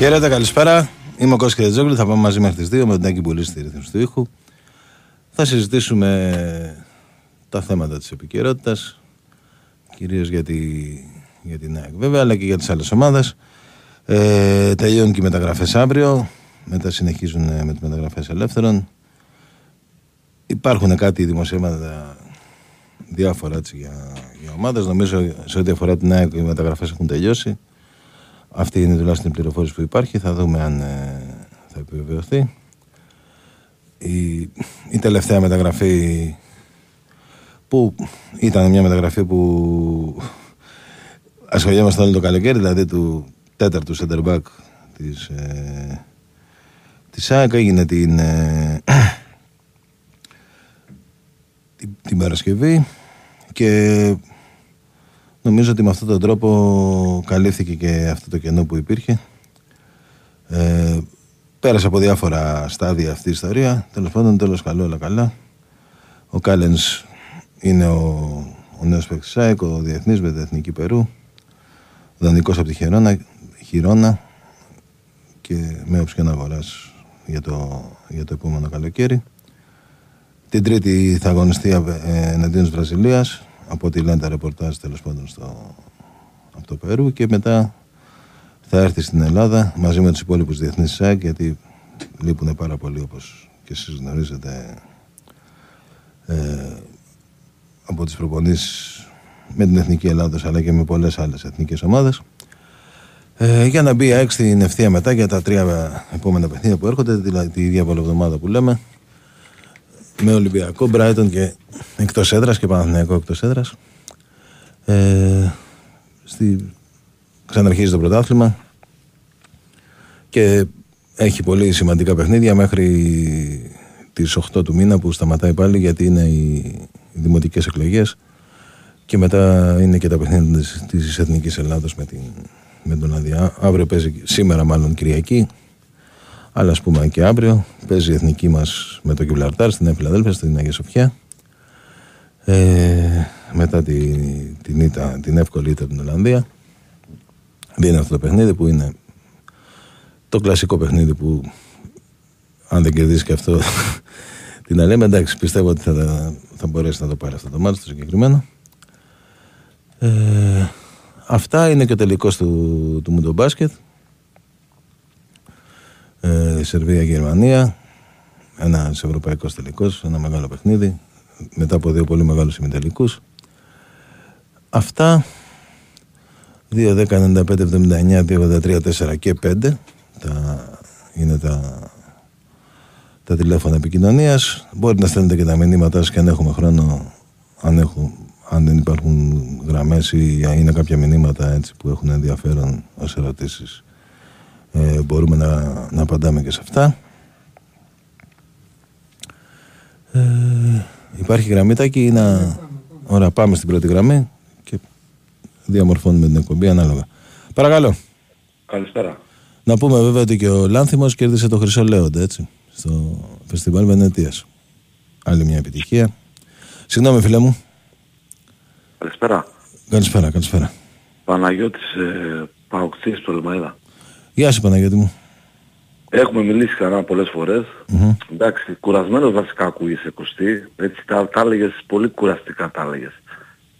Χαίρετε, καλησπέρα. Είμαι ο Κώστας Κετζόγλου. Θα πάμε μαζί μέχρι τις 2 με τον Τάκη Μπουλής στη ρύθμιση του ήχου. Θα συζητήσουμε τα θέματα της επικαιρότητας, κυρίως για, τη, για την ΑΕΚ βέβαια, αλλά και για τις άλλες ομάδες. Ε, τελειώνουν και οι μεταγραφές αύριο. Μετά συνεχίζουν με τις μεταγραφές ελεύθερων. Υπάρχουν κάτι δημοσίευματα διάφορα έτσι, για, για ομάδες. Νομίζω σε ό,τι αφορά την ΑΕΚ οι μεταγραφές έχουν τελειώσει. Αυτή είναι τουλάχιστον η πληροφόρηση που υπάρχει. Θα δούμε αν ε, θα επιβεβαιωθεί. Η, η τελευταία μεταγραφή που ήταν μια μεταγραφή που ασχολιόμαστε όλο το καλοκαίρι, δηλαδή του τέταρτου center back της, ε, της ΑΕΚ έγινε την, ε, την, την Παρασκευή και Νομίζω ότι με αυτόν τον τρόπο καλύφθηκε και αυτό το κενό που υπήρχε. Ε, πέρασε από διάφορα στάδια αυτή η ιστορία. Τέλος πάντων, τέλος καλό, όλα καλά. Ο Κάλενς είναι ο, ο νέος παίκτης της ΑΕΚ, ο διεθνής με την Εθνική Περού. Δανεικός από τη Χιρόνα, Χιρόνα και με option αγορά για το, για το επόμενο καλοκαίρι. Την Τρίτη θα αγωνιστεί ε, εναντίον της Βραζιλίας από ό,τι λένε τα ρεπορτάζ τέλος πάντων στο, από το Περού και μετά θα έρθει στην Ελλάδα μαζί με τους υπόλοιπους διεθνείς ΣΑΚ γιατί λείπουν πάρα πολύ όπως και εσείς γνωρίζετε ε, από τις προπονήσεις με την Εθνική Ελλάδα αλλά και με πολλές άλλες εθνικές ομάδες. Ε, για να μπει η ΑΕΚ στην ευθεία μετά για τα τρία επόμενα παιχνίδια που έρχονται τη, τη ίδια εβδομάδα που λέμε με Ολυμπιακό, Μπράιτον και εκτός έδρας και Παναθηναϊκό εκτός έδρας. Ε, στη... Ξαναρχίζει το πρωτάθλημα και έχει πολύ σημαντικά παιχνίδια μέχρι τις 8 του μήνα που σταματάει πάλι γιατί είναι οι, οι δημοτικές εκλογές και μετά είναι και τα παιχνίδια της, της Εθνικής Ελλάδος με, την, με τον Αδιά. Αύριο παίζει σήμερα μάλλον Κυριακή αλλά ας πούμε και αύριο παίζει η εθνική μας με το Γιβλαρτάρ στην Εφηλαδέλφια, στην Αγία Σοφιά. Ε, μετά τη, την, ήττα, την εύκολη ήττα την Ολλανδία. Βγαίνει αυτό το παιχνίδι που είναι το κλασικό παιχνίδι που αν δεν κερδίσει και αυτό την αλέμε εντάξει πιστεύω ότι θα, θα μπορέσει να το πάρει αυτό το μάτι το συγκεκριμένο ε, αυτά είναι και ο τελικός του, του Μουντομπάσκετ ε, Σερβία-Γερμανία. Ένας ευρωπαϊκός τελικός, ένα μεγάλο παιχνίδι. Μετά από δύο πολύ μεγάλους ημιτελικούς. Αυτά 2, 10, 95, 79, 2, 83, 4 και 5 τα, είναι τα, τα τηλέφωνα επικοινωνίας. Μπορείτε να στέλνετε και τα μηνύματά σα και αν έχουμε χρόνο, αν, έχω, αν δεν υπάρχουν γραμμές ή είναι κάποια μηνύματα έτσι, που έχουν ενδιαφέρον ως ερωτήσεις ε, μπορούμε να, να απαντάμε και σε αυτά. Ε, υπάρχει γραμμήτακι να... Ωραία, πάμε στην πρώτη γραμμή και διαμορφώνουμε την εκπομπή ανάλογα. Παρακαλώ. Καλησπέρα. Να πούμε βέβαια ότι και ο Λάνθιμος κέρδισε το Χρυσό Λέοντα, έτσι, στο Φεστιβάλ Βενετίας. Άλλη μια επιτυχία. Συγγνώμη φίλε μου. Καλησπέρα. Καλησπέρα, καλησπέρα. Παναγιώτης ε, Παοκτής στο Λεμαίδα. Γεια σου Παναγιώτη μου. Έχουμε μιλήσει ξανά πολλές φορές. Mm-hmm. Εντάξει, κουρασμένος βασικά ακούγεσαι Κωστή. Έτσι τα, τα έλεγες πολύ κουραστικά τα έλεγες.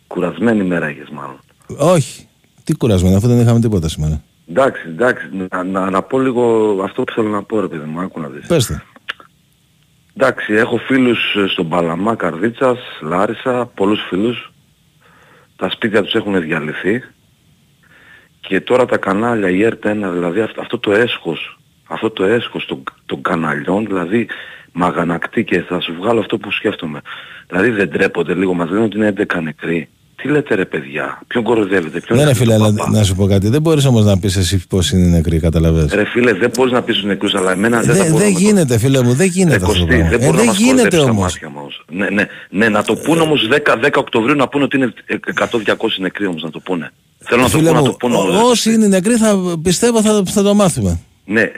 Κουρασμένη μέρα έχεις μάλλον. Όχι. Τι κουρασμένο, αφού δεν είχαμε τίποτα σήμερα. Εντάξει, εντάξει. Να, να, να πω λίγο αυτό που θέλω να πω ρε παιδί μου, άκου να δεις. Πέστε. Εντάξει, έχω φίλους ε, στον Παλαμά, Καρδίτσας, Λάρισα, πολλούς φίλους. Τα σπίτια τους έχουν διαλυθεί. Και τώρα τα κανάλια, η ΕΡΤ1, δηλαδή αυτό το έσχος, αυτό το έσχος των, των καναλιών, δηλαδή μαγανακτή και θα σου βγάλω αυτό που σκέφτομαι. Δηλαδή δεν τρέπονται λίγο, μας λένε ότι είναι 11 νεκροί. Τι λέτε ρε παιδιά, ποιον κοροϊδεύετε, ποιον Δεν είναι φίλε, αλλά, να σου πω κάτι, δεν μπορείς όμως να πεις εσύ πώς είναι νεκροί, καταλαβαίνεις. Ρε φίλε, δεν μπορείς να πεις τους νεκρούς, αλλά εμένα δεν, δεν θα μπορώ Δεν γίνεται φίλε μου, δεν γίνεται αυτό το πράγμα. Δεν, ε, δεν γίνεται όμως. Ναι, ναι, ναι, να το πούνε όμως 10, 10 Οκτωβρίου να πούνε ότι είναι 100-200 νεκροί όμως να το πούνε. Θέλω να το πω, να το πω Όσοι είναι νεκροί θα πιστεύω θα, θα το μάθουμε. Ναι, ε,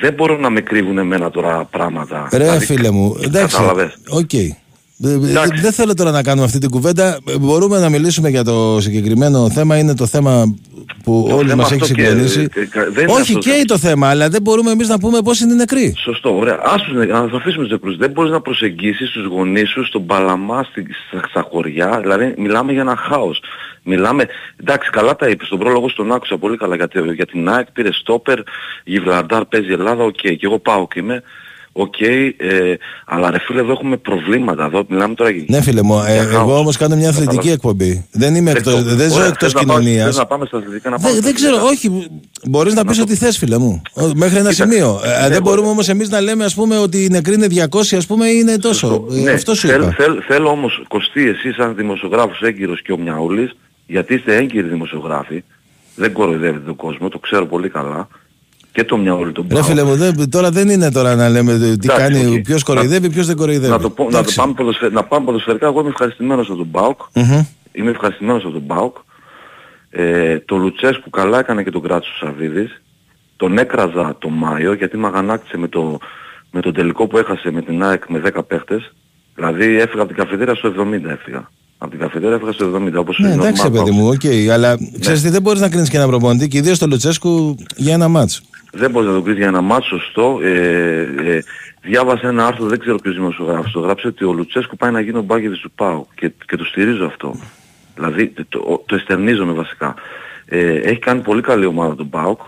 δεν μπορώ να με κρύβουν εμένα τώρα πράγματα. Ρε δηλαδή, φίλε μου, εντάξει, ok. Okay. Ε, ε, Εντάξει. Δεν θέλω τώρα να κάνουμε αυτή την κουβέντα. Ε, Μπορούμε να μιλήσουμε για το συγκεκριμένο θέμα. Είναι το θέμα που Το όλους θέμα μας έχει αυτό και- συγκλονίσει. και- και- δεν είναι Όχι, αυτό το καίει το θέμα, αλλά δεν μπορούμε εμείς να πούμε πώς είναι νεκροί. Σωστό, ωραία. Ας τους, νε- να θα αφήσουμε τους νεκρούς. Δεν μπορείς να προσεγγίσεις τους γονείς σου στον Παλαμά, στη, στα, στα χωριά. Δηλαδή μιλάμε για ένα χάος. Μιλάμε, εντάξει καλά τα είπες, στον πρόλογο στον άκουσα πολύ καλά γιατί για την ΑΕΚ πήρε στόπερ, Γιβραλτάρ παίζει Ελλάδα, οκ. Και εγώ πάω και είμαι, οκ. ε, αλλά ρε φίλε εδώ έχουμε προβλήματα. Εδώ μιλάμε τώρα για... Ναι, φίλε μου, ε, για εγώ χάος. όμως κάνω μια αθλητική Κατάλαβες. εκπομπή. Δεν είμαι εκτός, Εκτός- δεν ζω Ωραία, εκτός θες να πάμε- κοινωνίας. θες να πάμε στα αθλητικά να πάμε Δεν, στα δεν ξέρω, αθλητικά. όχι. Μπορείς να πεις ό,τι θες, φίλε μου. Ο- Μέχρι ένα Κοίτα, σημείο. Ε, δεν εγώ- μπορούμε όμως εμείς να λέμε ας πούμε, ότι οι νεκροί είναι 200, ας πούμε, ή είναι τόσο. Σωστό. Ε, Ναι, Αυτό σου θέλ- είπα. θέλ- θέλω όμως, Κωστή, εσύ σαν δημοσιογράφος έγκυρος και ο Μιαούλης, γιατί είστε έγκυροι δημοσιογράφοι, δεν κοροϊδεύετε τον κόσμο, το ξέρω πολύ καλά, και το Μιαούλη τον Ρε πάω. φίλε μου, δεν, τώρα δεν είναι τώρα να λέμε τι Εντάξει, κάνει, οκ. ποιος κοροϊδεύει, ποιος δεν κοροϊδεύει. Να το, πω, να, το Εντάξει. πάμε ποδοσφαι- να πάμε ποδοσφαιρικά, εγώ είμαι ευχαριστημένος από τον ΠΑΟΚ, Μμμ. είμαι ευχαριστημένος από τον ΠΑΟΚ, ε, το Λουτσέσκου καλά έκανε και τον κράτησε ο Σαββίδης, τον έκραζα τον Μάιο γιατί με αγανάκτησε με, το, με τον τελικό που έχασε με την ΑΕΚ με 10 παίχτες, δηλαδή έφυγα από την καφετέρια στο 70 έφυγα. Από την καφετέρια έφυγα στο 70 όπως Ναι, είναι εντάξει, normal παιδί Πάοκ. μου, οκ. αλλά ξέρεις τι, δεν μπορείς να κρίνεις και ένα προπονητή και ιδίως το Λουτσέσκου για ένα μάτσο. Δεν μπορείς να το πεις για ένα ματς, σωστό. Ε, ε, διάβασα ένα άρθρο, δεν ξέρω ποιος δημοσιογράφος το γράψε, ότι ο Λουτσέσκου πάει να γίνει ο μπάγκερης του ΠΑΟΚ, και, και το στηρίζω αυτό. Δηλαδή το, το εστερνίζομαι βασικά. Ε, έχει κάνει πολύ καλή ομάδα τον ΠΑΟΚ.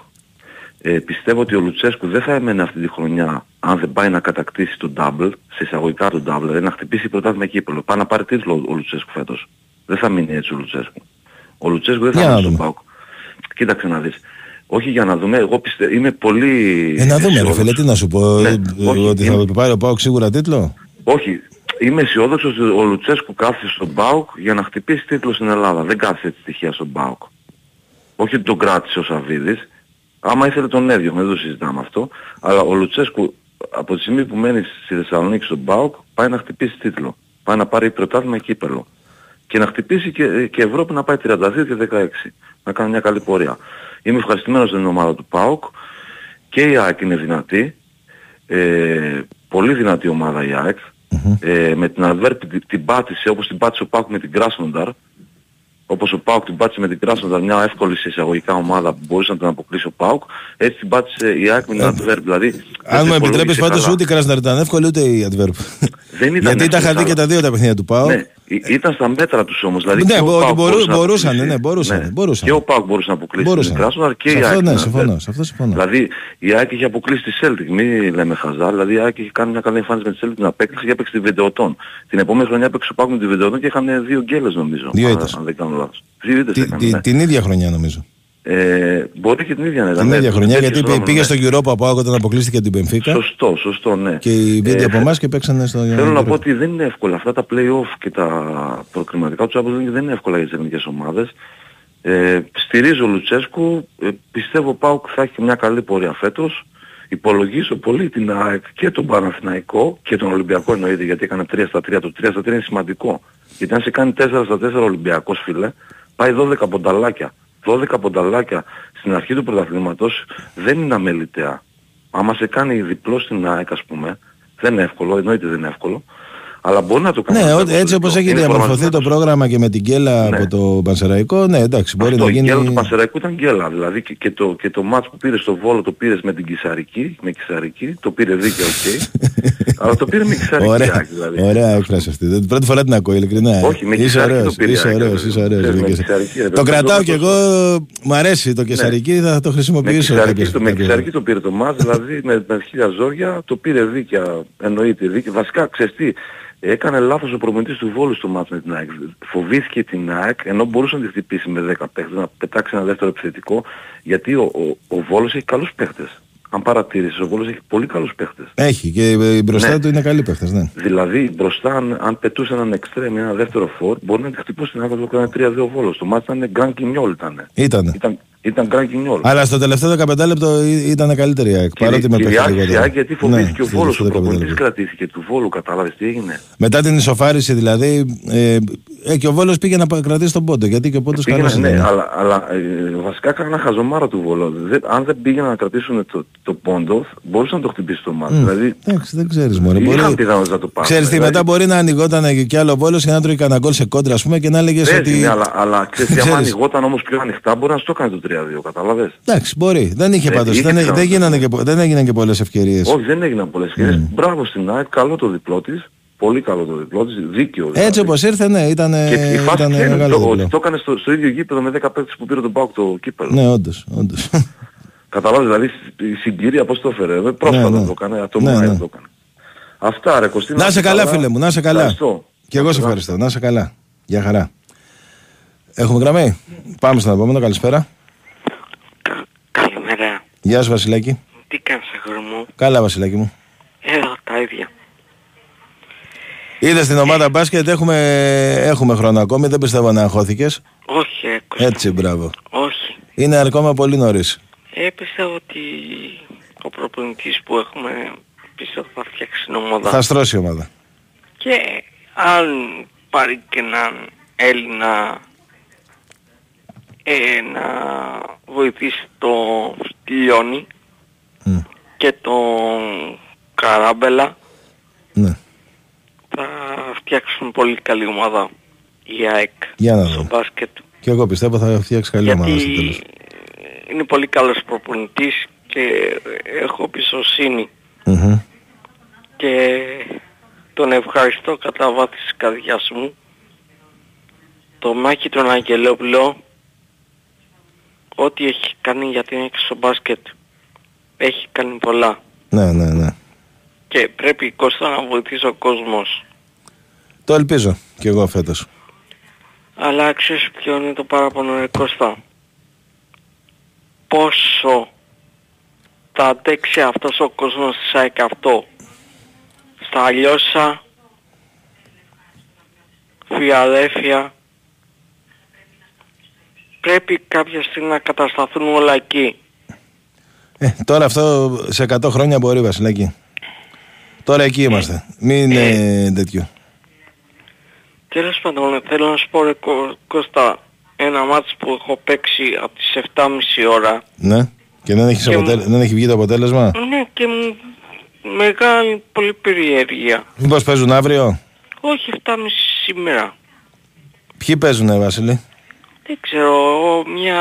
Ε, πιστεύω ότι ο Λουτσέσκου δεν θα έμενε αυτή τη χρονιά αν δεν πάει να κατακτήσει τον double, σε εισαγωγικά τον double, δηλαδή να χτυπήσει πρωτάθλημα κύπελο. Πάει να πάρει τίτλο ο Λουτσέσκου φέτος. Δεν θα μείνει έτσι ο Λουτσέσκου. Ο Λουτσέσκου δεν θα Για να μείνει στον δούμε. ΠΑΟΚ. Κοίταξε να δεις. Όχι για να δούμε, εγώ πιστεύω, είμαι πολύ... Ε, να δούμε, ρε αισιόδοξος. φίλε, τι να σου πω. Ναι, ε, όχι, ότι είμαι- θα πάρει ο Πάοκ σίγουρα τίτλο; Όχι, είμαι αισιόδοξος ότι ο Λουτσέσκου κάθισε στον ΠΑΟΚ για να χτυπήσει τίτλο στην Ελλάδα. Δεν κάθισε τη στοιχεία στον ΠΑΟΚ. Όχι ότι τον κράτησε ο Σαββίδης. Άμα ήθελε τον έδιωχνε, δεν το συζητάμε αυτό. Αλλά ο Λουτσέσκου από τη στιγμή που μένει στη Θεσσαλονίκη στον ΠΑΟΚ πάει να χτυπήσει τίτλο. Πάει να πάρει πρωτάθλημα κύπελο. Και να χτυπήσει και, και Ευρώπη να πάει 32 και 16. Να κάνει μια καλή πορεία. Είμαι ευχαριστημένος στην ομάδα του ΠΑΟΚ. Και η ΑΕΚ είναι δυνατή. Ε, πολύ δυνατή ομάδα η ΑΕΚ. Ε, με την Adverb την, την πάτησε όπως την πάτησε ο ΠΑΟΚ με την Κράσνονταρ. Όπως ο ΠΑΟΚ την πάτησε με την Κράσνονταρ, μια εύκολη σε εισαγωγικά ομάδα που μπορούσε να την αποκλείσει ο ΠΑΟΚ. Έτσι την πάτησε η ΑΕΚ με την Adverb. Δηλαδή, δεν Αν μου το επιτρέπεις υπολόγισε πάντως καλά. ούτε η Κράσναρ ήταν εύκολη ούτε η Adverb. Δεν ήταν Γιατί τα είχα εύκολη, δει και αλλά- τα δύο τα παιχνίδια του Πάοκ. Ναι, ή- ήταν στα μέτρα τους όμως. Δηλαδή Ναι, και ο μπο- ΠΑΟΚ μπορού- μπορούσε να μπορούσαν, αποκλείσει. ναι, μπορούσαν, μπορούσαν. Και ο ΠΑΟΚ μπορούσε να αποκλείσει Μπορούσαν. την Κράσνονταρ και Σε η αυτό, ΑΕΚ. ναι, την συμφωνώ, Adverb. σε αυτό συμφωνώ. Δηλαδή η ΑΕΚ είχε αποκλείσει τη Celtic, μην λέμε χαζά. Δηλαδή η ΑΕΚ είχε κάνει μια καλή εμφάνιση με τη Celtic την απέκλεισε και έπαιξε τη Βιντεοτόν. Την επόμενη χρονιά έπαιξε ο Πάοκ με τη Βιντεοτόν και είχαν δύο γκέλες νομίζω. Δύο αν- ήττες. Αν δεν κάνω λάθος. Δύο ήττες Τη- έκανε, τη- ναι. Την ίδια χρονιά νομίζω. Ε, μπορεί και την ίδια να ήταν. Την ναι, ίδια χρονιά τέτοιος γιατί χρόνος, πήγε ναι. στο Europa ο Πάοκ όταν αποκλείστηκε την Πενφύκα Σωστό, σωστό, ναι. και οι Βίντεο Ε, από εμάς και παίξανε στο. Θέλω να πω ότι δεν είναι εύκολα. Αυτά τα play-off και τα προκριματικά τους Champions League δεν είναι εύκολα για τις ελληνικές ομάδες. Ε, στηρίζω ο Λουτσέσκου. Ε, πιστεύω ΠΑΟΚ θα έχει μια καλή πορεία φέτος. Υπολογίζω πολύ την ΑΕΚ και τον Παναθηναϊκό και τον Ολυμπιακό εννοείται γιατί έκανε 3 στα 3. Το 3 στα 3 είναι σημαντικό. Γιατί αν σε κάνει 4 στα 4 ο Ολυμπιακός φίλε, πάει 12 πονταλάκια. 12 πονταλάκια στην αρχή του πρωταθλήματος δεν είναι αμεληταία. Άμα σε κάνει διπλό στην ΑΕΚ ας πούμε, δεν είναι εύκολο, εννοείται δεν είναι εύκολο. Αλλά μπορεί να το κάνει. Ναι, αυτό ό- το έτσι διπλό. όπω έχει Είναι διαμορφωθεί το προγραμματισμένος. πρόγραμμα και με την γκέλα Ναι. από το Πανσεραϊκό, ναι, εντάξει, μπορεί Αυτό, να η γκέλα του γίνει. Πανσεραϊκού ήταν γκέλα. Δηλαδή και, και, το, και το ματς που πήρε στο Βόλο το πήρες με την καισαρική, με καισαρική, το πήρε δίκαιο, οκ. αλλά το πήρε με καισαρική, Ωραία, ΑΕΚ, δηλαδή. ωραία έκφραση αυτή. Δεν- Πρώτη φορά την ακούω, ειλικρινά. Όχι, με είσαι καισαρική το ωραίος, πήρε, είσαι ΑΕΚ, ωραίος, δηλαδή. είσαι ωραίος, Ξέρεις, με με καισαρική. καισαρική, ρε, Το παιδί, κρατάω το κι εγώ, μου αρέσει το καισαρική, θα το Με χρησιμοποιήσω. καισαρική, κάποιες- το, με κάποιες- καισαρική το πήρε το ματς, δηλαδή με, με χίλια ζόρια το πήρε δίκαια, εννοείται δίκαια. Βασικά, ξέρεις τι, έκανε λάθος ο προμηθευτής του Βόλου στο μάτς με την ΑΕΚ. Φοβήθηκε την ΑΕΚ, ενώ μπορούσε να τη χτυπήσει με 10 παίχτες, να πετάξει ένα δεύτερο επιθετικό, γιατί ο, ο, ο Βόλος έχει καλούς παίχτες. Αν παρατήρησες, ο Βόλος έχει πολύ καλούς παίχτες. Έχει και ε, μπροστά Ναι. του είναι καλή παίχτες, ναι. Δηλαδή μπροστά αν, αν πετούσε έναν εξτρέμ ή ένα δεύτερο φόρ μπορεί να τη χτυπούσε την άκρη του έκανε 3-2 βόλος. Το μάτι ήταν γκραν κινιόλ ήταν. Ήτανε. Ήταν, Ήταν κράκι όλος. Αλλά στο τελευταίο 15 λεπτό ή- ήταν καλύτερη η ΑΕΚ. Παρότι με παίχτη Κυριάκης η λιγότερο. ΑΕΚ γιατί φοβήθηκε Ναι, ο Βόλος, στο ο τελευταίο 15 προπονητής λεπτό. κρατήθηκε του Βόλου, κατάλαβες τι έγινε; Μετά την ισοφάριση δηλαδή. Ε, ε, και ο Βόλος πήγε να πα- κρατήσει τον πόντο. Γιατί και ο πόντος Πήγαινε, καλός ναι, ήταν. αλλά, αλλά ε, βασικά έκανα χαζομάρα του Βόλου. Δεν- αν δεν πήγαιναν να κρατήσουν το, το πόντο, μπορούσε να το χτυπήσει το μάτι. Δηλαδή, Εντάξει, δεν ξέρεις μόνο. είχαν Μπορεί... πιθανότητα να το πάρουν. Ξέρεις τι, Δηλαδή, μετά μπορεί να ανοιγόταν κι άλλο ο Βόλος και να τρώει κανένα γκολ σε κόντρα, ας πούμε, και να έλεγες παίζει, ότι. ναι, αλλά, αλλά ξέρεις, τι, άμα Ξέρεις. ανοιγόταν όμως πιο ανοιχτά, μπορεί να στο έκανε το 3-2, κατάλαβες; Εντάξει, μπορεί. Δεν είχε Δεν πάντως. είχε Δεν, δεν, πιθανότητα. γίνανε και, πο- δεν έγιναν και πολλές ευκαιρίες. Όχι, δεν έγιναν πολλές ευκαιρίες. Μπράβο στην ΑΕΚ, καλό το διπλό της. Πολύ καλό το διπλό της, δίκαιο. Έτσι δηλαδή. όπως ήρθε, ναι, ήταν, Και η φάση ήταν ποια είναι, μεγάλο το, ότι διπλό. το έκανε στο, στο ίδιο γήπεδο με 10 παίκτες που πήρε τον Πάουκ το κύπελο. Ναι, όντως, όντως. Καταλάβεις, δηλαδή η συγκυρία πώς το έφερε. Δεν πρόσφατα Ναι, ναι. το έκανε, ατομικά Ναι, ναι. το έκανε. Αυτά ρε Κωστίνα. να σε καλά, φίλε μου, να σε καλά. Ευχαριστώ. Και εγώ σε Καλά. ευχαριστώ. Να σε καλά. Γεια χαρά. Έχουμε γραμμή. Πάμε στον επόμενο. Καλησπέρα. Καλημέρα. Γεια σου, Βασιλάκη. Τι κάνεις αγόρι μου; Καλά, Βασιλάκη μου. Εδώ τα ίδια. Είδες στην ομάδα μπάσκετ, έχουμε, έχουμε χρόνο ακόμη. Δεν πιστεύω να αγχώθηκες. Όχι, ε, Κώστα. Έτσι, μπράβο. Όχι. Είναι ακόμα πολύ νωρίς. Ε, πιστεύω ότι ο προπονητής που έχουμε πιστεύω θα φτιάξει την ομάδα. Θα στρώσει η ομάδα. Και αν πάρει και έναν Έλληνα ε, να βοηθήσει τον Λιόνι Μμ. και τον Καράμπελα Ναι. θα φτιάξουν πολύ καλή ομάδα η ΑΕΚ Για να στο δούμε. μπάσκετ. Και εγώ πιστεύω θα φτιάξει καλή ομάδα στο γιατί τέλος. είναι πολύ καλός προπονητής και έχω εμπιστοσύνη Μμμ. και τον ευχαριστώ κατά βάθης της καρδιάς μου το Μάκη τον Αγγελόπουλο ό,τι έχει κάνει για την ΑΕΚ στο μπάσκετ έχει κάνει πολλά Ναι, ναι, ναι. και πρέπει Κώστα να βοηθήσει ο κόσμος Το ελπίζω κι εγώ φέτος. αλλά ξέρεις ποιο είναι το παράπονο ρε Κώστα πόσο θα αντέξει αυτός ο κόσμος της ΑΕΚ αυτό στα Λιώσα Φιλαδέφια πρέπει κάποια στιγμή να κατασταθούν όλα εκεί Ε, τώρα αυτό σε 100 χρόνια μπορεί, Βασιλάκη. Τώρα εκεί είμαστε. Μην είναι τέτοιο. Τέλος πάντων θέλω να σου πω ρε Κω- Κώστα ένα μάτς που έχω παίξει από τις 7.30 ώρα Ναι. Και δεν έχεις, Και αποτέλε... μου- δεν έχει βγει το αποτέλεσμα; ναι και μου μεγάλη πολύ περιέργεια Μήπως παίζουν αύριο; όχι 7.30 σήμερα Ποιοι παίζουνε, Βασίλη. Δεν ξέρω μια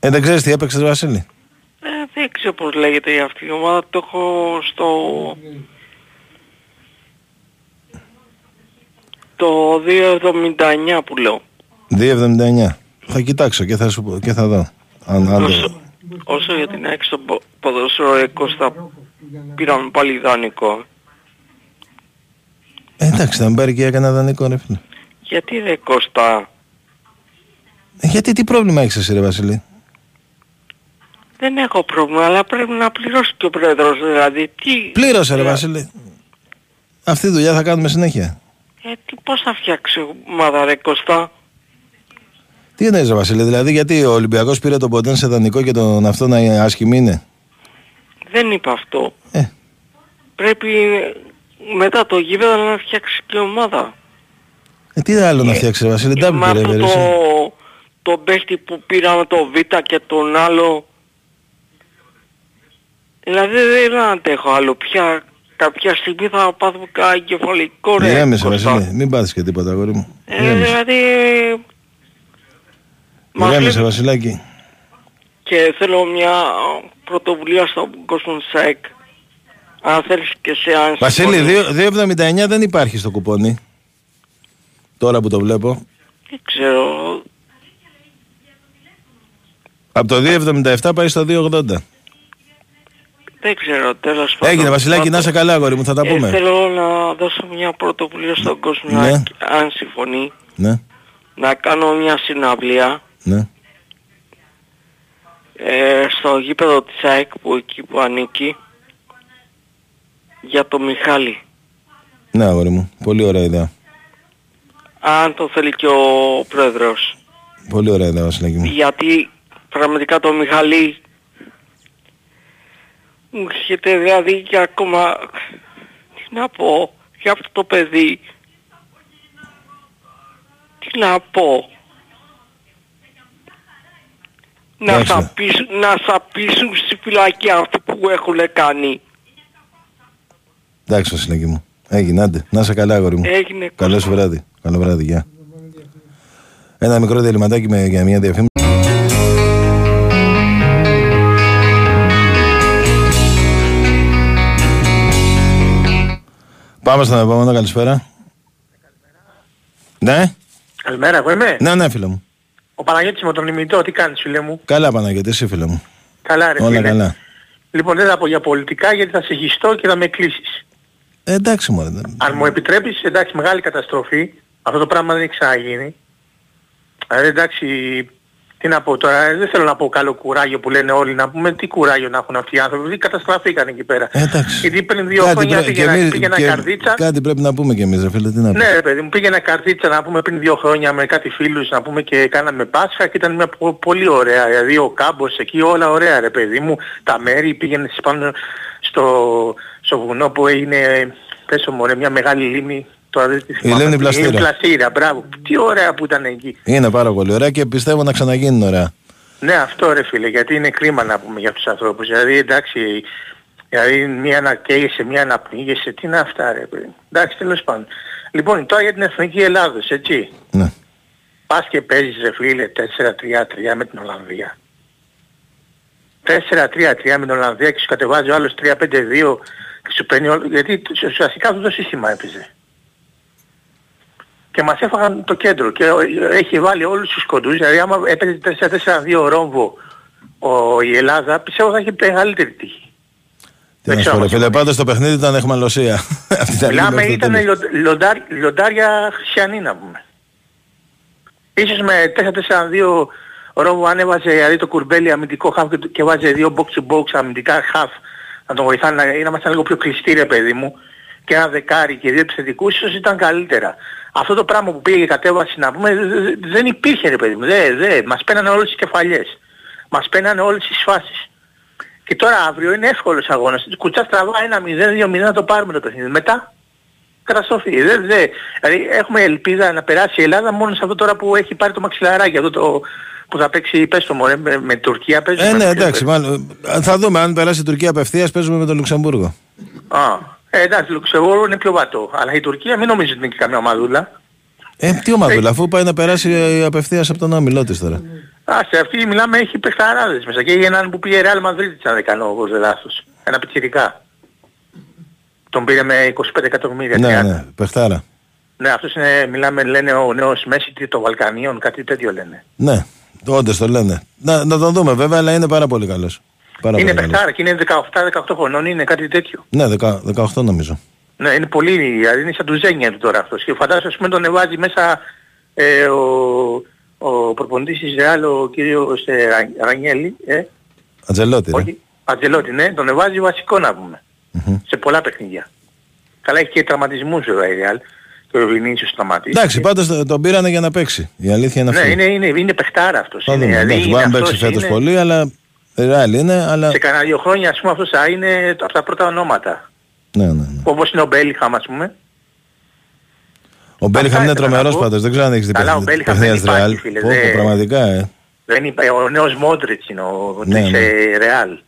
Ε, δεν ξέρεις τι έπαιξες, Βασίλη; ε, δεν ξέρω πως λέγεται αυτή η ομάδα το έχω στο το 2.79 που λέω 2,79. Θα κοιτάξω και θα, σου... πω- και θα δω. Αν, αν όσο, το... όσο για την ΑΕΚ στο πο- ποδόσφαιρο ρε Κώστα πήραμε πάλι δανεικό ε, εντάξει, θα με πάρει και έκανα δανεικό, ρε φίλε. γιατί ρε Κώστα Ε, γιατί τι πρόβλημα έχεις εσύ, ρε Βασίλη. δεν έχω πρόβλημα αλλά πρέπει να πληρώσει και ο πρόεδρος δηλαδή τι Πλήρωσε, ρε Ε, Βασίλη. Αυτή τη δουλειά θα κάνουμε συνέχεια. ε, τι, πώς θα φτιάξει ομάδα ρε Κώστα; Τι εννοείς, ρε Βασίλη, δηλαδή γιατί ο Ολυμπιακός πήρε τον Ποντέν σε δανεικό και τον αυτό να είναι άσχημη είναι; δεν είπα αυτό Ε, πρέπει μετά το γήπεδο να φτιάξει και ομάδα ε, τι άλλο να φτιάξει, ρε Βασίλη, με ντάμπι πήρε, αυτό ρε, το, εσύ. το παίχτη που πήραμε το Β και τον άλλο δηλαδή δεν αντέχω άλλο πια κάποια στιγμή θα πάθουμε κανένα εγκεφαλικό ρε Ηρέμησε, Κώστα. Βασίλη, μην πάθεις και τίποτα, αγόρι μου. ε, Ηρέμησε. δηλαδή μας Ηρέμησε, λείπει- Βασιλάκη. και θέλω μια πρωτοβουλία στον κόσμο της ΑΕΚ αν θέλεις και σε αν Βασίλη, συμφωνείς. 2,79 δεν υπάρχει στο κουπόνι. Τώρα που το βλέπω. δεν ξέρω Από το 2,77 πάει στο 2,80. δεν ξέρω τέλος πάντων Έγινε, Βασιλάκη, να είσαι καλά, αγόρι μου, θα τα Ε, πούμε. θέλω να δώσω μια πρωτοβουλία στον κόσμο, Ναι. αν- αν συμφωνεί, Ναι, να κάνω μια συναυλία ναι. ε, στο γήπεδο της ΑΕΚ που εκεί που ανήκει για το Μιχάλη. Ναι, αγόρι μου. Πολύ ωραία ιδέα. Αν το θέλει και ο πρόεδρος. Πολύ ωραία ιδέα, Βασιλάκη μου. Γιατί πραγματικά το Μιχαλή μου έρχεται δηλαδή και ακόμα τι να πω για αυτό το παιδί τι να πω να Εντάξει. σαπίσουν, να σαπίσουν στη φυλακή αυτό που έχουν κάνει. Εντάξει, Βασιλάκη μου. Έγινε, άντε. Να είσαι καλά, αγόρι μου. Έγινε Καλό σου βράδυ. Καλό βράδυ, γεια. Ένα μικρό διαλυματάκι με, για μια διαφήμιση. Πάμε στον επόμενο, καλησπέρα. Ναι, Καλημέρα, εγώ είμαι. ναι, ναι, φίλε μου. Ο Παναγιώτης με τον ημιτό, τι κάνεις φίλε μου; Καλά, Παναγιώτη, εσύ, φίλε μου. Καλά ρε Όλα φίλε. καλά. Λοιπόν δεν θα πω για πολιτικά γιατί θα σε γιστώ και θα με κλείσεις. Ε, εντάξει, μωρέ. Αν μου επιτρέπεις, εντάξει μεγάλη καταστροφή. Αυτό το πράγμα δεν έχει ξαναγίνει. Δηλαδή εντάξει, τι να πω τώρα, δεν θέλω να πω καλό κουράγιο που λένε όλοι, να πούμε τι κουράγιο να έχουν αυτοί οι άνθρωποι, γιατί καταστραφήκαν εκεί πέρα. Ε, εντάξει. Γιατί πριν δύο Κάτι χρόνια πρέ- και πήγαινα, εμείς- πήγαινα και- καρδίτσα. Κάτι πρέπει να πούμε κι εμείς, ρε φίλε, τι να πούμε. Ναι ρε παιδί μου, πήγαινα καρδίτσα να πούμε πριν δύο χρόνια με κάτι φίλους να πούμε και κάναμε Πάσχα και ήταν μια πο- πολύ ωραία. Δηλαδή ο κάμπος εκεί όλα ωραία ρε παιδί μου. Τα μέρη πήγαινε πάνω στο, στο βουνό που έγινε, πες μου μωρέ, μια μεγάλη λίμνη. Τώρα δεν της θυμάμαι. λίμνη Πλαστήρα. Η Πλαστήρα, μπράβο. Τι ωραία που ήταν εκεί. Είναι πάρα πολύ ωραία και πιστεύω να ξαναγίνουν ωραία. Ναι αυτό ρε φίλε, γιατί είναι κρίμα να πούμε για τους ανθρώπους. Δηλαδή εντάξει, δηλαδή μία να καίγεσαι, μία να πνίγεσαι, τι είναι αυτά ρε παιδί. Εντάξει τέλος πάντων. Λοιπόν τώρα για την Εθνική Ελλάδος, έτσι. Ναι. Πας και παίζεις ρε φίλε 4-3-3 με την Ολλανδία. 4-3-3 με την Ολλανδία και σου κατεβάζει ο άλλος 3-5-2 και σου παίρνει όλο... Γιατί ουσιαστικά αυτό το σύστημα έπαιζε. Και μας έφαγαν το κέντρο και έχει βάλει όλους τους κοντούς. Δηλαδή άμα έπαιζε 4-4-2 ρόμβο ο, η Ελλάδα πιστεύω θα έχει μεγαλύτερη τύχη. Τι να σου ξέρω πω, ρε πώς φίλε, πάντως το παιχνίδι ήταν εχμαλωσία. Αυτή ήταν Μιλάμε μέχρι το ήταν τέλος. λιον- λιοντάρ- λιοντάρια χριστιανή να πούμε. Ίσως με 4-4-2 ρόμβο ανέβαζε δηλαδή το κουρμπέλι αμυντικό χαφ και, το- και βάζε δύο box to box αμυντικά χαφ να τον βοηθάνε να, να είμαστε λίγο πιο κλειστοί ρε παιδί μου και ένα δεκάρι και δύο επιθετικούς ίσως ήταν καλύτερα. Αυτό το πράγμα που πήγε και κατέβασε να πούμε δε- δε- δεν υπήρχε ρε παιδί μου. Δεν, δεν. Μας πένανε όλες τις κεφαλιές. Μας πένανε όλες τις φάσεις. Και τώρα αύριο είναι εύκολος αγώνας. Κουτσά τραβά ένα 0-2-0 να το πάρουμε το παιχνίδι. Μετά καταστροφή. Δεν, δεν. Δηλαδή έχουμε ελπίδα να περάσει η Ελλάδα μόνο σε αυτό τώρα που έχει πάρει το μαξιλαράκι. Αυτό το που θα παίξει, πες το μωρέ, με, με Τουρκία παίζουμε. Ε, ναι, εντάξει, μάλλον. ε, Θα δούμε αν περάσει η Τουρκία απευθείας, παίζουμε με το Λουξεμβούργο. Α, ε, εντάξει, το Λουξεμβούργο είναι πιο βατό. Αλλά η Τουρκία μην νομίζεις ότι είναι και καμιά ομαδούλα. Ε, τι ομαδούλα, αφού πάει να περάσει ε, απευθείας από τον όμιλό της τώρα. Α, σε αυτή μιλάμε έχει παιχταράδες μέσα. Και έχει έναν που πήγε Real Madrid, αν δεν κάνω εγώ δεν λάθος. Ένα πιτσιρικά. Τον πήρε με 25 εκατομμύρια. Ναι, 30. ναι, παιχτάρα. Ναι, αυτός είναι, μιλάμε, λένε ο νέος Μέση των Βαλκανίων, κάτι τέτοιο λένε. Ναι, όντως το λένε. Να, να τον δούμε βέβαια, αλλά είναι πάρα πολύ καλός. Πάρα είναι πολύ καλός. παιχτάρα και είναι 17-18 χρονών, είναι κάτι τέτοιο. Ναι, 10 18 νομίζω. Ναι, είναι πολύ, δηλαδή είναι σαν του ζένια του τώρα αυτός. Και φαντάζομαι ας πούμε τον εβάζει μέσα ε, ο, ο προπονητής της Ρεάλ, ο κύριος ε, Ρα- Ρανιέλη, ε, Ατζελότη, ρε. όχι, Αντζελότη, ναι, τον εβάζει βασικό να πούμε. Μμμ. Σε πολλά παιχνίδια. Καλά έχει και τραυματισμούς βέβαια η Ρεάλ. Και ο Βινίσιος σταματήσει. Εντάξει, πάντως το- τον πήρανε για να παίξει. Η αλήθεια είναι Ναι, αυτή. είναι, είναι, είναι παιχτάρα αυτός. Θα είναι, δούμε. δηλαδή Εντάξει, είναι μπορεί να παίξει αυτός, φέτος είναι- πολύ, αλλά ρεάλ είναι, αλλά... Σε κανένα δύο χρόνια ας πούμε αυτός θα είναι από τα πρώτα ονόματα. Ναι, ναι, ναι. Όπως είναι ο Μπέλιχαμ ας πούμε. Ο Μπέλιχαμ είναι ήθελα να τρομερός πω. πάντως, δεν ξέρω αν έχεις δει Καλά, ο παιχνίδι- Μπέλιχαμ παιχνίδια δεν της υπάρχει, Ρεάλ. φίλε, Πω, πω, δεν- Πραγματικά, ε. Δεν είπα, ο νέος Μόντριτς είναι ο Ναι, της ναι. ε, Ρεάλ.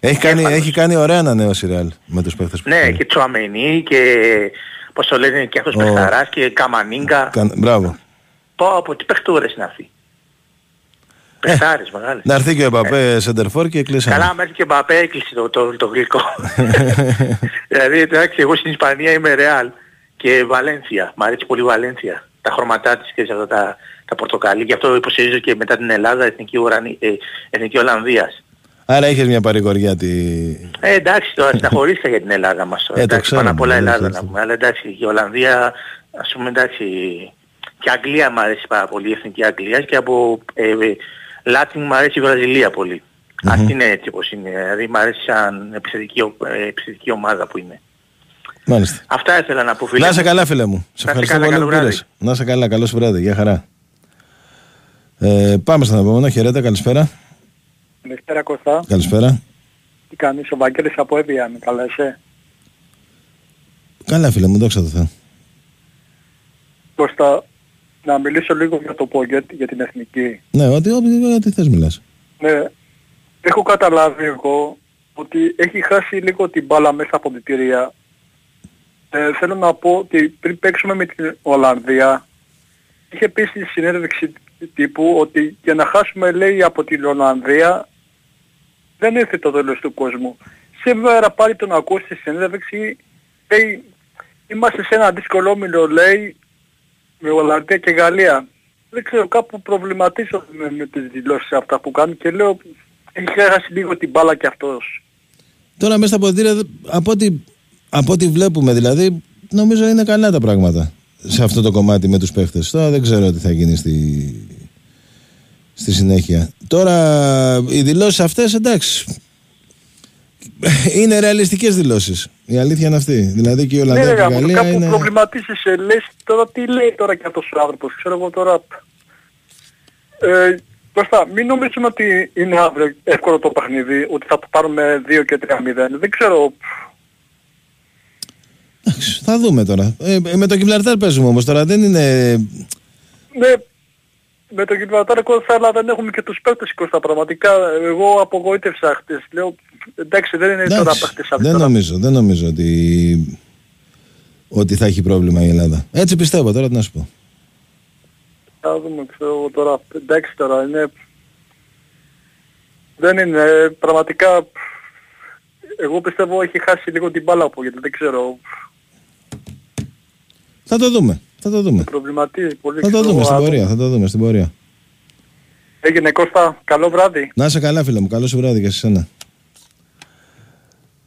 Έχει κάνει, Έφαλος. έχει κάνει ωραία ανανέωση η Ρεάλ με τους παίχτες που Ναι, έχει. και Τσουαμενί και πώς το λένε και αυτός Ο- Πεχταράς και Καμανίγκα. Κα- Μπράβο. Πω από τι παιχτούρες είναι αυτοί. Παιχτάρες μεγάλες. Να έρθει και ο Εμπαπέ Σεντερφόρ και κλείσαμε. Καλά, μέχρι και Μπαπέ έκλεισε το, το, το γλυκό. δηλαδή, εντάξει, εγώ στην Ισπανία είμαι Ρεάλ και Βαλένθια. Μ' αρέσει πολύ η Βαλένθια. Τα χρώματά της και αυτά τα, τα πορτοκαλί. Γι' αυτό υποστηρίζω και μετά την Ελλάδα Εθνική, Ουρανή, ε, Εθνική Ολλανδίας. Άρα είχες μια παρηγοριά τη... Ε, εντάξει, τώρα συναχωρήθηκα για την Ελλάδα μας. τώρα. Ε, το εντάξει, ξέρω, πάνω απ' όλα ναι, Ελλάδα ξέρεις να το. πούμε. Αλλά εντάξει, η Ολλανδία, ας πούμε εντάξει, και Αγγλία μου αρέσει πάρα πολύ, η Εθνική Αγγλία και από ε, ε, Λάτιν μου αρέσει η Βραζιλία πολύ. Αυτή είναι έτσι όπως είναι. Δηλαδή μου αρέσει σαν επιθετική, ο- ε, επιθετική ομάδα που είναι. Μάλιστα. Αυτά ήθελα να πω φίλε. Να είσαι καλά φίλε μου. Σε Να είστε ευχαριστώ καλά, πολύ καλό που βράδυ. πήρες. Να είσαι καλά, καλό σου βράδυ. Γεια χαρά. Ε, πάμε στον επόμενο. Χαιρέτα, καλησπέρα. Καλησπέρα Κώστα. Καλησπέρα. Τι κάνεις, ο Βαγγέλης από Εύβοια, με καλά εσύ. Καλά φίλε μου, δόξα τω Θεώ. Κώστα, να μιλήσω λίγο για το Πόγκετ, για την εθνική. Ναι, ό,τι, ό,τι, ό,τι θες μιλάς. Ναι, έχω καταλάβει εγώ ότι έχει χάσει λίγο την μπάλα μέσα από την τηρία. Ε, θέλω να πω ότι πριν παίξουμε με την Ολλανδία, είχε πει στη συνέντευξη τύπου ότι για να χάσουμε λέει από την Ολλανδία δεν ήρθε το τέλος του κόσμου. Σήμερα πάλι τον ακούω στη συνέντευξη, λέει, είμαστε σε ένα δύσκολο όμιλο, λέει, με Ολλανδία και Γαλλία. Δεν ξέρω, κάπου προβληματίζω με, με τις δηλώσεις αυτά που κάνει και λέω, έχει χάσει λίγο την μπάλα κι αυτός. Τώρα μέσα στα ποδητήρια, από ό,τι, από ό,τι βλέπουμε δηλαδή, νομίζω είναι καλά τα πράγματα σε αυτό το κομμάτι με τους παίχτες. Τώρα δεν ξέρω τι θα γίνει στη, στη συνέχεια. Τώρα οι δηλώσεις αυτές εντάξει είναι ρεαλιστικές δηλώσεις. Η αλήθεια είναι αυτή. Δηλαδή και η Ολλανδία ναι, και η Γαλλία κάπου είναι... προβληματίζεσαι, λες τώρα τι λέει τώρα και αυτός ο άνθρωπος. Ξέρω εγώ τώρα... Ε, Κώστα, μην νομίζουμε ότι είναι αύριο εύκολο το παιχνίδι, ότι θα το πάρουμε 2 και 3-0. Δεν ξέρω. Εντάξει, Θα δούμε τώρα. Ε, ε, με το Γιβλαρτάρ παίζουμε όμως τώρα. Δεν είναι... Ναι, με το Γιβραλτάρ αλλά δεν έχουμε και τους παίκτες Κώστα πραγματικά. Εγώ απογοήτευσα χτες. Λέω, εντάξει δεν είναι τώρα Εντάξει, παίκτες αυτοί. δεν τώρα. νομίζω, δεν νομίζω ότι, ότι θα έχει πρόβλημα η Ελλάδα. Έτσι πιστεύω τώρα τι να σου πω. Θα δούμε, ξέρω εγώ τώρα. Εντάξει τώρα, είναι... Δεν είναι, ε, πραγματικά... Εγώ πιστεύω έχει χάσει λίγο την μπάλα από γιατί δεν ξέρω. Θα το δούμε. Θα το δούμε. Προβληματίζει πολύ. Θα το ξέρω δούμε εγώ, στην άτομα. πορεία. Θα το δούμε στην πορεία. Έγινε Κώστα, καλό βράδυ. Να είσαι καλά φίλε μου. Καλό σου βράδυ και σε σένα.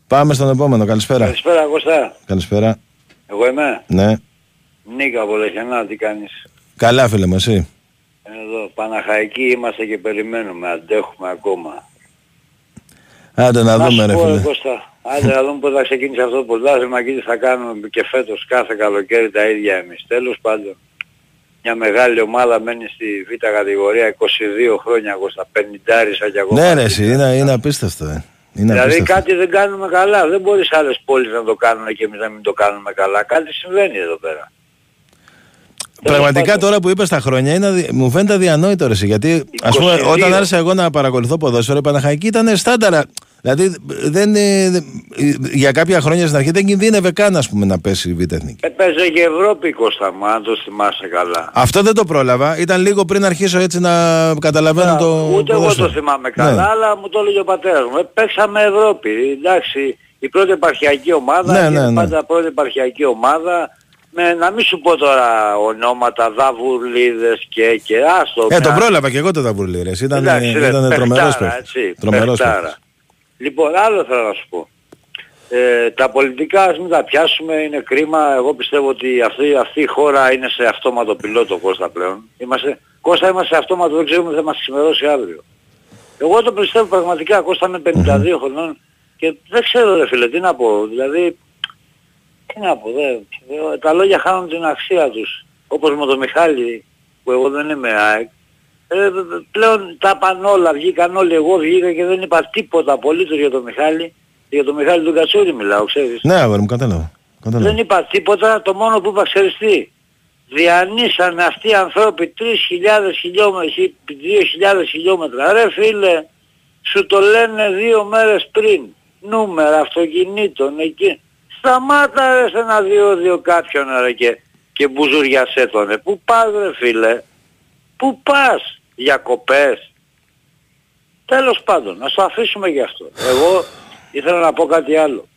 Πάμε στον επόμενο. Καλησπέρα. Καλησπέρα Κώστα. Καλησπέρα. Εγώ είμαι. Ναι. Νίκα από Λεχενά, τι κάνεις; Καλά φίλε μου εσύ. Εδώ, Παναχαϊκοί είμαστε και περιμένουμε, αντέχουμε ακόμα. Άντε να δούμε σου ρε πω, φίλε. Κώστα, άντε να δούμε πότε θα ξεκίνησε αυτό το πρωτάθλημα και τι θα κάνουμε και φέτος κάθε καλοκαίρι τα ίδια εμείς. Τέλος πάντων, μια μεγάλη ομάδα μένει στη β' κατηγορία 22 χρόνια Κώστα, 50 και ακόμα. Ναι ρε εσύ. Είναι, είναι απίστευτο. Ε. Είναι Δηλαδή απίστευτο. κάτι δεν κάνουμε καλά. Δεν μπορείς άλλες πόλεις να το κάνουν και εμείς να μην το κάνουμε καλά. Κάτι συμβαίνει εδώ πέρα. Πραγματικά πάντων. τώρα που είπες τα χρόνια είναι, αδι- μου φαίνεται αδιανόητο ρε εσύ, γιατί ας πούμε 22. όταν άρχισα εγώ να παρακολουθώ ποδόσφαιρο η Παναχαϊκή ήταν στάνταρα δηλαδή δεν, ε, δεν- για κάποια χρόνια στην αρχή δεν κινδύνευε καν ας πούμε να πέσει η Β' Εθνική. Έπαιζε και Ευρώπη Κώστα μου, αν το θυμάσαι καλά. Αυτό δεν το πρόλαβα, ήταν λίγο πριν αρχίσω έτσι να καταλαβαίνω το Ούτε εγώ ποδόσφαιρο. το θυμάμαι καλά, Ναι. αλλά μου το έλεγε ο πατέρας μου. Ε, παίξαμε Ευρώπη. Εντάξει, η πρώτη επαρχιακή ομάδα, Ναι, και ναι, ναι. πάντα πρώτη επαρχιακή ομάδα, με, να μην σου πω τώρα ονόματα, δαβουρλίδες και και άστο. Ε, μια- τον πρόλαβα και εγώ το Δαβουρλή ρε, εσύ, ήταν, Εντάξει, ρε, ήταν τρομερός παιχτάρα, παίκτης. έτσι, Τρομερός παιχτάρα. παίκτης. Λοιπόν, άλλο θέλω να σου πω. Ε, τα πολιτικά ας μην τα πιάσουμε, είναι κρίμα. Εγώ πιστεύω ότι αυτή, αυτή η χώρα είναι σε αυτόματο πιλότο Κώστα πλέον. Είμαστε, Κώστα είμαστε σε αυτόματο, δεν ξέρουμε θα μας ξημερώσει αύριο. Εγώ το πιστεύω πραγματικά, Κώστα είμαι 52 χρονών και δεν ξέρω ρε φίλε τι να πω. Δηλαδή, τι να πω, δε, δε- τα λόγια χάνουν την αξία τους. Όπως με τον Μιχάλη, που εγώ δεν είμαι ΑΕΚ, ε, πλέον τα πάνε όλα, βγήκαν όλοι, εγώ βγήκα και δεν είπα τίποτα απολύτως για τον Μιχάλη. Για τον Μιχάλη τον Κατσούρη μιλάω, ξέρεις. Ναι, αγόρι μου, κατάλαβα. κατάλαβα. Δεν είπα τίποτα, το μόνο που είπα ξέρεις τι. Διανύσανε αυτοί οι ανθρώποι 3.000 χιλιόμετρα, 2.000 χιλιόμετρα. Ρε φίλε, σου το λένε δύο μέρες πριν. Νούμερα αυτοκινήτων εκεί. Σταμάτα ρε σε ένα διόδιο κάποιον ρε και, και μπουζουριασέ τον. ρε. Πού πας ρε φίλε; Πού πας; Διακοπές. Τέλος πάντων, να το αφήσουμε γι' αυτό. Εγώ ήθελα να πω κάτι άλλο.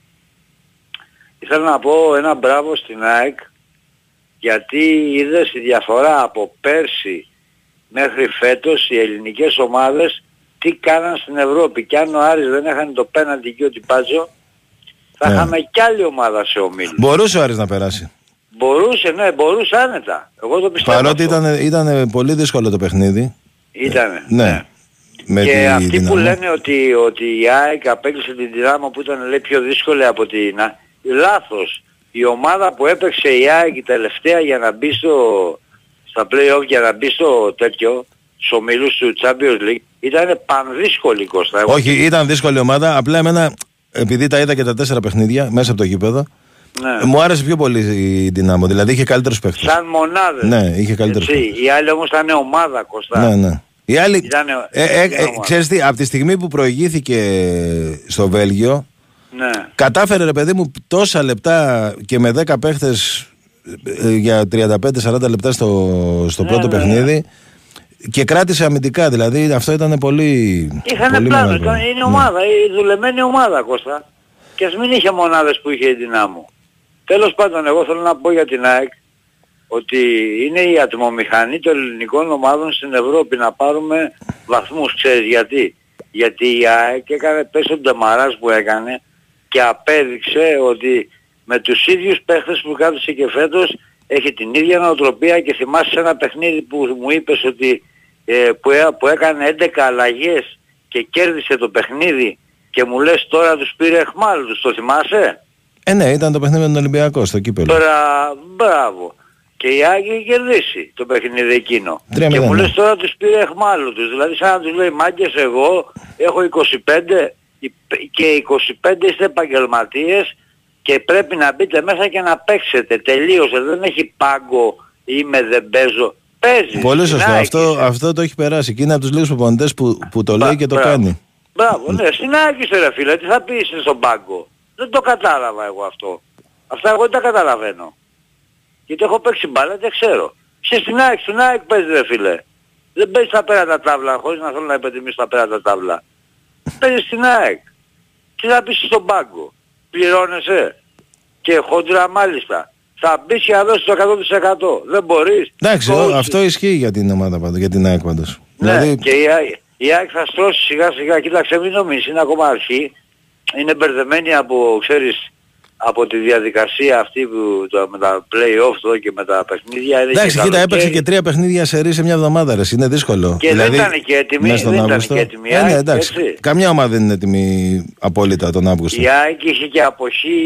Ήθελα να πω ένα μπράβο στην ΑΕΚ γιατί είδες η διαφορά από πέρσι μέχρι φέτος οι ελληνικές ομάδες τι κάναν στην Ευρώπη. Και αν ο Άρης δεν έχανε το πέναντι και ο Τιπάτζο θα Ναι. είχαμε κι άλλη ομάδα σε ομίλους. Μπορούσε ο Άρης να περάσει. Μπορούσε, ναι, μπορούσε άνετα. Εγώ το πιστεύω Παρότι αυτό. ήταν, ήταν πολύ δύσκολο το παιχνίδι. Ήτανε. Ναι. Με και τη αυτοί Δυναμό. που λένε ότι, ότι η ΑΕΚ απέκλεισε την Δυνάμο που ήταν λέει, πιο δύσκολη από την... Α- Λάθος. Η ομάδα που έπαιξε η ΑΕΚ η τελευταία για να μπει στο, στα play-off για να μπει στο τέτοιο στους ομίλους του Champions League ήταν πανδύσκολη Κώστα. Εγώ- Όχι, ήταν δύσκολη ομάδα. Απλά εμένα, επειδή τα είδα και τα τέσσερα παιχνίδια μέσα από το γήπεδο, Ναι. μου άρεσε πιο πολύ η Δυνάμω. Δηλαδή είχε καλύτερους παίχτες. Σαν μονάδες. Ναι, είχε καλύτερους Έτσι, παίχτες. Οι άλλοι όμως ήταν ομάδα Κώστα. Ναι, ναι. Οι άλλοι, Ήτανε- ε, ε, ε, ήταν ομάδα. ξέρεις τι, από τη στιγμή που προηγήθηκε στο Βέλγιο, Ναι. κατάφερε ρε παιδί μου τόσα λεπτά και με 10 παίχτες ε, για 35-40 λεπτά στο, στο Ναι, πρώτο ναι, ναι. παιχνίδι και κράτησε αμυντικά. Δηλαδή αυτό ήταν πολύ. Είχαν πολύ πλάνο, μεγάλο. ήταν, είναι Ναι. ομάδα, η δουλεμένη ομάδα Κώστα. Και ας μην είχε μονάδες που είχε η δυνάμου. Τέλος πάντων, εγώ θέλω να πω για την ΑΕΚ ότι είναι η ατμομηχανή των ελληνικών ομάδων στην Ευρώπη να πάρουμε βαθμούς. Ξέρεις γιατί. Γιατί η ΑΕΚ έκανε πες τον Ντεμαράς που έκανε και απέδειξε ότι με τους ίδιους παίχτες που κάθισε και φέτος έχει την ίδια νοοτροπία και θυμάσαι σε ένα παιχνίδι που μου είπες ότι ε, που, έ- που έκανε 11 αλλαγές και κέρδισε το παιχνίδι και μου λες τώρα τους πήρε εχμάλωτους, το θυμάσαι; Ε, ναι, ήταν το παιχνίδι με τον Ολυμπιακό στο κύπελο. Μπρα, μπράβο. Και η Άγια είχε κερδίσει το παιχνίδι εκείνο. Τρία και μηδέν, μου ναι. λες τώρα τους πήρε εχμάλωτους. Δηλαδή σαν να τους λέει μάγκες εγώ έχω 25 και 25 είστε επαγγελματίες και πρέπει να μπείτε μέσα και να παίξετε. Τελείωσε. Δεν έχει πάγκο είμαι δεν παίζω. Παίζεις. Πολύ σωστό. Στην ΑΕΚ Αυτό, είσαι. αυτό το έχει περάσει. Και είναι από τους λίγους προπονητές που, που το λέει και το Μπράβο. κάνει. Μπράβο, ναι, στην ΑΕΚ είσαι ρε φίλε, τι θα πεις στον πάγκο; Δεν το κατάλαβα εγώ αυτό. Αυτά εγώ δεν τα καταλαβαίνω. Γιατί έχω παίξει μπάλα, δεν ξέρω. Είσαι στην ΑΕΚ, στην ΑΕΚ παίζεις ρε φίλε. Δεν παίζεις στα πέρατα τάβλα, χωρίς να θέλω να υπενθυμίσω τα πέρατα τάβλα. Παίζεις στην ΑΕΚ. Τι θα πεις στον πάγκο. Πληρώνεσαι. Και χόντρα μάλιστα. Θα μπεις και θα δώσεις το 100%. Δεν μπορείς. Εντάξει, Coach. ο- αυτό ισχύει για την ομάδα πάντως, για την ΑΕΚ πάντως. Ναι, Δηλαδή, και η ΑΕΚ, η ΑΕΚ θα στρώσει σιγά σιγά. Κοίταξε μην νομίζεις, είναι ακόμα αρχή. Είναι μπερδεμένη από, ξέρεις, από τη διαδικασία αυτή που το, με τα play-off εδώ και με τα παιχνίδια. Είναι εντάξει, και κοίτα, καλοκαίρι. έπαιξε και τρία παιχνίδια σε ρί σε μια εβδομάδα. Ρε. Είναι δύσκολο. Και δεν ήταν και έτοιμη, μέσα στον δεν ήταν Αύγουστο. και έτοιμη η Ε, ναι, ΑΕΚ, εντάξει. έτσι. Καμιά ομάδα δεν είναι έτοιμη απόλυτα τον Αύγουστο. Η ΑΕΚ είχε και αποχή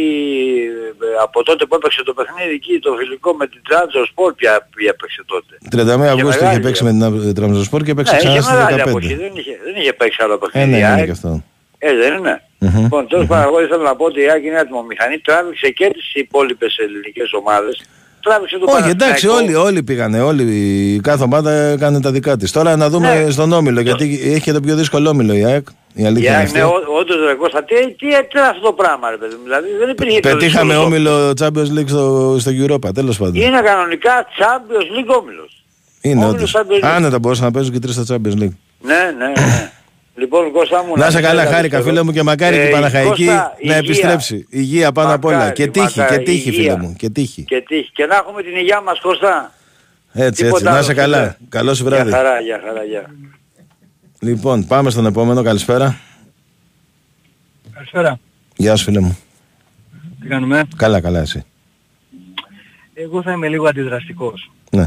ε, από τότε που έπαιξε το παιχνίδι εκεί, το φιλικό με την Τράντζο Σπορ πια πια έπαιξε τότε. 31 Αυγούστου είχε μεγάλη, παίξει με την Τραμπζοσπορ και έπαιξε Ναι, ξανά είχε στις μεγάλη 15. αποχή, δεν είχε, δεν είχε παίξει άλλο Ε, παιχνίδι. ναι, η είναι ΑΕΚ. και αυτό. Ε, δεν είναι. Μμμ. Λοιπόν, τέλος πάντων, εγώ ήθελα να πω ότι η Άκη είναι ατμομηχανή, τράβηξε και τις υπόλοιπες ελληνικές ομάδες. Τράβηξε το Όχι, εντάξει, Παναθηναϊκό. όλοι, όλοι πήγανε. Όλοι, η κάθε ομάδα έκανε τα δικά της. Τώρα να δούμε Ναι. στον Όμιλο, γιατί έχει και το πιο δύσκολο Όμιλο η ΑΕΚ. Η Η αλήθεια είναι ΑΕΚ, αυτή. ναι, ό- όντως ρε Κώστα, τι, τι, τι είναι αυτό το πράγμα ρε παιδί μου, δηλαδή δεν υπήρχε πιο Πετύχαμε δύσκολος Όμιλο Champions League στο, στο Europa, τέλος πάντων. Είναι κανονικά Champions League όμιλος. Είναι Όμιλος όντως. Champions League. Άνετα μπορούσαν να παίζουν και τρεις στο Champions League. Ναι, ναι, ναι. Λοιπόν, Κώστα μου... Να είσαι μην καλά, σε χάρηκα καθυστερώ. φίλε μου και μακάρι Ε, και η Παναχαϊκή Κώστα, να υγεία. επιστρέψει. Υγεία πάνω απ' όλα. Μακάρι, Και τύχη, και μακάρι, τύχη φίλε υγεία. μου. Και τύχη. Και τύχη. Και να έχουμε την υγεία μας, Κώστα. Έτσι, έτσι. Τίποτα Να άλλο, είσαι καλά. φίλε. Καλό σου Για βράδυ. χαρά, για χαρά, για. Λοιπόν, πάμε στον επόμενο. Καλησπέρα. Καλησπέρα. Γεια σου φίλε μου. Τι κάνουμε; Καλά, καλά εσύ. Εγώ θα είμαι λίγο αντιδραστικός. Ναι,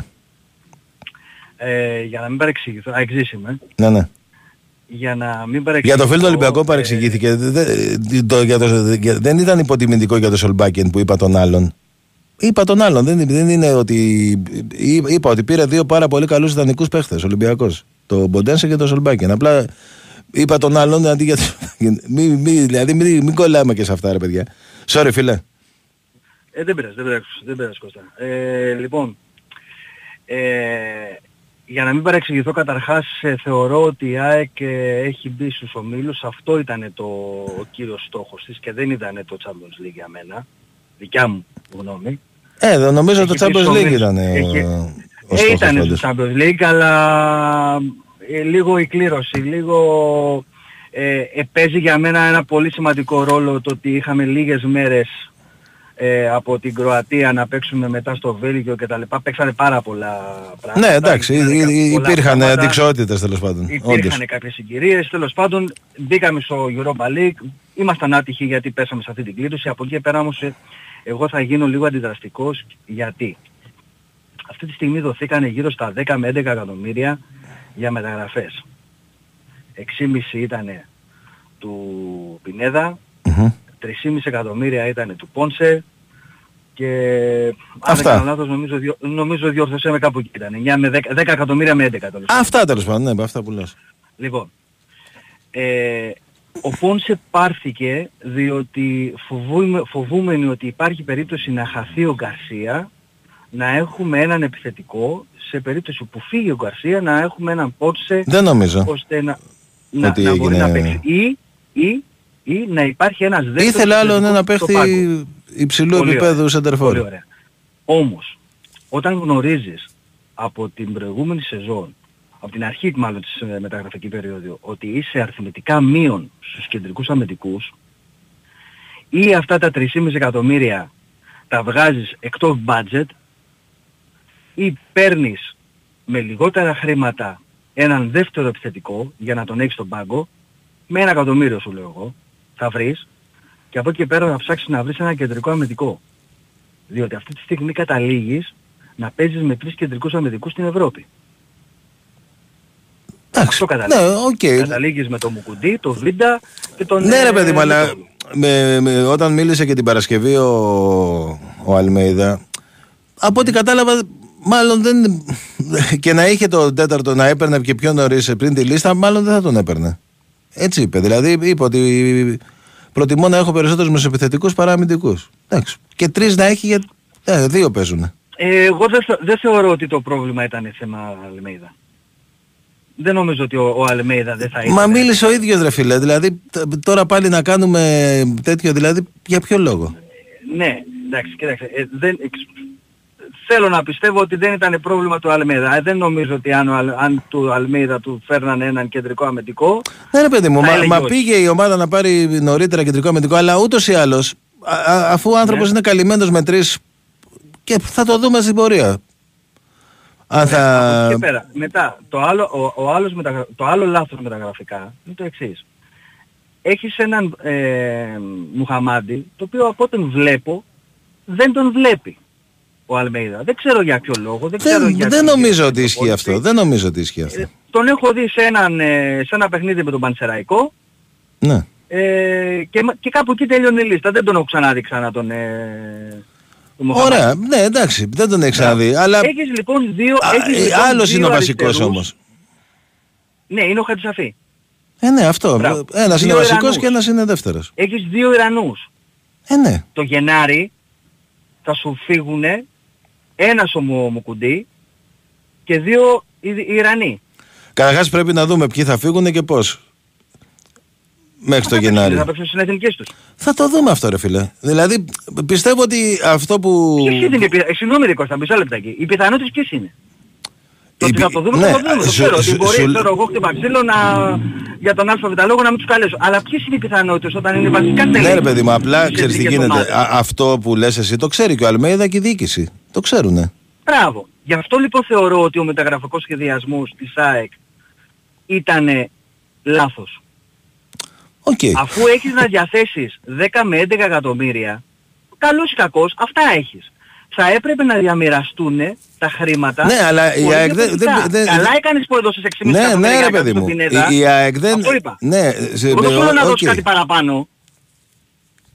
Ε, για να μην παρεξηγηθώ. Α, εξής είμαι. ναι, ναι. Για να μην Για παρεξηγηθώ. το φίλο του Ολυμπιακό ε, παρεξηγήθηκε. Δε- το- για το- για- δεν ήταν υποτιμητικό για το Σολμπάκεν που είπα τον άλλον. Είπα τον άλλον. Δεν, δεν είναι ότι. εί- Είπα ότι πήρε δύο πάρα πολύ καλούς ιδανικούς παίχτες Ολυμπιακός. Το Μποντένσε και το Σολμπάκεν. Απλά είπα τον άλλον αντί για το. Μη, μη, δηλαδή μην, μην κολλάμε και σε αυτά, ρε παιδιά. Sorry, φίλε. Ε, δεν πειράζει, δεν πειράζει, δεν πειράζει Κώστα. Ε, λοιπόν, ε, για να μην παρεξηγηθώ καταρχάς ε, θεωρώ ότι η ΑΕΚ ε, έχει μπει στους ομίλους. Αυτό ήταν το ο κύριος στόχος της και δεν ήταν το Champions League για μένα. Δικιά μου γνώμη. Ε, δεν νομίζω Έχει το μπει Champions στο League μέσο. ήταν ο, Έχει- ο Ε, στόχος ήταν πάντως. στο Champions League, αλλά ε, λίγο η κλήρωση, λίγο ε, ε, παίζει για μένα ένα πολύ σημαντικό ρόλο το ότι είχαμε λίγες μέρες ε, από την Κροατία να παίξουμε μετά στο Βέλγιο και τα λοιπά. Παίξανε πάρα πολλά πράγματα. Ναι, εντάξει, Υπήρχαν υ- υ- πολλά υπήρχαν πράγματα. αντικσότητες τέλος πάντων. Όντως. Υπήρχαν κάποιες συγκυρίες, τέλος πάντων μπήκαμε στο Europa League, ήμασταν άτυχοι γιατί πέσαμε σε αυτή την κλήρωση, από εκεί και πέρα όμως ε, εγώ θα γίνω λίγο αντιδραστικός γιατί; Αυτή τη στιγμή δοθήκανε γύρω στα 10 με 11 εκατομμύρια για μεταγραφές. 6,5 ήταν του Πινέδα, Μμμ. 3,5 εκατομμύρια ήταν του Πόνσε, Και αν δεν Αυτά. κάνω λάθος νομίζω, διο- νομίζω διόρθωσέ με κάπου εκεί ήταν. 9 με 10, 10 εκατομμύρια με 11 τέλος πάντων. Αυτά τέλος πάντων, ναι, αυτά που λες. Λοιπόν, ε, ο Πόνσε πάρθηκε διότι φοβούμε, φοβούμενοι ότι υπάρχει περίπτωση να χαθεί ο Γκαρσία, να έχουμε έναν επιθετικό, σε περίπτωση που φύγει ο Γκαρσία να έχουμε έναν Πόνσε Δεν νομίζω. ώστε να, να, Ότι να μπορεί έγινε- να παίξει. Ή, ή, ή να υπάρχει ένας δεύτερος Ήθελε άλλον επιθετικός ένα στο παίχτη πάγκο. υψηλού Πολύ επίπεδου ωραία. σεντερφόρ. Πολύ ωραία. Όμως, όταν γνωρίζεις από την προηγούμενη σεζόν, από την αρχή μάλλον της ε, μεταγραφική περίοδου, ότι είσαι αριθμητικά μείον στους κεντρικούς αμυντικούς ή αυτά τα 3,5 εκατομμύρια τα βγάζεις εκτός budget ή παίρνεις με λιγότερα χρήματα έναν δεύτερο επιθετικό για να τον έχεις στον πάγκο, με ένα εκατομμύριο σου λέω εγώ, θα βρεις και από εκεί και πέρα θα ψάξεις να βρεις ένα κεντρικό αμυντικό. Διότι αυτή τη στιγμή καταλήγεις να παίζεις με τρεις κεντρικούς αμυντικούς στην Ευρώπη. Εντάξει, Αυτό καταλήγεις. ναι, οκ. Καταλήγεις με τον Μουκουντί, τον Βίντα και τον... Ναι ρε ε, παιδί μου, αλλά Μητρόλου. με, με- όταν μίλησε και την Παρασκευή ο, ο Αλμέιδα, από ό,τι κατάλαβα, μάλλον δεν. και να είχε το τέταρτο να έπαιρνε και πιο νωρίς πριν τη λίστα, μάλλον δεν θα τον έπαιρνε. Έτσι είπε. Δηλαδή είπε ότι προτιμώ να έχω περισσότερους μεσοεπιθετικού παρά αμυντικούς. Εντάξει. Και τρεις να έχει, για... ε, δύο παίζουν. Ε, εγώ δεν, θε- δεν θεωρώ ότι το πρόβλημα ήταν θέμα Αλμέιδα. Δεν νομίζω ότι ο, ο Αλμέιδα δεν θα ήταν. Μα μίλησε ο ίδιος ρε φίλε. Δηλαδή τ- τώρα πάλι να κάνουμε τέτοιο, δηλαδή για ποιο λόγο; Ναι, εντάξει, κοίταξε. Ε, δεν, εξ- θέλω να πιστεύω ότι δεν ήταν πρόβλημα του Αλμέιδα. Ε, δεν νομίζω ότι αν, ο Αλ- αν του Αλμέιδα του φέρνανε έναν κεντρικό αμυντικό, Ναι, ρε παιδί μου, Θα μα, έλεγε μα όχι. πήγε η ομάδα να πάρει νωρίτερα κεντρικό αμυντικό, αλλά ούτως ή άλλως, αφού ο άνθρωπος Ναι. είναι καλυμμένος με τρεις. Και θα το δούμε στην πορεία. Αν Ναι, από εκεί θα. και πέρα. Μετά, το άλλο, ο, ο άλλος μεταγρα... το άλλο λάθος μεταγραφικά είναι το εξής. Έχεις έναν ε, Μουχαμάντι, το οποίο από ό,τι βλέπω δεν τον βλέπει ο Αλμέιδα. Δεν ξέρω για ποιο λόγο. Δεν, ξέρω Δεν, για δεν τι- νομίζω για ότι το ισχύει πόδι. αυτό. Δεν νομίζω ότι ισχύει αυτό. Ε, τον έχω δει σε, έναν, ε, σε ένα παιχνίδι με τον Πανσεραϊκό Ναι. ε, και, μα- και κάπου εκεί τελειώνει η λίστα. Δεν τον έχω ξαναδεί ξανά τον, ε, τον Μουχαμάντι. Ωραία, ναι, εντάξει, δεν τον έχεις ξαναδεί. Αλλά Έχεις λοιπόν δύο... έχεις, λοιπόν, άλλος δύο είναι ο βασικός αριστερούς. όμως. Ναι, είναι ο Χατζησαφή. Ε, ναι, αυτό. Μπράβο. Ένας είναι Δύο βασικός Ιρανούς. και ένας είναι δεύτερος. Έχεις δύο Ιρανούς. Ε, ναι. Το Γενάρη θα σου φύγουνε ένας ο Μου- Μουκουντή και δύο Ι- Ιρανοί. Καταρχάς πρέπει να δούμε ποιοι θα φύγουν και πώς. Μέχρι το Θα παίξουν- Γενάρη. Θα παίξουν στις εθνικές τους. Θα το δούμε αυτό, ρε φίλε. Δηλαδή, πιστεύω ότι αυτό που. Ποιες είναι οι πιθα- ε, Συγγνώμη ρε Κώστα, μισό λεπτάκι. Οι πιθανότητες ποιες είναι; Το Οι ότι πι- θα το δούμε, ναι, θα το δούμε. Το σου- ξέρω ότι σου- μπορεί, σου- ξέρω εγώ χτύπα ξύλο να... για τον ΑΒ λόγο να μην τους καλέσω. Αλλά ποιες είναι οι πιθανότητες όταν είναι βασικά τέλη. Ναι, ρε παιδί μου, απλά στις ξέρεις τι εθνικές γίνεται. ομάδες; Α, αυτό που λες εσύ το ξέρει και ο Αλμέιδα και η διοίκηση. Το ξέρουνε. Μπράβο. Γι' αυτό λοιπόν θεωρώ ότι ο μεταγραφικός σχεδιασμός της ΑΕΚ ήταν λάθος. Οκ. Αφού έχεις να διαθέσεις 10 με 11 εκατομμύρια, καλός ή κακός, αυτά έχεις. Θα έπρεπε να διαμοιραστούν τα χρήματα. Ναι, αλλά η πολύ ΑΕΚ δεν- διαφορετικά. δεν- δεν- Καλά έκανες που έδωσες 6,5 Ναι, εκατομμύρια ναι, ρε για παιδί τον μου. Πινέδα. Η, η ΑΕΚ δεν. Αυτό είπα. Ναι, σε- Εγώ δεν θέλω να οκ. δώσεις κάτι παραπάνω.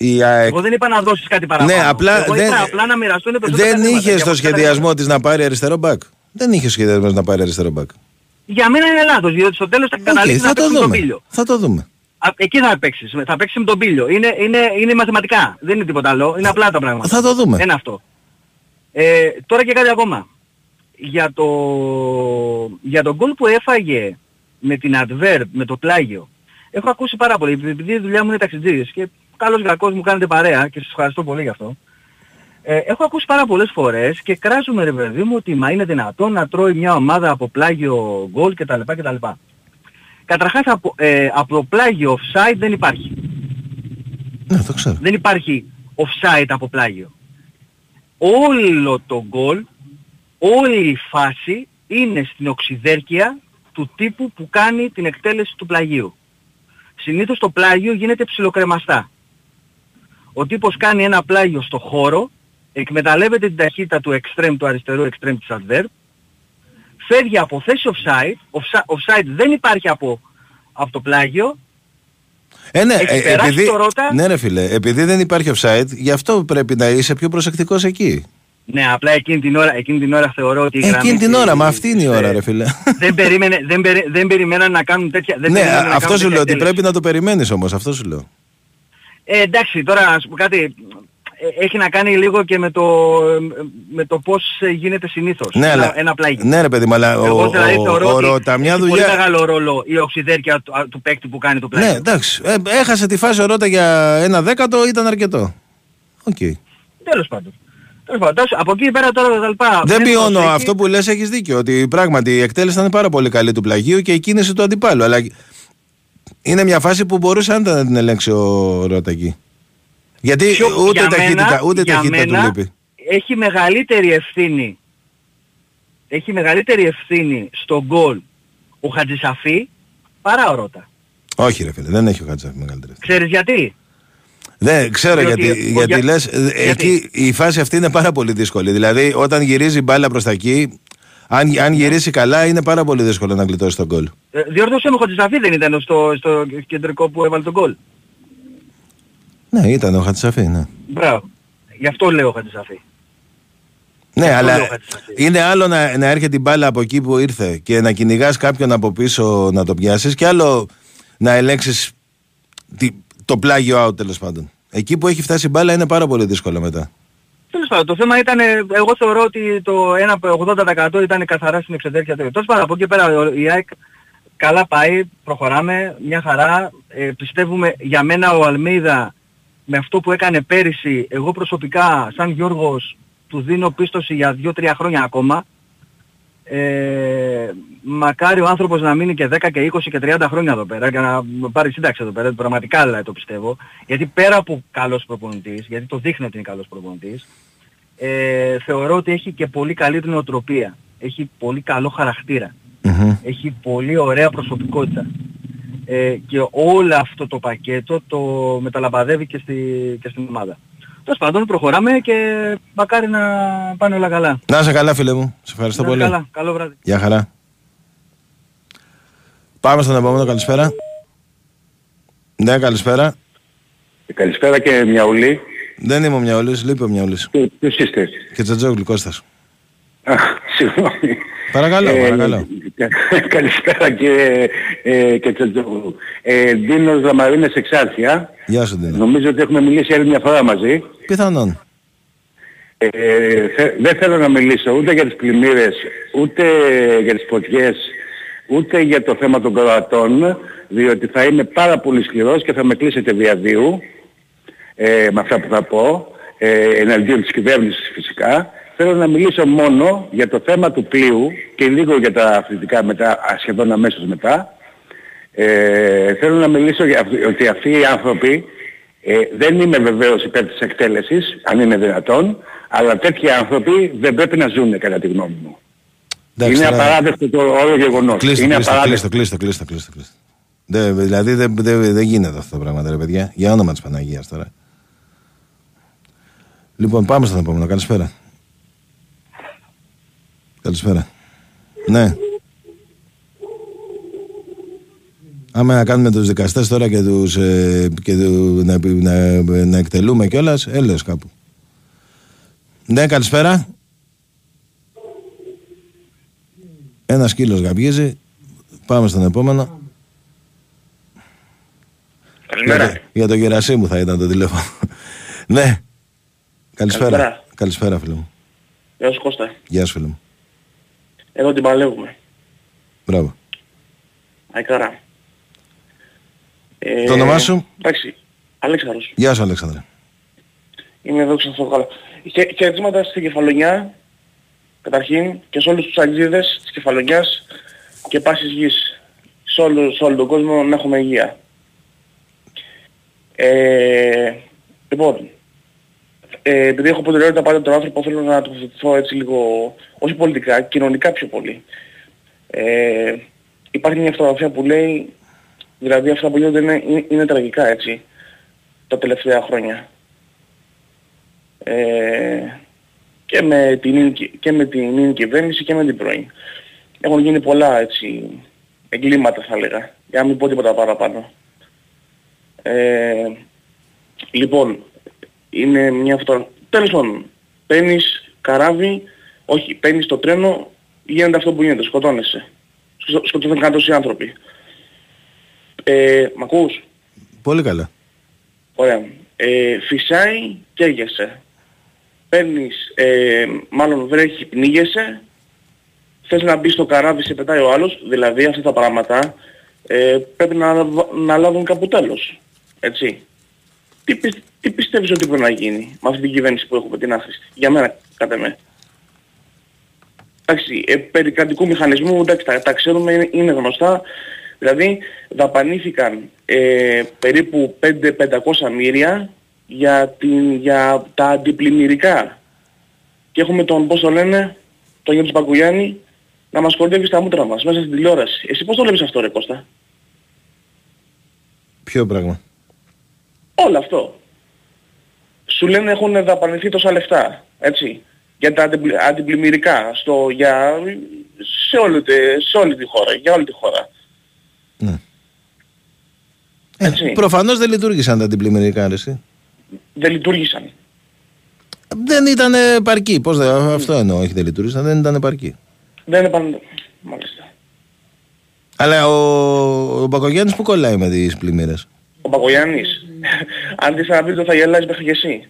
Η ΑΕΚ Εγώ δεν είπα να δώσεις κάτι παραπάνω. Ναι, απλά Εγώ δεν, είπα απλά να μοιραστούν περισσότερα δεν χρήματα. είχες Για στο αυτό σχεδιασμό της να πάρει αριστερό μπακ. Δεν είχε σχεδιασμό να πάρει αριστερό μπακ. Για μένα είναι λάθος, διότι στο τέλος θα Οκ, καταλήξει θα να το παίξεις τον δούμε. Πήλιο. Θα το δούμε. Α, Εκεί θα παίξεις. Θα παίξεις με τον Πήλιο. Είναι, είναι, είναι μαθηματικά. Δεν είναι τίποτα άλλο. Είναι απλά τα πράγματα. Θα το δούμε. Ένα αυτό. Ε, τώρα και κάτι ακόμα. Για το, για τον γκολ που έφαγε με την Αντβέρπ, με το πλάγιο, έχω ακούσει πάρα πολύ. Επειδή η δουλειά μου είναι ταξιτζής και καλός κακός μου κάνετε παρέα και σας ευχαριστώ πολύ γι' αυτό. Ε, έχω ακούσει πάρα πολλές φορές και κράζουμε ρε παιδί μου ότι μα είναι δυνατόν να τρώει μια ομάδα από πλάγιο γκολ κτλ. κτλ. Καταρχάς από, ε, από πλάγιο offside δεν υπάρχει. Ναι, το ξέρω. Δεν υπάρχει offside από πλάγιο. Όλο το γκολ, όλη η φάση είναι στην οξυδέρκεια του τύπου που κάνει την εκτέλεση του πλαγίου. Συνήθως το πλάγιο γίνεται ψιλοκρεμαστά. Ο τύπος κάνει ένα πλάγιο στο χώρο, εκμεταλλεύεται την ταχύτητα του extreme, του αριστερού extreme της adverb, φεύγει από θέση offside, offsi- offside δεν υπάρχει από, από το πλάγιο Ε, ναι, Έχει ε, περάσει επειδή, το Ρώτα. ναι, ρε φίλε, επειδή δεν υπάρχει offside, γι' αυτό πρέπει να είσαι πιο προσεκτικός εκεί. Ναι, απλά εκείνη την ώρα, εκείνη την ώρα θεωρώ ότι η Εκείνη γραμμή την της- ώρα, μα αυτή είναι η ώρα, ρε φίλε. δεν, περίμενε, δεν, περι, δεν περιμέναν να κάνουν τέτοια... Δεν ναι, περιμέναν να αυτό κάνουν σου λέω τέτοια ότι πρέπει να το περιμένεις όμως, αυτό σου λέω. Ε, εντάξει, τώρα να σου πω κάτι. Ε, Έχει να κάνει λίγο και με το, με το πώς ε, γίνεται συνήθως. Ναι, ένα, αλλά, ένα πλάγι. ναι ρε παιδί, μου, αλλά ο, Εγώ δηλαδή ο, θεωρώ ο ότι Ρότα μια έχει δουλειά... πολύ μεγάλο ρόλο η οξυδέρκεια του, του παίκτη που κάνει το πλάγι. Ναι, εντάξει. Ε, έχασε τη φάση ο Ρότα για ένα δέκατο, ήταν αρκετό. Οκ. Τέλος πάντων. Τέλος πάντων, τόσο- από εκεί πέρα τώρα τα λοιπά. Δεν βλέπω πιώνω ότι αυτό που λες, έχεις δίκιο. Ότι πράγματι η εκτέλεση ήταν πάρα πολύ καλή του πλαγίου και η κίνηση του αντιπάλου. Αλλά είναι μια φάση που μπορούσε άντα να την ελέγξει ο Ρώτα εκεί. Γιατί Πιο- ούτε για ταχύτητα, μένα- ούτε για ταχύτητα του μένα λείπει. Έχει μεγαλύτερη ευθύνη. Έχει μεγαλύτερη ευθύνη στο γκολ ο Χατζησαφή παρά ο Ρώτα. Όχι ρε φίλε, δεν έχει ο Χατζησαφή μεγαλύτερη. Ξέρεις γιατί; Δεν ξέρω Διότι- γιατί, ο- γιατί για- λες, ε, γιατί; εκεί η φάση αυτή είναι πάρα πολύ δύσκολη. Δηλαδή όταν γυρίζει η μπάλα προς τα εκεί, αν, αν γυρίσει καλά είναι πάρα πολύ δύσκολο να γλιτώσει τον γκολ. Ε, Διόρθωσε με ο Χατζησαφή δεν ήταν στο, στο κεντρικό που έβαλε τον γκολ. Ναι, ήταν ο Χατζησαφή, ναι. Μπράβο. Γι' αυτό λέω Χατζησαφή. Ναι, Αυτό αλλά λέω Χατζησαφή. είναι άλλο να, να έρχεται η μπάλα από εκεί που ήρθε και να κυνηγάς κάποιον από πίσω να το πιάσεις, και άλλο να ελέγξεις το πλάγιο out τέλος πάντων. Εκεί που έχει φτάσει η μπάλα είναι πάρα πολύ δύσκολο μετά. Τέλος πάντων, το θέμα ήταν, ε, εγώ θεωρώ ότι το 1 80% ήταν καθαρά στην εξεντέρκεια του. Τέλος πάντων, από εκεί πέρα ο- η ΑΕΚ καλά πάει, προχωράμε, μια χαρά. Ε, πιστεύουμε για μένα ο Αλμίδα με αυτό που έκανε πέρυσι, εγώ προσωπικά σαν Γιώργος του δίνω πίστοση για 2-3 χρόνια ακόμα. Ε, μακάρι ο άνθρωπος να μείνει και 10 και 20 και 30 χρόνια εδώ πέρα και να πάρει σύνταξη εδώ πέρα, πραγματικά δηλαδή το πιστεύω. Γιατί πέρα από καλός προπονητής, γιατί το δείχνει ότι είναι καλός προπονητής, ε, θεωρώ ότι έχει και πολύ καλή την νοοτροπία. Έχει πολύ καλό χαρακτήρα. Μμμ. Έχει πολύ ωραία προσωπικότητα. Ε, και όλο αυτό το πακέτο το μεταλαμπαδεύει και, στη, και στην ομάδα. Τέλος πάντων προχωράμε και μακάρι να πάνε όλα καλά. Να είσαι καλά, φίλε μου. Σε ευχαριστώ Να είστε πολύ. Καλά. Καλό βράδυ. Γεια χαρά. Πάμε στον επόμενο, καλησπέρα. Ναι, καλησπέρα. Καλησπέρα και Μιαουλή. Δεν είμαι ο Μιαούλης, λείπει ο Μιαούλης. Ποιο- Ποιος είστε; Και Τζατζόγλου Κώστας. Α, Συγγνώμη. Παρακαλώ, Ε, παρακαλώ. Καλησπέρα και, ε, και Τσατζόγλου. Ε, Δίνος Λαμαρίνες Εξάρτια. Γεια σου, Ντίνα. Νομίζω ότι έχουμε μιλήσει άλλη μια φορά μαζί. Πιθανόν. Ε, θε- δεν θέλω να μιλήσω ούτε για τις πλημμύρες, ούτε για τις φωτιές, ούτε για το θέμα των Κροατών, διότι θα είμαι πάρα πολύ σκληρός και θα με κλείσετε διαδίου ε, με αυτά που θα πω, ε, εναντίον της κυβέρνησης φυσικά. Θέλω να μιλήσω μόνο για το θέμα του πλοίου και λίγο για τα αθλητικά μετά, α, σχεδόν αμέσως μετά. Ε, θέλω να μιλήσω για αυ- ότι αυτοί οι άνθρωποι ε, δεν είμαι βεβαίως υπέρ της εκτέλεσης, αν είναι δυνατόν, αλλά τέτοιοι άνθρωποι δεν πρέπει να ζουν κατά τη γνώμη μου. Εντάξει, είναι τώρα- απαράδεκτο το όλο γεγονός. Κλείστε, είναι κλείστε, απαράδεκτο. κλείστε, κλείστε, κλείστε, κλείστε. Δεν- δηλαδή δεν δεν- δεν γίνεται αυτό το πράγμα, ρε παιδιά. Για όνομα της Παναγίας τώρα. Λοιπόν, πάμε στον επόμενο. Καλησπέρα. Καλησπέρα. Ναι. Άμα να κάνουμε τους δικαστές τώρα και, τους, ε, και του, να, να, να εκτελούμε κιόλας, έλεος κάπου. Ναι, καλησπέρα. Ένας σκύλος γαμπιέζει. Πάμε στον επόμενο. Καλημέρα. Για, το- για το Γερασίμου θα ήταν το τηλέφωνο. ναι. Καλησπέρα. Καλησπέρα. Καλησπέρα φίλε μου. Γεια σου Κώστα. Γεια σου φίλε μου. Εδώ την παλεύουμε. Μπράβο. Αϊκάρα. Ε, Το όνομά σου; Εντάξει. Αλέξανδρος. Γεια σου Αλέξανδρε. Είμαι εδώ ξανθώ καλά. Χαι- Χαιρετίσματα στη Κεφαλονιά. Καταρχήν και σε όλους τους αγγίδες της Κεφαλονιάς και πάσης γης. Σε όλο, σε όλο τον κόσμο να έχουμε υγεία. Ε, λοιπόν, ε, επειδή έχω προτεραιότητα πάντα τον άνθρωπο, θέλω να τοποθετηθώ έτσι λίγο, όχι πολιτικά, κοινωνικά πιο πολύ. Ε, υπάρχει μια φωτογραφία που λέει, δηλαδή αυτά που γίνονται είναι, είναι, είναι τραγικά έτσι, τα τελευταία χρόνια. Ε, και με την νυν- και με την νυν κυβέρνηση και με την πρώην. Έχουν γίνει πολλά έτσι εγκλήματα θα έλεγα, για να μην πω τίποτα παραπάνω. Ε, λοιπόν, είναι μια φωτογραφία. Τέλος πάντων, παίρνεις καράβι, όχι, παίρνεις το τρένο, γίνεται αυτό που γίνεται, σκοτώνεσαι. Σκο- Σκοτώθηκαν κάτω οι άνθρωποι. Ε, μ' ακούς; Πολύ καλά. Ωραία. Ε, φυσάει, καίγεσαι. Παίρνεις, ε, μάλλον βρέχει, πνίγεσαι. Θες να μπεις στο καράβι, σε πετάει ο άλλος. Δηλαδή αυτά τα πράγματα ε, πρέπει να, βα- να λάβουν κάπου τέλος. Έτσι. Τι, πι- τι πιστεύεις ότι πρέπει να γίνει με αυτή την κυβέρνηση που έχουμε την άχρηστη. Για μένα, κατά με. Εντάξει, ε, περί κρατικού μηχανισμού, εντάξει, τα, τα ξέρουμε, είναι, είναι γνωστά. Δηλαδή, δαπανήθηκαν ε, περίπου 5-500 μύρια για, την, για τα αντιπλημμυρικά. Και έχουμε τον, πώς το λένε, τον Γιώργο Παγκουλιάνη, να μας κορδεύει στα μούτρα μας, μέσα στην τηλεόραση. Εσύ πώς το βλέπεις αυτό ρε Κώστα; Ποιο πράγμα; Όλο αυτό. Σου λένε έχουν δαπανηθεί τόσα λεφτά, έτσι, για τα αντιπλη- αντιπλημμυρικά, στο, για, σε, όλη, τη- σε όλη τη χώρα, για όλη τη χώρα. Ναι. Έτσι. Ε, προφανώς δεν λειτουργήσαν τα αντιπλημμυρικά, ρε, εσύ. Δεν λειτουργήσαν. Δεν ήταν επαρκή. Πώς δεν, αυτό εννοώ, όχι δεν λειτουργήσαν, δεν ήταν επαρκή. Δεν είναι πάνω... Μάλιστα. Αλλά ο, ο Μπακογιάννης που κολλάει με τις πλημμύρες; Ο Παγκογιάννης, αν δεις ένα βίντεο θα γελάεις μέχρι και εσύ.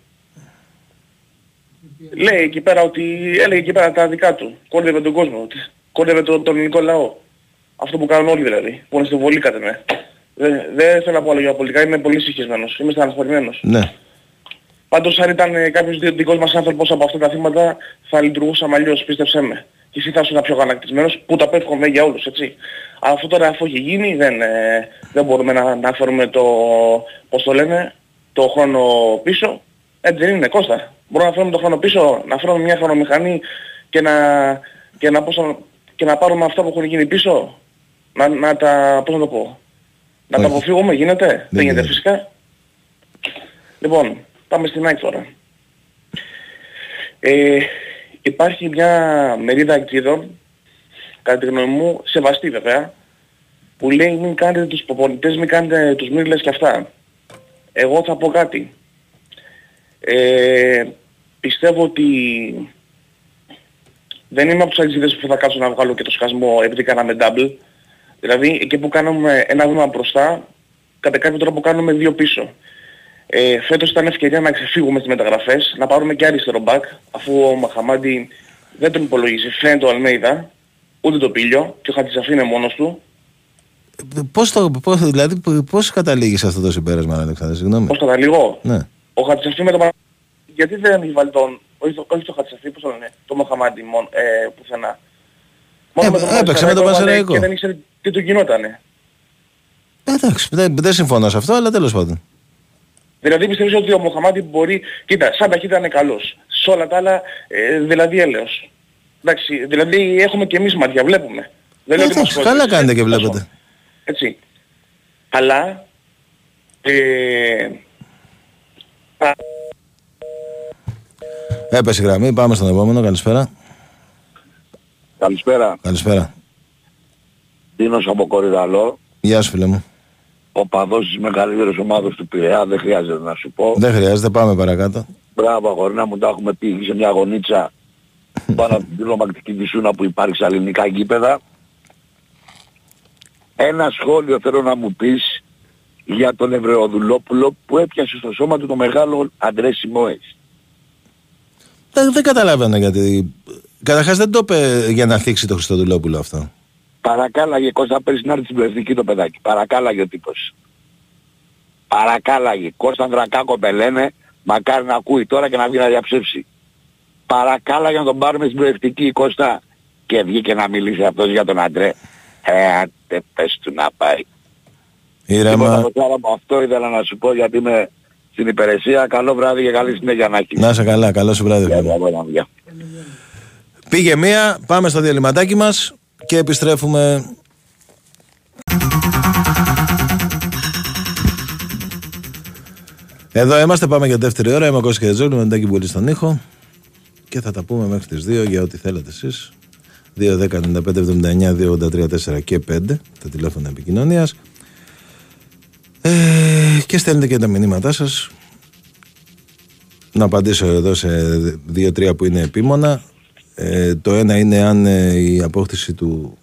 Λέει εκεί πέρα ότι, έλεγε εκεί πέρα τα δικά του. Κόρδευε τον κόσμο. ότι Κόρδευε τον, τον ελληνικό λαό. Αυτό που κάνουν όλοι δηλαδή. Που είναι στη βολή κατά με. Δεν, δεν θέλω να πω άλλο για πολιτικά, είμαι πολύ συγχυσμένος. Είμαι στεναχωρημένος. Ναι. Πάντως αν ήταν ε, κάποιος δι- δικός μας άνθρωπος από αυτά τα θύματα θα λειτουργούσαμε αλλιώς, πίστεψέ με. Και εσύ θα ήσουν πιο γανακτισμένος που τα απέφχομαι για όλους, έτσι. Αλλά αυτό τώρα αφού έχει γίνει δεν, ε, δεν μπορούμε να, να φέρουμε το, πώς το λένε, το χρόνο πίσω. Έτσι δεν είναι Κώστα. Μπορούμε να φέρουμε το χρόνο πίσω, να φέρουμε μια χρονομηχανή και να, και να, πώς, να- και να πάρουμε αυτά που έχουν γίνει πίσω. Να, να τα, πώς να το πω, να τα Όχι. αποφύγουμε, γίνεται. Δεν, γίνεται γίνεται. φυσικά. Λοιπόν, πάμε στην ΑΕΚ τώρα. Ε, υπάρχει μια μερίδα εκτίδων, κατά τη γνώμη μου, σεβαστή βέβαια, που λέει μην κάνετε τους προπονητές, μην κάνετε τους μύρλες και αυτά. Εγώ θα πω κάτι. Ε, πιστεύω ότι δεν είμαι από τους αγγλίδες που θα κάτσω να βγάλω και το σκασμό επειδή κάναμε double. Δηλαδή εκεί που κάνουμε ένα βήμα μπροστά, κατά κάποιο τρόπο κάνουμε δύο πίσω. Ε, φέτος ήταν ευκαιρία να ξεφύγουμε στις μεταγραφές, να πάρουμε και αριστερό μπακ, αφού ο Μαχαμάντη δεν τον υπολογίζει, φαίνεται ο Αλμέιδα, ούτε το Πίλιο, και ο Χατζησαφή είναι μόνος του. Πώς, το, πώς, δηλαδή, πώς καταλήγεις σε αυτό το συμπέρασμα, Αλεξάνδρε, συγγνώμη; Πώς καταλήγω; Ναι. Ο Χατζησαφή με τον Μαχα- Γιατί δεν έχει βάλει τον... Όχι, το- όχι το Χατζησαφή, πώς το λένε, τον Μαχαμάντη μόνο, ε, πουθενά. Ε, έπαιξε με τον έβαλε Πανσεραϊκό. Και δεν ήξερε τι του γινότανε. Ε, Εντάξει, δεν, δεν συμφωνώ σε αυτό, αλλά τέλος πάντων. Δηλαδή πιστεύεις ότι ο Μοχαμάντη μπορεί... Κοίτα, σαν ταχύτητα είναι καλός. Σε όλα τα άλλα, ε, δηλαδή έλεος. Εντάξει, δηλαδή έχουμε και εμείς μάτια, βλέπουμε. Δεν λέω ότι Εντάξει, μας καλά χωρίζει. κάνετε και Ε, βλέπετε. Έτσι. Αλλά... Ε, α, Έπεσε η γραμμή, πάμε στον επόμενο. Καλησπέρα. Καλησπέρα. Καλησπέρα. Δίνος από Κορυδαλό. Γεια σου, φίλε μου. Ο παδός της μεγαλύτερης ομάδας του Πειραιά. Δεν χρειάζεται να σου πω. Δεν χρειάζεται, πάμε παρακάτω. Μπράβο αγορίνα μου, τα έχουμε πει σε μια γωνίτσα πάνω από την τρομακτική βυσούνα που υπάρχει στα ελληνικά γήπεδα. Ένα σχόλιο θέλω να μου πεις για τον Ευρεοδουλόπουλο που έπιασε στο σώμα του το μεγάλο Αντρέ Σιμόες. Δεν, δεν καταλάβαινα γιατί. Καταρχάς δεν το είπε για να θίξει το Χριστοδουλόπουλο αυτό. Παρακάλαγε Κώστα πέρυσι να έρθει στην πλευτική το παιδάκι. Παρακάλαγε ο τύπος. Παρακάλαγε. Κώστα Ανδρακάκο πελένε, μακάρι να ακούει τώρα και να βγει να διαψεύσει. Παρακάλαγε να τον πάρουμε στην πλευτική Κώστα. Και βγήκε να μιλήσει αυτός για τον Αντρέ. Ε, άντε πες του να πάει. Τίποτα, Ήρεμα. Κωστάρα μου, αυτό ήθελα να σου πω γιατί είμαι στην υπηρεσία. Καλό βράδυ και καλή συνέχεια να έχεις. Να είσαι καλά, καλό σου βράδυ. Γεια, φίλε. γεια, γεια, γεια. Πήγε μία, πάμε στο διαλυματάκι μας και επιστρέφουμε. Εδώ είμαστε, πάμε για δεύτερη ώρα. Είμαι ο Κώστας Κερετζόγλου, με τον Τάκη Μπουλή στον ήχο. Και θα τα πούμε μέχρι τις 2 για ό,τι θέλετε εσείς. 2, 10, 95, 79, 2, 83, 4 και 5 τα τηλέφωνα επικοινωνίας. Ε, και στέλνετε και τα μηνύματά σας. Να απαντήσω εδώ σε δύο-τρία που είναι επίμονα. Ε, το ένα είναι αν ε, η απόκτηση του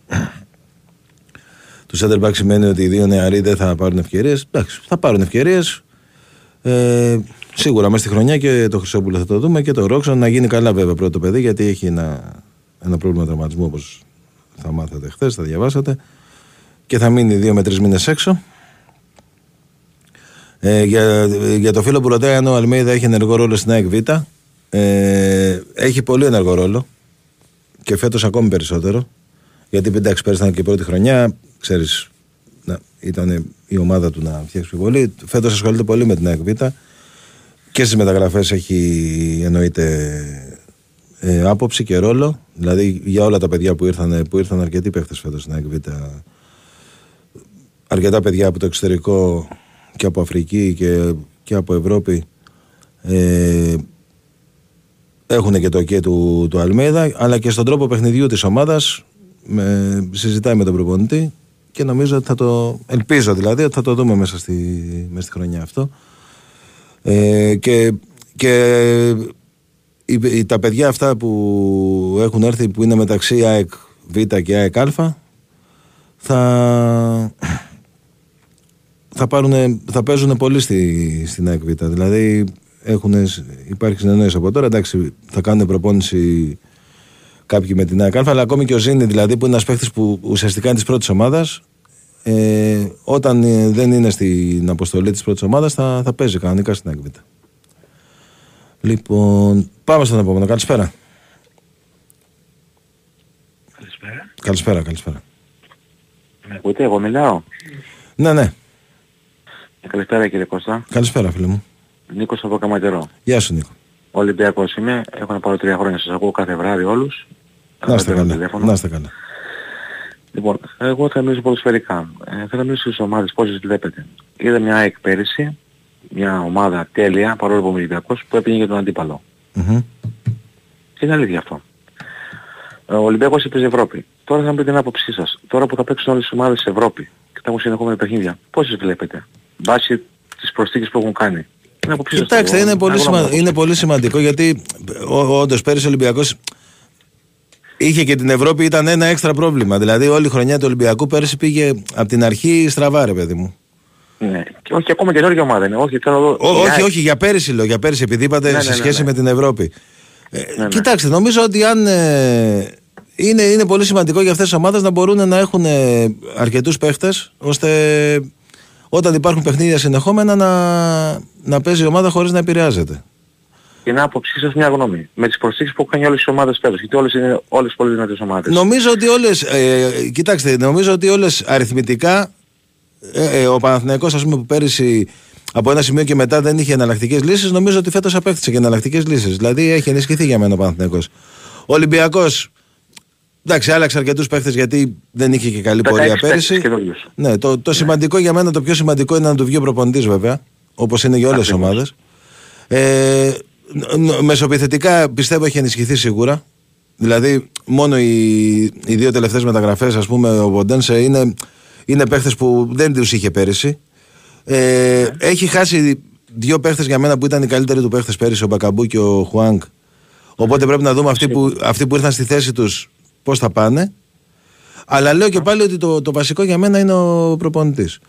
του center back σημαίνει ότι οι δύο νεαροί δεν θα πάρουν ευκαιρίες. Εντάξει, θα πάρουν ευκαιρίες. Ε, σίγουρα μέσα στη χρονιά και το Χρυσόπουλο θα το δούμε και το Ρόξον να γίνει καλά βέβαια πρώτο παιδί γιατί έχει ένα, ένα πρόβλημα τραυματισμού όπως θα μάθατε χθες, θα διαβάσατε και θα μείνει δύο με τρεις μήνες έξω. Ε, για, για το φίλο που ρωτάει αν ο Αλμέιδα έχει ενεργό ρόλο στην ΑΕΚ Β. Ε, έχει πολύ ενεργό ρόλο και φέτος ακόμη περισσότερο. Γιατί εντάξει, πέρυσι ήταν και η πρώτη χρονιά, ξέρεις, ήταν η ομάδα του να φτιάξει πολύ. Φέτος ασχολείται πολύ με την ΑΕΚ Β. Και στις μεταγραφές έχει εννοείται ε, άποψη και ρόλο. Δηλαδή για όλα τα παιδιά που ήρθαν, που ήρθαν αρκετοί παίχτες φέτος στην ΑΕΚ Β. Αρκετά παιδιά από το εξωτερικό και από Αφρική και, και από Ευρώπη ε, έχουν και το ok του, του Αλμέδα αλλά και στον τρόπο παιχνιδιού της ομάδας με, συζητάει με τον προπονητή και νομίζω ότι θα το ελπίζω δηλαδή ότι θα το δούμε μέσα στη, μέσα στη χρονιά αυτό ε, και, και τα παιδιά αυτά που έχουν έρθει που είναι μεταξύ ΑΕΚ Β και ΑΕΚ Α θα θα, πάρουν, θα παίζουν πολύ στη, στην ΑΕΚ Β. Δηλαδή έχουν, υπάρχει συνεννόηση από τώρα. Εντάξει, θα κάνουν προπόνηση κάποιοι με την ΑΕΚ αλλά ακόμη και ο Ζήνη δηλαδή που είναι ένας παίχτη που ουσιαστικά είναι της πρώτης ομάδας. Ε, όταν ε, δεν είναι στην αποστολή της πρώτης ομάδας θα, θα παίζει κανονικά στην ΑΕΚ Β. Λοιπόν, πάμε στον επόμενο. Καλησπέρα. Καλησπέρα. Καλησπέρα, καλησπέρα. Με ακούτε, εγώ μιλάω. Ναι, ναι. Ε, καλησπέρα κύριε Κώστα. Καλησπέρα φίλε μου. Νίκος από Καματερό. Γεια σου Νίκο. Ολυμπιακός είμαι, έχω να πάρω τρία χρόνια, σας ακούω κάθε βράδυ όλους. Να είστε καλά, να είστε καλά. Λοιπόν, εγώ θα μιλήσω ποδοσφαιρικά. Ε, θέλω να μιλήσω στις ομάδες πώς τις βλέπετε. Είδα μια ΑΕΚ πέρυσι, μια ομάδα τέλεια, παρόλο που είμαι Ολυμπιακός, που έπαινε για τον αντίπαλο. Mm-hmm. Και είναι αλήθεια αυτό. Ο Ολυμπιακός έπαιζε Ευρώπη. Τώρα θα μου πείτε την άποψή σας. Τώρα που θα παίξουν όλες τις ομάδες σε Ευρώπη και θα έχουν συνεχόμενα παιχνίδια, πώς τις βλέπετε; Βάσει τις προσθήκες που έχουν κάνει. Κοιτάξτε, είναι, πολύ σημα... είναι πολύ σημαντικό γιατί όντως πέρυσι ο Ολυμπιακός είχε και την Ευρώπη ήταν ένα έξτρα πρόβλημα. Δηλαδή όλη η χρονιά του Ολυμπιακού πέρυσι πήγε από την αρχή στραβά ρε παιδί μου. Ναι. Και όχι ακόμα καινούργια ομάδα είναι. Όχι, θέλω... Ό, όχι, όχι, για πέρυσι λέω, για πέρυσι επειδή είπατε ναι, σε ναι, ναι, σχέση με την Ευρώπη. Ε, κοιτάξτε, νομίζω ότι αν ε, είναι, είναι πολύ σημαντικό για αυτές τις ομάδες να μπορούν να έχουν ε, αρκετούς παίχτες ώστε όταν υπάρχουν παιχνίδια συνεχόμενα να, να παίζει η ομάδα χωρίς να επηρεάζεται. Την άποψή σας μια γνώμη. Με τις προσθήκες που έχουν κάνει όλες οι ομάδες φέτος, γιατί όλες είναι όλες πολύ δυνατές ομάδες. Νομίζω ότι όλες, ε, κοιτάξτε, νομίζω ότι όλες αριθμητικά, ε, ε, ο Παναθηναϊκός ας πούμε που πέρυσι από ένα σημείο και μετά δεν είχε εναλλακτικές λύσεις, νομίζω ότι φέτος απέκτησε και εναλλακτικές λύσεις. Δηλαδή έχει ενισχυθεί για μένα ο Παναθηναϊκός. Ο Ολυμπιακός Εντάξει, άλλαξε αρκετούς παίχτες γιατί δεν είχε και καλή πορεία πέρυσι. Ναι, το, το ναι. σημαντικό για μένα, το πιο σημαντικό είναι να του βγει ο προπονητής βέβαια, όπως είναι για όλες τις ομάδες. Ε, μεσοπιθετικά πιστεύω έχει ενισχυθεί σίγουρα. Δηλαδή, μόνο οι, οι δύο τελευταίες μεταγραφές, ας πούμε, ο Βοντένσε είναι, είναι παίχτες που δεν τους είχε πέρυσι. Ε, ναι. Έχει χάσει δύο παίχτες για μένα που ήταν οι καλύτεροι του παίχτες πέρυσι, ο Μπακαμπού και ο Χουάνκ. Οπότε πρέπει να δούμε αυτοί που, αυτοί που ήρθαν στη θέση τους πώς θα πάνε. Αλλά λέω και πάλι ότι το, το βασικό για μένα είναι ο προπονητής.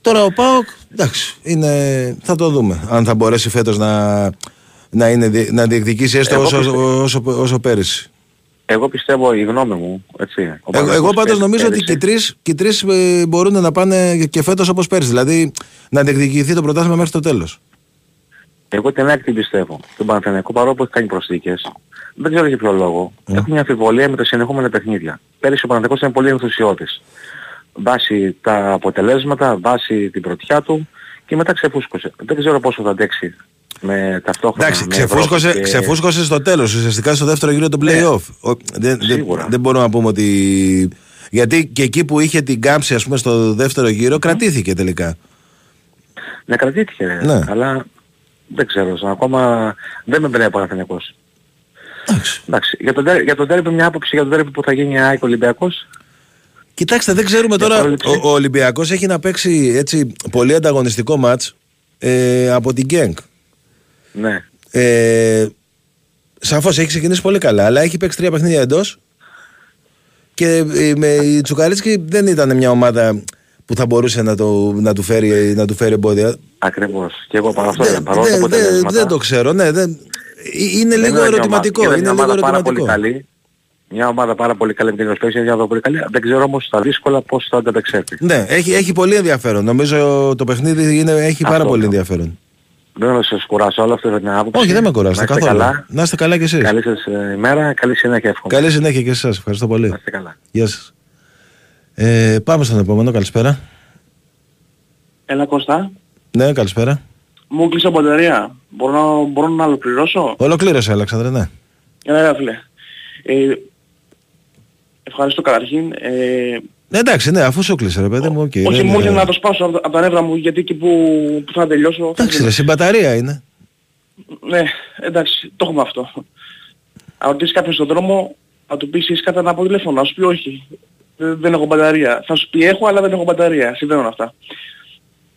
Τώρα ο Πάοκ, εντάξει, είναι, θα το δούμε. Αν θα μπορέσει φέτος να, να, είναι, να διεκδικήσει έστω όσο, όσο, όσο, όσο πέρυσι. Εγώ πιστεύω η γνώμη μου, έτσι. Εγώ, εγώ πάντως νομίζω ότι και οι τρεις, και οι τρεις ε, μπορούν να πάνε και φέτος όπως πέρυσι. Δηλαδή να διεκδικηθεί το πρωτάθλημα μέχρι το τέλος. Εγώ την ΑΕΚ την πιστεύω. Τον Παναθηναϊκό παρόλο που έχει κάνει προσθήκες, δεν ξέρω για ποιο λόγο. Mm. Έχω μια αμφιβολία με τα συνεχόμενα παιχνίδια. Πέρυσι ο Παναθηναϊκός ήταν πολύ ενθουσιώδης. Βάσει τα αποτελέσματα, βάσει την πρωτιά του και μετά ξεφούσκωσε. Δεν ξέρω πόσο θα αντέξει με ταυτόχρονα. Εντάξει, ξεφούσκωσε, και... ξεφούσκωσε στο τέλος, ουσιαστικά στο δεύτερο γύρο του ναι. play-off. Ναι. Δεν, δεν, δεν μπορούμε να πούμε ότι... Γιατί και εκεί που είχε την κάμψη ας πούμε στο δεύτερο γύρο κρατήθηκε τελικά. Ναι, κρατήθηκε. Ναι. Αλλά δεν ξέρω, ακόμα δεν με μπαίνει ο Παναθηναϊκός. Εντάξει. Για τον, για τον τέρπι μια άποψη για τον τέρπι που θα γίνει ΑΕΚ Ολυμπιακός. Κοιτάξτε, δεν ξέρουμε τώρα. Ο, ο Ολυμπιακός έχει να παίξει έτσι πολύ ανταγωνιστικό μάτς ε, από την Γκένκ. Ναι. Ε, Σαφώς έχει ξεκινήσει πολύ καλά, αλλά έχει παίξει τρία παιχνίδια εντός και ε, με, η Τσουκαρίτσκι δεν ήταν μια ομάδα που θα μπορούσε να, το, να, του, φέρει, να του φέρει εμπόδια. Ακριβώς. Και εγώ πάνω αυτό Δεν- δεν, παρόλο τα δεν- δεν- αποτελέσματα. δεν το ξέρω, ναι. Δεν, είναι δεν λίγο μια ερωτηματικό. ομάδα- Είναι μια λίγο ομάδα πάρα πολύ ερωτηματικό. καλή. Μια ομάδα πάρα πολύ καλή με την Ευρωπαϊκή, μια ομάδα πολύ καλή. Δεν ξέρω όμως τα δύσκολα πώς θα ανταπεξέλθει. Ναι, έχει, έχει πολύ ενδιαφέρον. Νομίζω το παιχνίδι είναι, έχει πάρα Αυτό. πολύ ενδιαφέρον. Δεν θα σας κουράσω όλο αυτό είναι την άποψη. Όχι, δεν με κουράσετε Να είστε καθόλου. καλά. Να είστε καλά κι εσείς. Καλή σας ε, ημέρα, καλή συνέχεια εύχομαι. Καλή συνέχεια και σε εσάς. Ευχαριστώ πολύ. Να είστε καλά. Γεια σας. Ε, πάμε στον επόμενο. Καλησπέρα. Έλα Κώστα, Ναι, καλησπέρα. Μου 'κλεισε μπαταρία. Μπορώ να, μπορώ να ολοκληρώσω; Ολοκλήρωσε, Αλεξάνδρε, ναι. Έλα ρε φίλε. Ε, ευχαριστώ καταρχήν. Ε, Ναι, εντάξει, ναι, αφού σου 'κλεισε, ρε παιδί μου, οκ. όχι δεν μου είναι- ήρθε να το σπάσω από, από τα νεύρα μου γιατί εκεί που, που θα τελειώσω... θα Εντάξει, ρε, μπαταρία είναι. Ναι, εντάξει, το έχουμε αυτό. Αν ρωτήσεις κάποιον στον δρόμο, θα του πεις είσαι κατά να πω τηλέφωνο, να σου πει όχι. Δεν, δεν έχω μπαταρία. Θα σου πει έχω αλλά δεν έχω μπαταρία. Συμβαίνουν αυτά.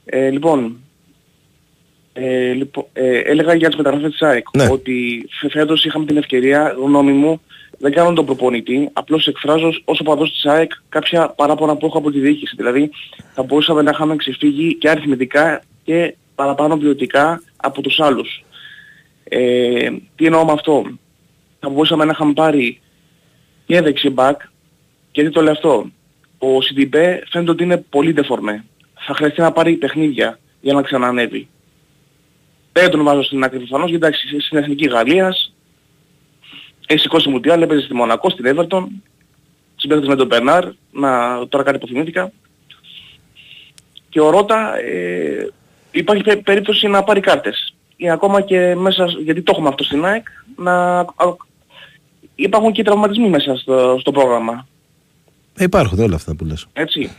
Ε, λοιπόν, ε, λοιπόν ε, έλεγα για τις μεταγραφές της ΑΕΚ Ναι. ότι φε- φέτος είχαμε την ευκαιρία, γνώμη μου, δεν κάνω τον προπονητή, απλώς εκφράζω ως οπαδός της ΑΕΚ κάποια παράπονα που έχω από τη διοίκηση. Δηλαδή θα μπορούσαμε να είχαμε ξεφύγει και αριθμητικά και παραπάνω ποιοτικά από τους άλλους. Ε, τι εννοώ με αυτό; Θα μπορούσαμε να είχαμε πάρει και δεξί μπακ. Γιατί το λέω αυτό. Ο Σιντιμπέ φαίνεται ότι είναι πολύ ντεφορμέ. Θα χρειαστεί να πάρει παιχνίδια για να ξανανεύει. Δεν τον βάζω στην άκρη προφανώς γιατί εντάξει στην Εθνική Γαλλίας έχει σηκώσει μουντιάλ, έπαιζε στη Μονακό, στην Everton συμπαίχτης με τον Μπερνάρ, να, τώρα κάτι υποφημήθηκα. Και ο Ρώτα ε, υπάρχει πε- περίπτωση να πάρει κάρτες. Ή ακόμα και μέσα, σ- γιατί το έχουμε αυτό στην ΑΕΚ, να α, υπάρχουν και τραυματισμοί μέσα στο, στο πρόγραμμα. Ε, υπάρχουν όλα αυτά που λες. Έτσι.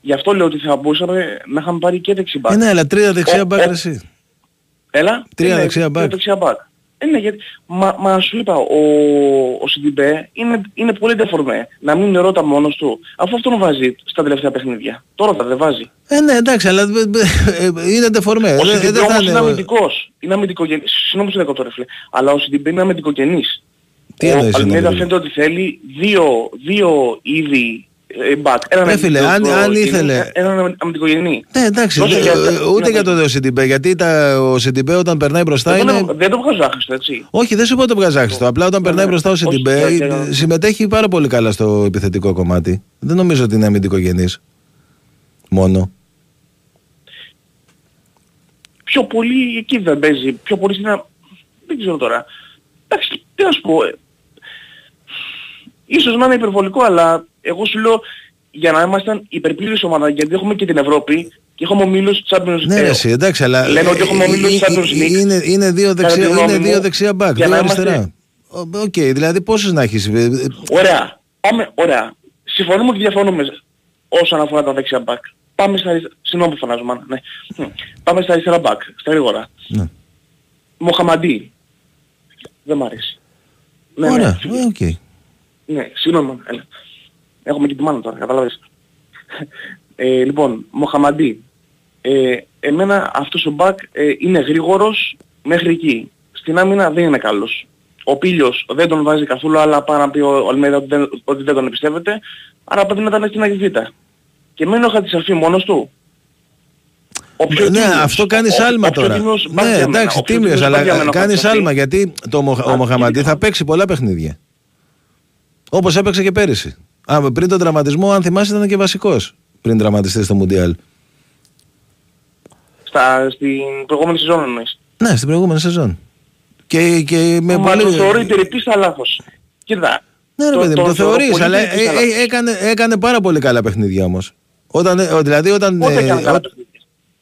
Γι' αυτό λέω ότι θα μπορούσαμε να είχαμε πάρει και δεξιμπάκ. Ε, ναι, αλλά τρία δεξιά Ο- μπακ ο- ρε, εσύ. Έλα. Τρία Είναι, δεξιά τρία μπακ. δεξιά μπακ. Ε, ναι, γιατί, μα, μα σου είπα, ο, ο Σιντιμπέ είναι, είναι πολύ ντεφορμέ. Να μην είναι Ρότα μόνος του. Αφού αυτόν βάζει στα τελευταία παιχνίδια. Τώρα θα δεν βάζει. Ε, ναι, εντάξει, αλλά ε, ε, είναι ντεφορμέ. Ο Δεν- Σιντιμπέ δεν θα όμως είναι είναι- αμυντικός. Είναι αμυντικογενής. Συγγνώμη που σε διακόπτω ρε φίλε. Αλλά ο Σιντιμπέ είναι αμυντικογενής. Τι ο εννοείς είναι Αλμέιδα αμυντικός; φαίνεται ότι θέλει δύο, δύο είδη ε, back. Έναν Ρε φίλε, αν- αμυντικογενή, αν ήθελε- Έναν αμυντικογενή. Ναι, εντάξει, Τόσο δε- για- ε, ούτε ναι, για το δε Σιντιμπέ. Γιατί τα, ο Σιντιμπέ όταν περνάει μπροστά Δεν είναι. το- Δεν το βγάζω άχρηστο, έτσι. Όχι, δεν σου πω το βγάζεις άχρηστο. Απλά όταν περνάει ναι. μπροστά ο Όχι, Σιντιμπέ όχι, ε, όχι. συμμετέχει πάρα πολύ καλά στο επιθετικό κομμάτι. Δεν νομίζω ότι είναι αμυντικογενής. Μόνο. πιο πολύ εκεί δεν παίζει. Πιο πολύ στην... α- Δεν ξέρω τώρα. Εντάξει, τι να σου πω. ε. Ίσως να είναι υπερβολικό, αλλά εγώ σου λέω για να ήμασταν υπερπλήρης ομάδα, γιατί έχουμε και την Ευρώπη και έχουμε ομίλους Champions Ναι, ε, ρε, εσύ, εντάξει, αλλά. Λένε ότι έχουμε ε, ομίλους ε, Champions ε, League. Είναι, είναι δύο Κατά δεξιά, τη γνώμη είναι δύο μου, δεξιά μπακ, για δύο να είμαστε- αριστερά. Ο- Οκ, δηλαδή πόσους να έχεις. ε, ε, Ωραία. Πάμε, ωραία. Συμφωνούμε και διαφωνούμε όσον αφορά τα δεξιά μπακ. Πάμε στα αριστερά. Συγγνώμη που φωνάζω, μάνα. Ναι. Hm. Πάμε στα αριστερά μπακ. Στα γρήγορα. Ναι. Μοχαμαντί. Δεν μ' αρέσει. Ναι, Ωραία, ναι. ε, οκ. Ναι, συγγνώμη, μάνα. Έλα. Έχουμε και τη μάνα τώρα, καταλάβες. Ε, λοιπόν, Μοχαμαντί. Ε, εμένα αυτός ο μπακ ε, είναι γρήγορος μέχρι εκεί. Στην άμυνα δεν είναι καλός. Ο Πίλιος δεν τον βάζει καθόλου, αλλά πάει να πει ο Αλμέιδα ότι δεν, ότι δεν τον εμπιστεύεται. Άρα πρέπει να ήταν στην Αγιβίτα. Και μένει ο Χατζησαφή μόνος του. Ο πιο Ναι, τίμιος. αυτό κάνεις Ο- άλμα ο πιο τώρα. τίμιος μπακ Ναι, για μένα. εντάξει, Ο πιο τίμιος, τίμιος μπακ για αλλά μένα ο κάνεις Χατζησαφή. άλμα γιατί το Μοχα- ο Α, Μοχαμαντή κοίτα. θα παίξει πολλά παιχνίδια. Όπως έπαιξε και πέρυσι. Α, πριν τον τραυματισμό, αν θυμάσαι, ήταν και βασικός πριν τραυματιστείς στο Μουντιάλ. Στα, στην προηγούμενη σεζόν εννοείς. Ναι, στην προηγούμενη σεζόν. Και, και με Μα πολύ... το θεωρεί τεριτής λάθος. Κοίτα. Ναι, ρε παιδί μου, το, θεωρώ θεωρείς, πολύ αλλά τεριτής ε, λάθος. ε, έκανε, έκανε πάρα πολύ καλά παιχνίδια όμως. Όταν, ε, δηλαδή όταν... Πότε ε, έκανε καλά ο- παιχνίδια.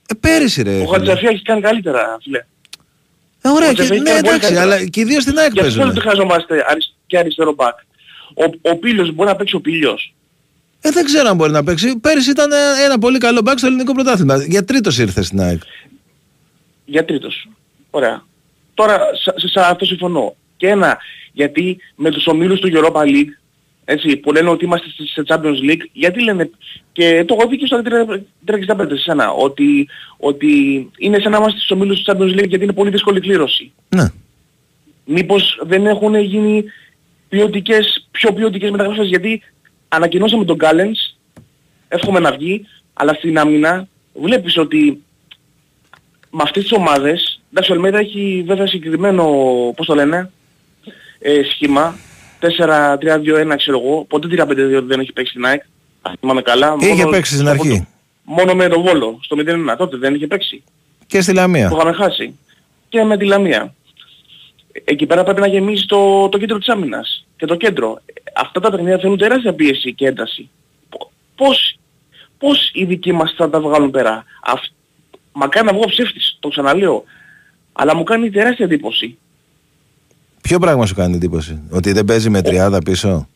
ε, πέρυσι ρε. Ο φίλε. Χατζησαφή έχει κάνει καλύτερα, φίλε. Ε, ωραία, ο και, Τζεφέκη ναι, κάνει πολύ εντάξει, καλύτερα. αλλά και οι δύο στην ΑΕΚ Για αυτό παίζουν. δεν χρειαζόμαστε αρι- και αριστερό μπακ. Ο, ο Πίλιος μπορεί να παίξει ο Πίλιος. Ε, δεν ξέρω αν μπορεί να παίξει. Πέρυσι ήταν ε, ένα πολύ καλό μπακ στο ελληνικό πρωτάθλημα. Για τρίτος ήρθες στην ΑΕΚ. Για τρίτος. Ωραία. Τώρα σε, σε, σε αυτό συμφωνώ. Και ένα, γιατί με τους ομίλους του Europa League Έτσι, που λένε ότι είμαστε στη- σε Champions League, γιατί λένε, και το έχω δει και στο 365 σε σένα, ότι, ότι είναι σαν να είμαστε στους ομίλους του Champions League γιατί είναι πολύ δύσκολη κλήρωση. Ναι. Μήπως δεν έχουν γίνει ποιοτικές, πιο ποιοτικές μεταγραφές, γιατί ανακοινώσαμε τον Κάλενς, εύχομαι να βγει, αλλά στην άμυνα βλέπεις ότι με αυτές τις ομάδες, εντάξει ο Αλμέιδα έχει βέβαια συγκεκριμένο, πώς το λένε, ε, σχήμα, 4-3-2-1 ξέρω εγώ, ποτέ 3-5-2 δεν έχει παίξει στην ΑΕΚ, αν θυμάμαι καλά. Είχε μόνο- παίξει στην αρχή. Μόνο με τον Βόλο, στο 0-1, τότε δεν είχε παίξει. Και στη Λαμία. Το είχαμε χάσει. Και με τη Λαμία. Εκεί πέρα πρέπει να γεμίσει το, το κέντρο της άμυνας. Και το κέντρο. Αυτά τα παιχνίδια θέλουν τεράστια πίεση και ένταση. Πο- Πώς, πώς οι δικοί μας θα τα βγάλουν πέρα; Αυ... Μακάρι να βγω ψεύτης, το ξαναλέω. Αλλά μου κάνει τεράστια εντύπωση. Ποιο πράγμα σου κάνει εντύπωση, Ότι δεν παίζει με τριάδα πίσω;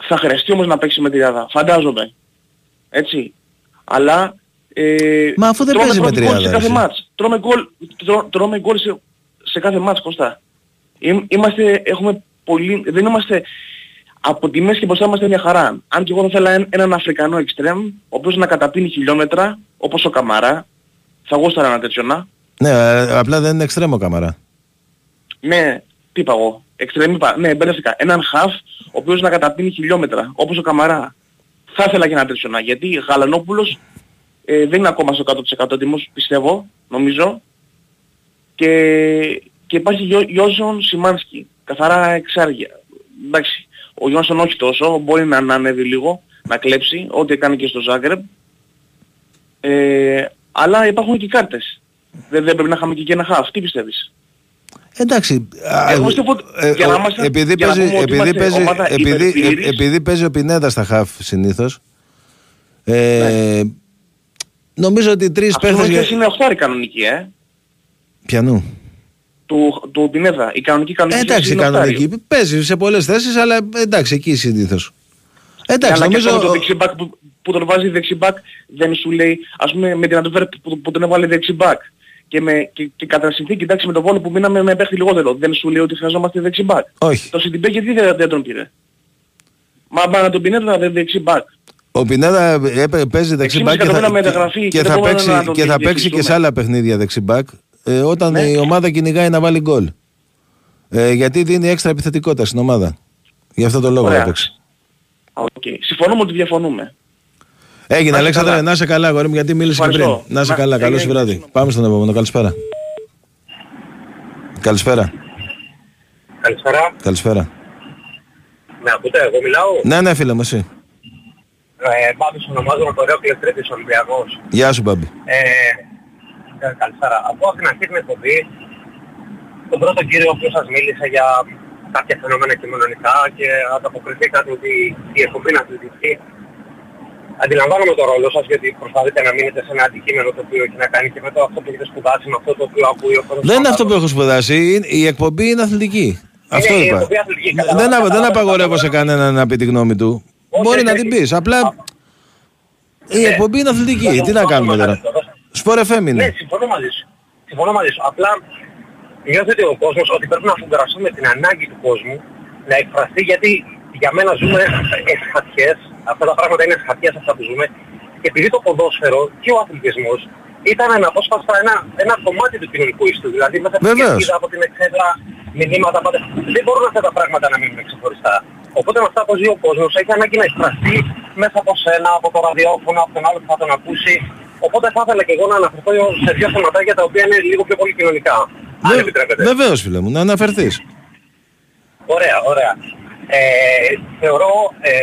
Θα χρειαστεί όμως να παίξει με τριάδα. Φαντάζομαι. Έτσι. Αλλά... Ε, Μα αφού δεν τρώμε παίζει με πρώτη γκολ τριάδα, Σε κάθε εσύ. μάτς. Τρώμε γκολ, τρώ- τρώμε γκολ σε, σε κάθε μάτς, Κώστα. Ήμ- Είμαστε, έχουμε πολύ... Δεν είμαστε... Από τη μέση και μπροστά είμαστε μια χαρά. Αν και εγώ θα ήθελα ένα- έναν Αφρικανό εξτρέμ, ο οποίος να καταπίνει χιλιόμετρα, όπως ο Καμαρά. Θα γούσταρα ένα τέτοιο να. Ναι, ε, απλά δεν είναι εξτρέμο καμαρά. Ναι, τι είπα εγώ. Εξτρέμ είπα. Ναι, μπέρδευτηκα. Έναν χαφ, ο οποίος να καταπίνει χιλιόμετρα, όπως ο Καμαρά. Θα ήθελα και ένα τέτοιο να. Γιατί Γαλανόπουλος ε, δεν είναι ακόμα στο 100% έτοιμος, πιστεύω, νομίζω. Και, και υπάρχει Γιώ, Γιώζον Σιμάνσκι. Καθαρά εξάρια. Εντάξει, ο Γιώργος όχι τόσο, μπορεί να, να ανέβει λίγο, να κλέψει, ό,τι έκανε και στο Ζάγκρεπ. Ε, αλλά υπάρχουν και κάρτες. Δεν, δεν πρέπει να είχαμε και, και ένα χαφ. Τι πιστεύεις; Εντάξει, α, Εγώ πιστεύω ότι ε, για να ο- είμαστε- επειδή, για να παίζει, πούμε ότι επειδή, είμαστε παίζει, ομάδα επειδή, υπερπλήρης. ε, επειδή παίζει ο Πινέδας στα χαφ συνήθως, ε, νομίζω ότι τρεις Αυτό παίχτες... είναι, Για... είναι οχτάρι κανονική, ε. Πιανού. Του, του Πινέδα. Η κανονική κανονική Ε, εντάξει, είναι οχτάρι. κανονική. Παίζει σε πολλές θέσεις, αλλά εντάξει, εκεί συνήθως. Εντάξει, αλλά νομίζω... και αυτό με το δεξιμπάκ που, που τον βάζει δεξιμπάκ δεν σου λέει, ας πούμε με την Αντοβέρ που, που τον έβαλε δεξιμπάκ και, με, και, και κατά συνθήκη εντάξει με τον Βόλο που μείναμε με παίχτη λιγότερο δεν σου λέει ότι χρειαζόμαστε δεξιμπάκ. Όχι. Το Σιντιμπέ γιατί δεν, δεν τον πήρε; Μα μα τον Πινέδα δεν δεξιμπάκ. Ο Πινέδα έπαι- παίζει δεξιμπάκ και, εκατομμύρια θα, μεταγραφή και, και και δεν θα μπορούμε παίξει, να τον και θα παίξει και διεκδικήσουμε. σε άλλα παιχνίδια δεξιμπάκ ε, όταν Ναι. η ομάδα κυνηγάει να βάλει γκολ. Ε, γιατί δίνει έξτρα επιθετικότητα στην ομάδα. Γι' αυτό το λόγο Ωραία. έπαιξε. Οκ. Συμφωνούμε ότι διαφωνούμε. Έγινε, Να είσαι Αλέξανδρε, καλά. να είσαι καλά, αγόρι μου, γιατί μίλησες και πριν. Ευχαριστώ. Να είσαι Να- καλά, καλό σου έγινε, βράδυ. Πάμε στον επόμενο. Καλησπέρα. Καλησπέρα. Καλησπέρα. Καλησπέρα. Με ακούτε, εγώ μιλάω; Ναι, ναι, φίλε μου, εσύ. Ε, Μπάμπης ονομάζομαι το Ρέοκλες Τρίτης Ολυμπιακός. Γεια σου, Μπάμπη. Ε, ε, καλησπέρα. Από την αρχή την εκπομπή, τον πρώτο κύριο ο οποίος σας μίλησε για κάποια φαινόμενα κοινωνικά και ανταποκριθήκατε ότι η εκπομπή είναι αθλητική. Αντιλαμβάνομαι το ρόλο σας γιατί προσπαθείτε να μείνετε σε ένα αντικείμενο το οποίο έχει να κάνει και με το αυτό που έχετε σπουδάσει, με αυτό το οποίο ακούει ο κόσμος. Δεν είναι αυτό που έχω σπουδάσει. είναι- Η εκπομπή είναι αθλητική. Αυτό η είπα. εκπομπή αθλητική, Δεν, καταλαβαίνω, απα- δεν καταλαβαίνω, απαγορεύω σε καταλαβαίνω. κανέναν να πει τη γνώμη του. Μπορεί να την πεις. Απλά η Ναι. εκπομπή είναι αθλητική. Τι να κάνουμε τώρα; Σπορ FM Ναι, είναι. συμφωνώ μαζί σου. Συμφωνώ μαζί σου. Απλά νιώθετε ο κόσμος ότι πρέπει να αφουγκραστούμε την ανάγκη του κόσμου να εκφραστεί γιατί για μένα ζούμε εσχατιές, αυτά τα πράγματα είναι εσχατιές αυτά που ζούμε και επειδή το ποδόσφαιρο και ο αθλητισμός ήταν αναπόσπαστα ένα, ένα κομμάτι του κοινωνικού ιστού. Δηλαδή μέσα από την Βεβαίως. κερκίδα, από την εξέδρα, μηνύματα, πάντα. Δεν μπορούν αυτά τα πράγματα να μείνουν ξεχωριστά. Οπότε με αυτά που ζει ο κόσμος έχει ανάγκη να εκφραστεί μέσα από σένα, από το ραδιόφωνο, από τον άλλο που θα τον ακούσει. Οπότε θα ήθελα και εγώ να αναφερθώ σε δύο θεματάκια τα οποία είναι λίγο πιο πολύ κοινωνικά. Αν επιτρέπετε. Βεβαίως, φίλε μου, να αναφερθείς. Ωραία, ωραία. Ε, θεωρώ ε,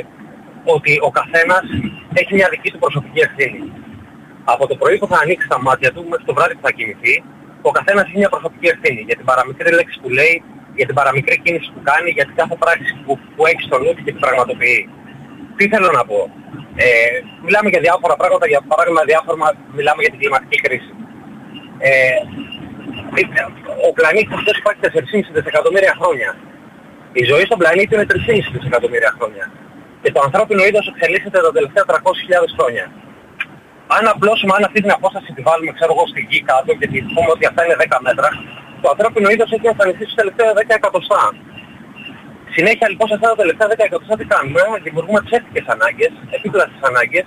ότι ο καθένας έχει μια δική του προσωπική ευθύνη. Από το πρωί που θα ανοίξει τα μάτια του μέχρι το βράδυ που θα κοιμηθεί, ο καθένας έχει μια προσωπική ευθύνη για την παραμικρή λέξη που λέει, για την παραμικρή κίνηση που κάνει, για την κάθε πράξη που, που έχει στο νου του και την πραγματοποιεί. Τι θέλω να πω; Ε, μιλάμε για διάφορα πράγματα, για παράδειγμα διάφορα, μιλάμε για την κλιματική κρίση. Ε, ο πλανήτης αυτός υπάρχει 4,5 δισεκατομμύρια χρόνια. Η ζωή στον πλανήτη είναι 3,5 δισεκατομμύρια χρόνια. Και το ανθρώπινο είδος εξελίσσεται τα τελευταία 300.000 χρόνια. Αν απλώσουμε, αν αυτή την απόσταση τη βάλουμε, ξέρω εγώ, στη γη κάτω και τη πούμε ότι αυτά είναι 10 μέτρα, το ανθρώπινο είδος έχει εμφανιστεί στους τελευταία 10 εκατοστά. Συνέχεια λοιπόν σε αυτά τα τελευταία 10 εκατοστά τι κάνουμε, δημιουργούμε ψεύτικες ανάγκες, επίπλαστες ανάγκες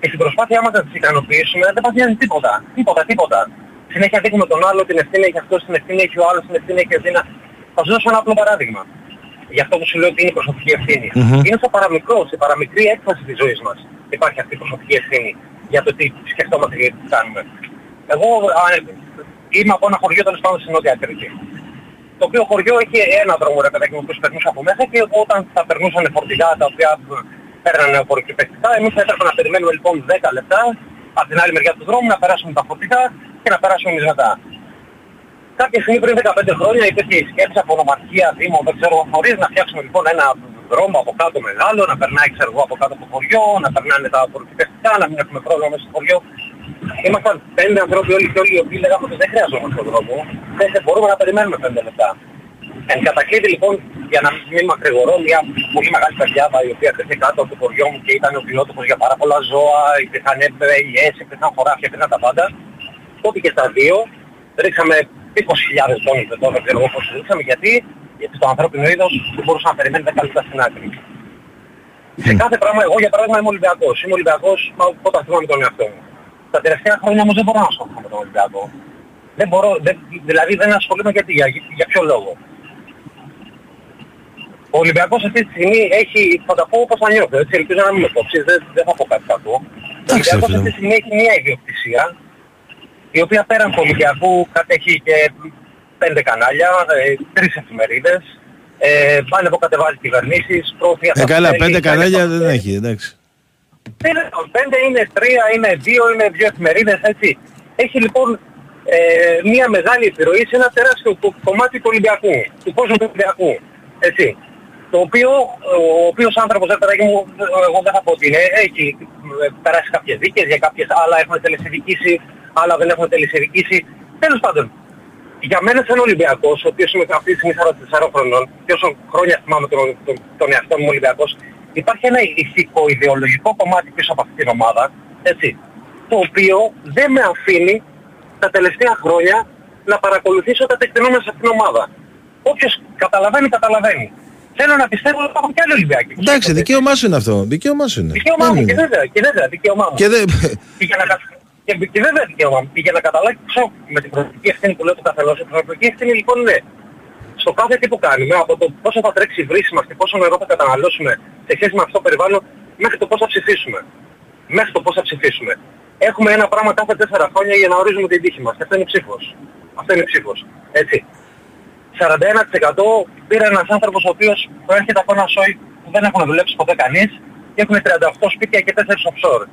και στην προσπάθειά μας να τις ικανοποιήσουμε δεν παθιάζει τίποτα. Τίποτα, τίποτα. Συνέχεια δείχνουμε τον άλλο την ευθύνη έχει αυτός, την ευθύνη έχει ο άλλος, την ευθύνη έχει αυτή. Θα σου δώσω ένα απλό παράδειγμα. Γι' αυτό που σου λέω ότι είναι η προσωπική ευθύνη. Μμμ. Είναι στο παραμικρός, στην παραμικρή έκφραση της ζωής μας. Υπάρχει αυτή η προσωπική ευθύνη για το τι σκεφτόμαστε και τι κάνουμε. Εγώ α, είμαι από ένα χωριό τέλος πάντων στην Νότια Κρήτη. Το οποίο χωριό έχει ένα δρόμο ρε παιδάκι μου που τους περνούσα από μέσα και όταν θα περνούσαν φορτηγά τα οποία παίρνανε απορροκυπευτικά, εμείς θα έπρεπε να περιμένουμε λοιπόν 10 λεπτά από την άλλη μεριά του δρόμου να περάσουμε τα φορτηγά και να περάσουμε εμείς μετά. Κάποια στιγμή πριν 15 χρόνια υπήρχε η σκέψη από ονομαρχία, δήμο, δεν ξέρω, χωρίς να φτιάξουμε λοιπόν ένα δρόμο από κάτω μεγάλο, να περνάει ξέρω εγώ από κάτω από το χωριό, να περνάνε τα απορροκυπευτικά, να μην έχουμε πρόβλημα μέσα στο χωριό. Ήμασταν πέντε ανθρώποι όλοι και όλοι οι οποίοι λέγαμε ότι δεν χρειαζόμαστε τον δρόμο, δεν δεν μπορούμε να περιμένουμε πέντε λεπτά. Εν κατακλείδη λοιπόν, για να μην μακρηγορώ, μια πολύ μεγάλη πεδιάδα η οποία κρυφτεί κάτω από το χωριό μου και ήταν ο βιότοπος για πάρα πολλά ζώα, υπήρχαν ελιές, υπήρχαν χωράφια, υπήρχαν τα πάντα. Τότε και στα δύο ρίξαμε 20.000 τόνους δεν δεν ξέρω εγώ πώς το ρίξαμε, γιατί, γιατί το ανθρώπινο είδος δεν μπορούσε να περιμένει 10 λεπτά στην άκρη. Σε κάθε πράγμα, εγώ για παράδειγμα είμαι Ολυμπιακός. Είμαι Ολυμπιακός μα, όταν θυμάμαι τον εαυτό μου. Τα τελευταία χρόνια όμως δεν μπορώ να ασχοληθώ με τον Ολυμπιακό. Δεν μπορώ, δεν, δηλαδή δεν ασχολούμαι γιατί, για, για ποιο λόγο. Ο Ολυμπιακός αυτή τη στιγμή έχει, θα τα πω όπως θα νιώθω, έτσι, ελπίζω να μην με κόψεις, δεν, δεν θα πω κάτι κακό. Ο Ολυμπιακός αυτή τη στιγμή έχει μια ιδιοκτησία, η οποία πέραν του Ολυμπιακού κατέχει και πέντε κανάλια, ε, τρεις εφημερίδες, ε, πάνε από κατεβάζει κυβερνήσεις, προωθεί Ε, αυτά που καλά, θέλει, πέντε κάνει κανάλια αυτά που δεν θέλει. έχει, εντάξει. Είναι πέντε, είναι τρία, είναι δύο, είναι δύο εφημερίδες, έτσι. Έχει λοιπόν ε, μια μεγάλη επιρροή σε ένα τεράστιο κο- κομμάτι του Ολυμπιακού, του κόσμου του Ολυμπιακού. Έτσι. Το οποίο, ο οποίος άνθρωπος, δεν παιδάκι μου, εγώ δεν θα πω ότι είναι, έχει ε, περάσει κάποιες δίκες για κάποιες, άλλα έχουν τελεσυδικήσει, άλλα δεν έχουν τελεσυδικήσει. Τέλος πάντων, για μένα σαν Ολυμπιακός, ο οποίος είμαι αυτή τη στιγμή 44 χρονών, και όσο χρόνια θυμάμαι τον, τον, τον εαυτό μου Ολυμπιακός, υπάρχει ένα ηθικό, ιδεολογικό κομμάτι πίσω από αυτή την ομάδα, έτσι, το οποίο δεν με αφήνει τα τελευταία χρόνια να παρακολουθήσω τα τεκτενόμενα σε αυτήν την ομάδα. Όποιος καταλαβαίνει, καταλαβαίνει. Θέλω να πιστεύω ότι υπάρχουν και άλλοι Ολυμπιακοί. Εντάξει, δικαίωμά σου είναι αυτό. Δικαίωμά σου είναι. Δικαίωμά Δεν μου και είναι. βέβαια, και βέβαια, δικαίωμά μου. Και δεν... Και για να, κα- και, και βέβαια δικαίωμά μου. Και για να καταλάβω με την προσωπική ευθύνη που λέω του καθενός, η προσωπική ευθύνη λοιπόν είναι στο κάθε τι που κάνουμε, από το πόσο θα τρέξει η βρύση μας και πόσο νερό θα καταναλώσουμε σε σχέση με αυτό το περιβάλλον, μέχρι το πώς θα ψηφίσουμε. Μέχρι το πώς θα ψηφίσουμε. Έχουμε ένα πράγμα κάθε τέσσερα χρόνια για να ορίζουμε την τύχη μας. Και αυτό είναι η ψήφος. Αυτό είναι η ψήφος. Έτσι. 41% πήρε ένας άνθρωπος ο οποίος προέρχεται από ένα σόι που δεν έχουν δουλέψει ποτέ κανείς και έχουν 38 σπίτια και 4 offshore.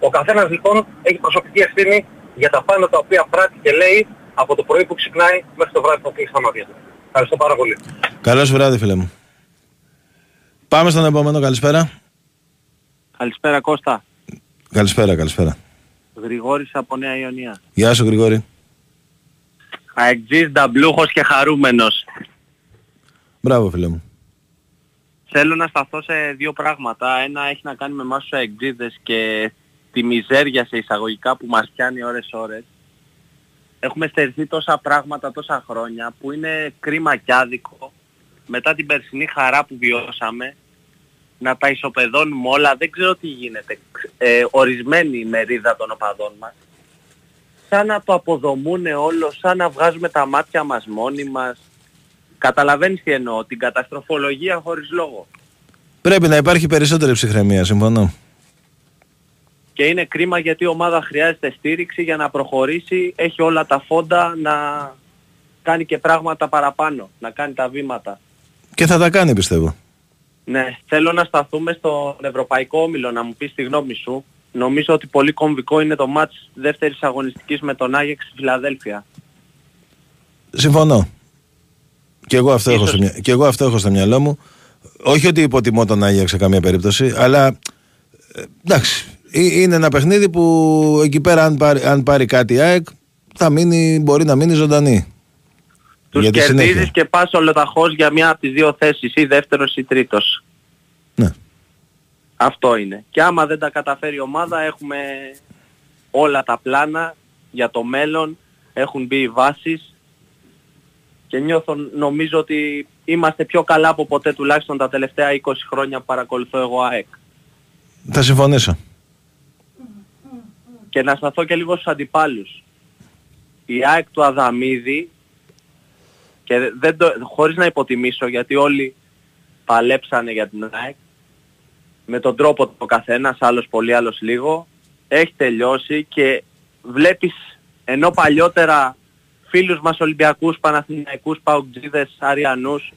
Ο καθένας λοιπόν έχει προσωπική ευθύνη για τα πάντα τα οποία πράττει και λέει από το πρωί που ξυπνάει μέχρι το βράδυ που θα κλείσει τα μάτια του. Ευχαριστώ πάρα πολύ. Καλό σου βράδυ, φίλε μου. Πάμε στον επόμενο. Καλησπέρα. Καλησπέρα Κώστα. Καλησπέρα, καλησπέρα. Γρηγόρης από Νέα Ιωνία. Γεια σου, Γρηγόρη. Αεκτζής, νταμπλούχος και χαρούμενος. Μπράβο, φίλε μου. Θέλω να σταθώ σε δύο πράγματα. Ένα έχει να κάνει με εμάς τους αεκτζίδες και τη μιζέρια σε εισαγωγικά που μας πιάνει ώρες ώρες. Έχουμε στερηθεί τόσα πράγματα τόσα χρόνια που είναι κρίμα και άδικο μετά την περσινή χαρά που βιώσαμε να τα ισοπεδώνουμε όλα. Δεν ξέρω τι γίνεται. Ε, ορισμένη μερίδα των οπαδών μας σαν να το αποδομούν όλο, σαν να βγάζουμε τα μάτια μας μόνοι μας. Καταλαβαίνεις τι εννοώ, την καταστροφολογία χωρίς λόγο. Πρέπει να υπάρχει περισσότερη ψυχραιμία, συμφωνώ. Και είναι κρίμα γιατί η ομάδα χρειάζεται στήριξη για να προχωρήσει, έχει όλα τα φόντα να κάνει και πράγματα παραπάνω, να κάνει τα βήματα. Και θα τα κάνει, πιστεύω. Ναι, θέλω να σταθούμε στον Ευρωπαϊκό Όμιλο, να μου πεις τη γνώμη σου. Νομίζω ότι πολύ κομβικό είναι το μάτς δεύτερης αγωνιστικής με τον Άγιεξ στη Φιλαδέλφια. Συμφωνώ. Και εγώ, αυτό έχω στο, μυα- και εγώ αυτό έχω στο μυαλό μου. Όχι ότι υποτιμώ τον Άγιαξ σε καμία περίπτωση, αλλά ε, εντάξει. Ε- Είναι ένα παιχνίδι που εκεί πέρα, αν πάρει, αν πάρει κάτι η ΑΕΚ, θα μείνει, μπορεί να μείνει ζωντανή. Τους Για τη συνέχεια. κερδίζεις και πας ολοταχώς για μια από τις δύο θέσεις, ή δεύτερος ή τρίτος. Ναι. Αυτό είναι. Και άμα δεν τα καταφέρει η ομάδα έχουμε όλα τα πλάνα για το μέλλον, έχουν μπει οι βάσεις και νιώθω νομίζω ότι είμαστε πιο καλά από ποτέ τουλάχιστον τα τελευταία 20 χρόνια που παρακολουθώ εγώ ΑΕΚ. Θα συμφωνήσω. Και να σταθώ και λίγο στους αντιπάλους. Η ΑΕΚ του Αδαμίδη και δεν το, χωρίς να υποτιμήσω γιατί όλοι παλέψανε για την ΑΕΚ με τον τρόπο του ο καθένας, άλλος πολύ, άλλος λίγο, έχει τελειώσει και βλέπεις ενώ παλιότερα φίλους μας Ολυμπιακούς, Παναθηναϊκούς, Παουτζίδες, Αριανούς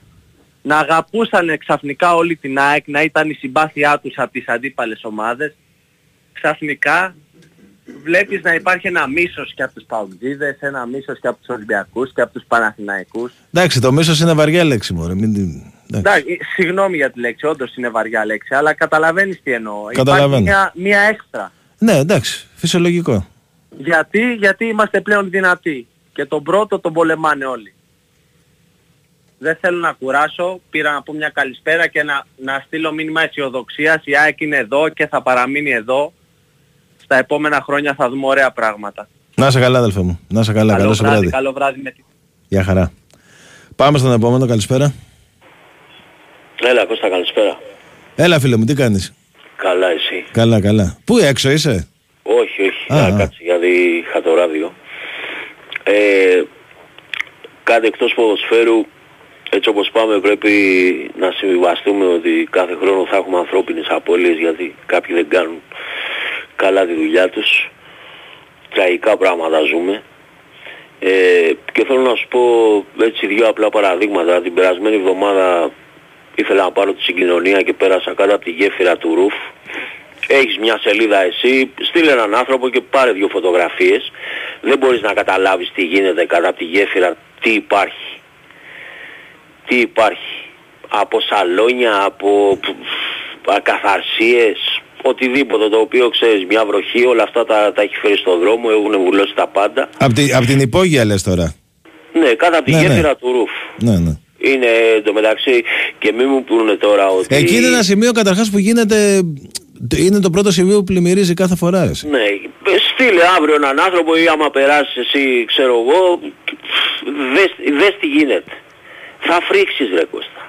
να αγαπούσαν ξαφνικά όλη την ΑΕΚ, να ήταν η συμπάθειά τους από τις αντίπαλες ομάδες, ξαφνικά βλέπεις να υπάρχει ένα μίσος και από τους Παουτζίδες, ένα μίσος και από τους Ολυμπιακούς και από τους Παναθηναϊκούς. Εντάξει, το μίσος είναι βαριά λέξη μωρέ. Μην... την- εντάξει. Εντάξει, συγγνώμη για τη λέξη, όντως είναι βαριά λέξη, αλλά καταλαβαίνεις τι εννοώ. Καταλαβαίνω. Υπάρχει μια, μια έξτρα. Ναι, εντάξει, φυσιολογικό. Γιατί, γιατί είμαστε πλέον δυνατοί. Και τον πρώτο τον πολεμάνε όλοι. Δεν θέλω να κουράσω, πήρα να πω μια καλησπέρα και να, να στείλω μήνυμα αισιοδοξίας. Η ΑΕΚ είναι εδώ και θα παραμείνει εδώ. Στα επόμενα χρόνια θα δούμε ωραία πράγματα. Να είσαι καλά, αδελφέ μου. Να είσαι καλά, καλό, βράδυ, βράδυ. καλό βράδυ με τη... Γεια χαρά. Πάμε στον επόμενο, καλησπέρα. Έλα Κώστα καλησπέρα. Έλα, φίλε μου, τι κάνεις; Καλά εσύ. Καλά, καλά. Πού έξω είσαι; Όχι, όχι. Α, να α. κάτσε γιατί είχα το ράδιο. Ε, κάτι εκτός ποδοσφαίρου, έτσι όπως πάμε πρέπει να συμβιβαστούμε ότι κάθε χρόνο θα έχουμε ανθρώπινες απώλειες γιατί κάποιοι δεν κάνουν καλά τη δουλειά τους. Τραγικά πράγματα ζούμε. Ε, και θέλω να σου πω έτσι δύο απλά παραδείγματα. Την περασμένη εβδομάδα ήθελα να πάρω τη συγκοινωνία και πέρασα κάτω από τη γέφυρα του Ρουφ. Έχεις μια σελίδα εσύ, στείλε έναν άνθρωπο και πάρε δύο φωτογραφίες. Δεν μπορείς να καταλάβεις τι γίνεται κάτω από τη γέφυρα, τι υπάρχει. Τι υπάρχει. Από σαλόνια, από π- ακαθαρσίες, οτιδήποτε το οποίο ξέρεις, μια βροχή, όλα αυτά τα, τα έχει φέρει στον δρόμο, έχουν βουλώσει τα πάντα. Απ' τη- απ' την υπόγεια λες τώρα. Ναι, κάτω από τη Ναι, ναι. γέφυρα του Ρουφ. Ναι, ναι. Είναι εντωμεταξύ και μην μου πούνε τώρα ότι... Εκεί είναι ένα σημείο καταρχάς που γίνεται... Είναι το πρώτο σημείο που πλημμυρίζει κάθε φορά. Εσύ. Ναι, στείλε αύριο έναν άνθρωπο ή άμα περάσεις εσύ, ξέρω εγώ, δες, δες τι γίνεται. Θα φρίξεις ρε Κώστα.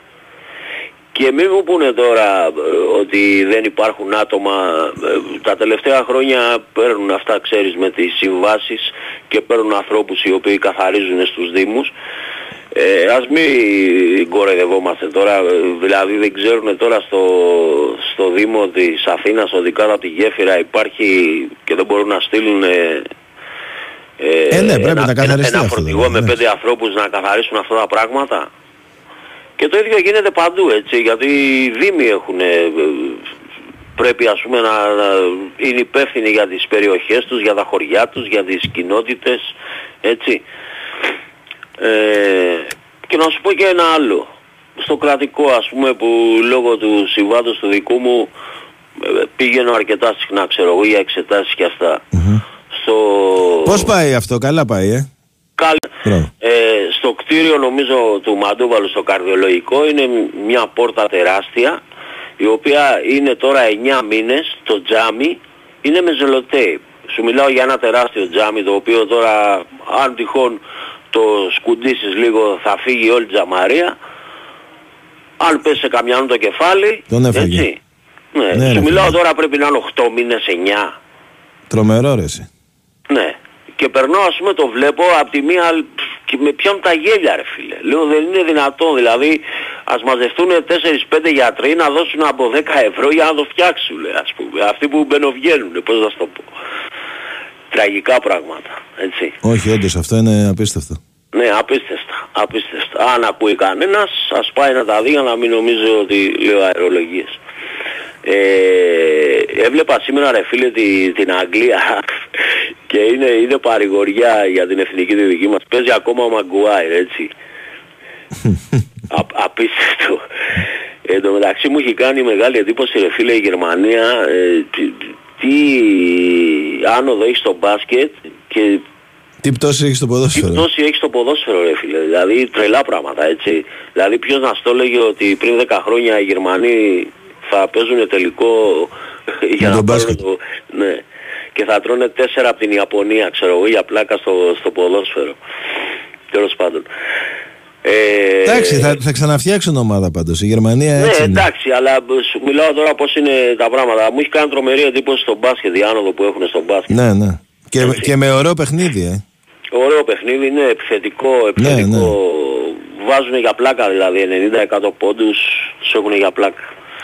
Και μην μου πούνε τώρα ε, ότι δεν υπάρχουν άτομα, ε, τα τελευταία χρόνια παίρνουν αυτά ξέρεις με τις συμβάσεις και παίρνουν ανθρώπους οι οποίοι καθαρίζουν στους Δήμους. Ε, ας μην κοροϊδευόμαστε τώρα, ε, δηλαδή δεν ξέρουν τώρα στο, στο Δήμο της Αθήνας ότι κάτω από τη γέφυρα υπάρχει και δεν μπορούν να στείλουν ε, Ε, ναι, πρέπει ένα, να καθαριστεί ένα, ένα αυτό, φορτηγό δηλαδή, με ναι. πέντε ανθρώπους να καθαρίσουν αυτά τα πράγματα. Και το ίδιο γίνεται παντού έτσι, γιατί οι Δήμοι έχουν, ε, ε, πρέπει ας πούμε να, να είναι υπεύθυνοι για τις περιοχές τους, για τα χωριά τους, για τις κοινότητες, έτσι. Ε, και να σου πω και ένα άλλο. Στο κρατικό ας πούμε που λόγω του συμβάντος του δικού μου ε, πήγαινω αρκετά συχνά ξέρω εγώ για εξετάσεις και αυτά. Στο... Πώς πάει αυτό, καλά πάει, ε; Καλά. Μπράβο. Ε, στο κτίριο νομίζω του Μαντούβαλου στο καρδιολογικό είναι μια πόρτα τεράστια η οποία είναι τώρα 9 μήνες το τζάμι είναι με ζελοτέιπ. Σου μιλάω για ένα τεράστιο τζάμι το οποίο τώρα αν τυχόν το σκουντήσεις λίγο θα φύγει όλη η τζαμαρία αν πέσει σε καμιάνου το κεφάλι Τον έφαγε. έτσι. Ναι, Ναι, ρε σου μιλάω φίλε. τώρα πρέπει να είναι 8 μήνες 9 Τρομερό ρε εσύ. ναι. Και περνώ ας πούμε το βλέπω από τη μία πφ, και με πιάνουν τα γέλια ρε φίλε. Λέω δεν είναι δυνατόν δηλαδή ας μαζευτούν 4-5 γιατροί να δώσουν από 10 ευρώ για να το φτιάξουν λέει, ας πούμε. Αυτοί που μπαινοβγαίνουν πώς να σου το πω. Τραγικά πράγματα έτσι. Όχι, όντως αυτό είναι απίστευτο. Ναι, απίστευτα, απίστευτα. Αν ακούει κανένας, ας πάει να τα δει για να μην νομίζω ότι λέω αερολογίες. Ε, έβλεπα σήμερα ρε φίλε τη- την Αγγλία και είναι, είναι παρηγοριά για την εθνική τη δική μας. Παίζει ακόμα ο Μαγκουάιρ έτσι. Α, απίστευτο. Ε, εν τω μεταξύ μου έχει κάνει μεγάλη εντύπωση ρε φίλε η Γερμανία ε, τι, τι άνοδο έχει στο μπάσκετ και Τι πτώση έχει στο τι ποδόσφαιρο; πτώση έχει στο ποδόσφαιρο ρε φίλε, δηλαδή τρελά πράγματα έτσι. Δηλαδή ποιος να στο έλεγε ότι πριν 10 χρόνια οι Γερμανοί θα παίζουν τελικό για τον να πάρουν μπάσκετ. το... Ναι. Και θα τρώνε τέσσερα από την Ιαπωνία, ξέρω εγώ, για πλάκα στο, στο ποδόσφαιρο. Τέλος πάντων. Ε, Ε, Εντάξει, θα, θα ξαναφτιάξουν ομάδα πάντως. Η Γερμανία ναι, έτσι είναι. εντάξει, αλλά σου μιλάω τώρα πώς είναι τα πράγματα. Μου έχει κάνει τρομερή εντύπωση στο μπάσκετ, η άνοδο που έχουν στο μπάσκετ. Ναι, ναι. Και, και με ωραίο παιχνίδι, ε. Ωραίο παιχνίδι, είναι επιθετικό, Ναι, επιθετικό. Βάζουν για πλάκα δηλαδή, 90-100 πόντους σου έχουν για πλάκα.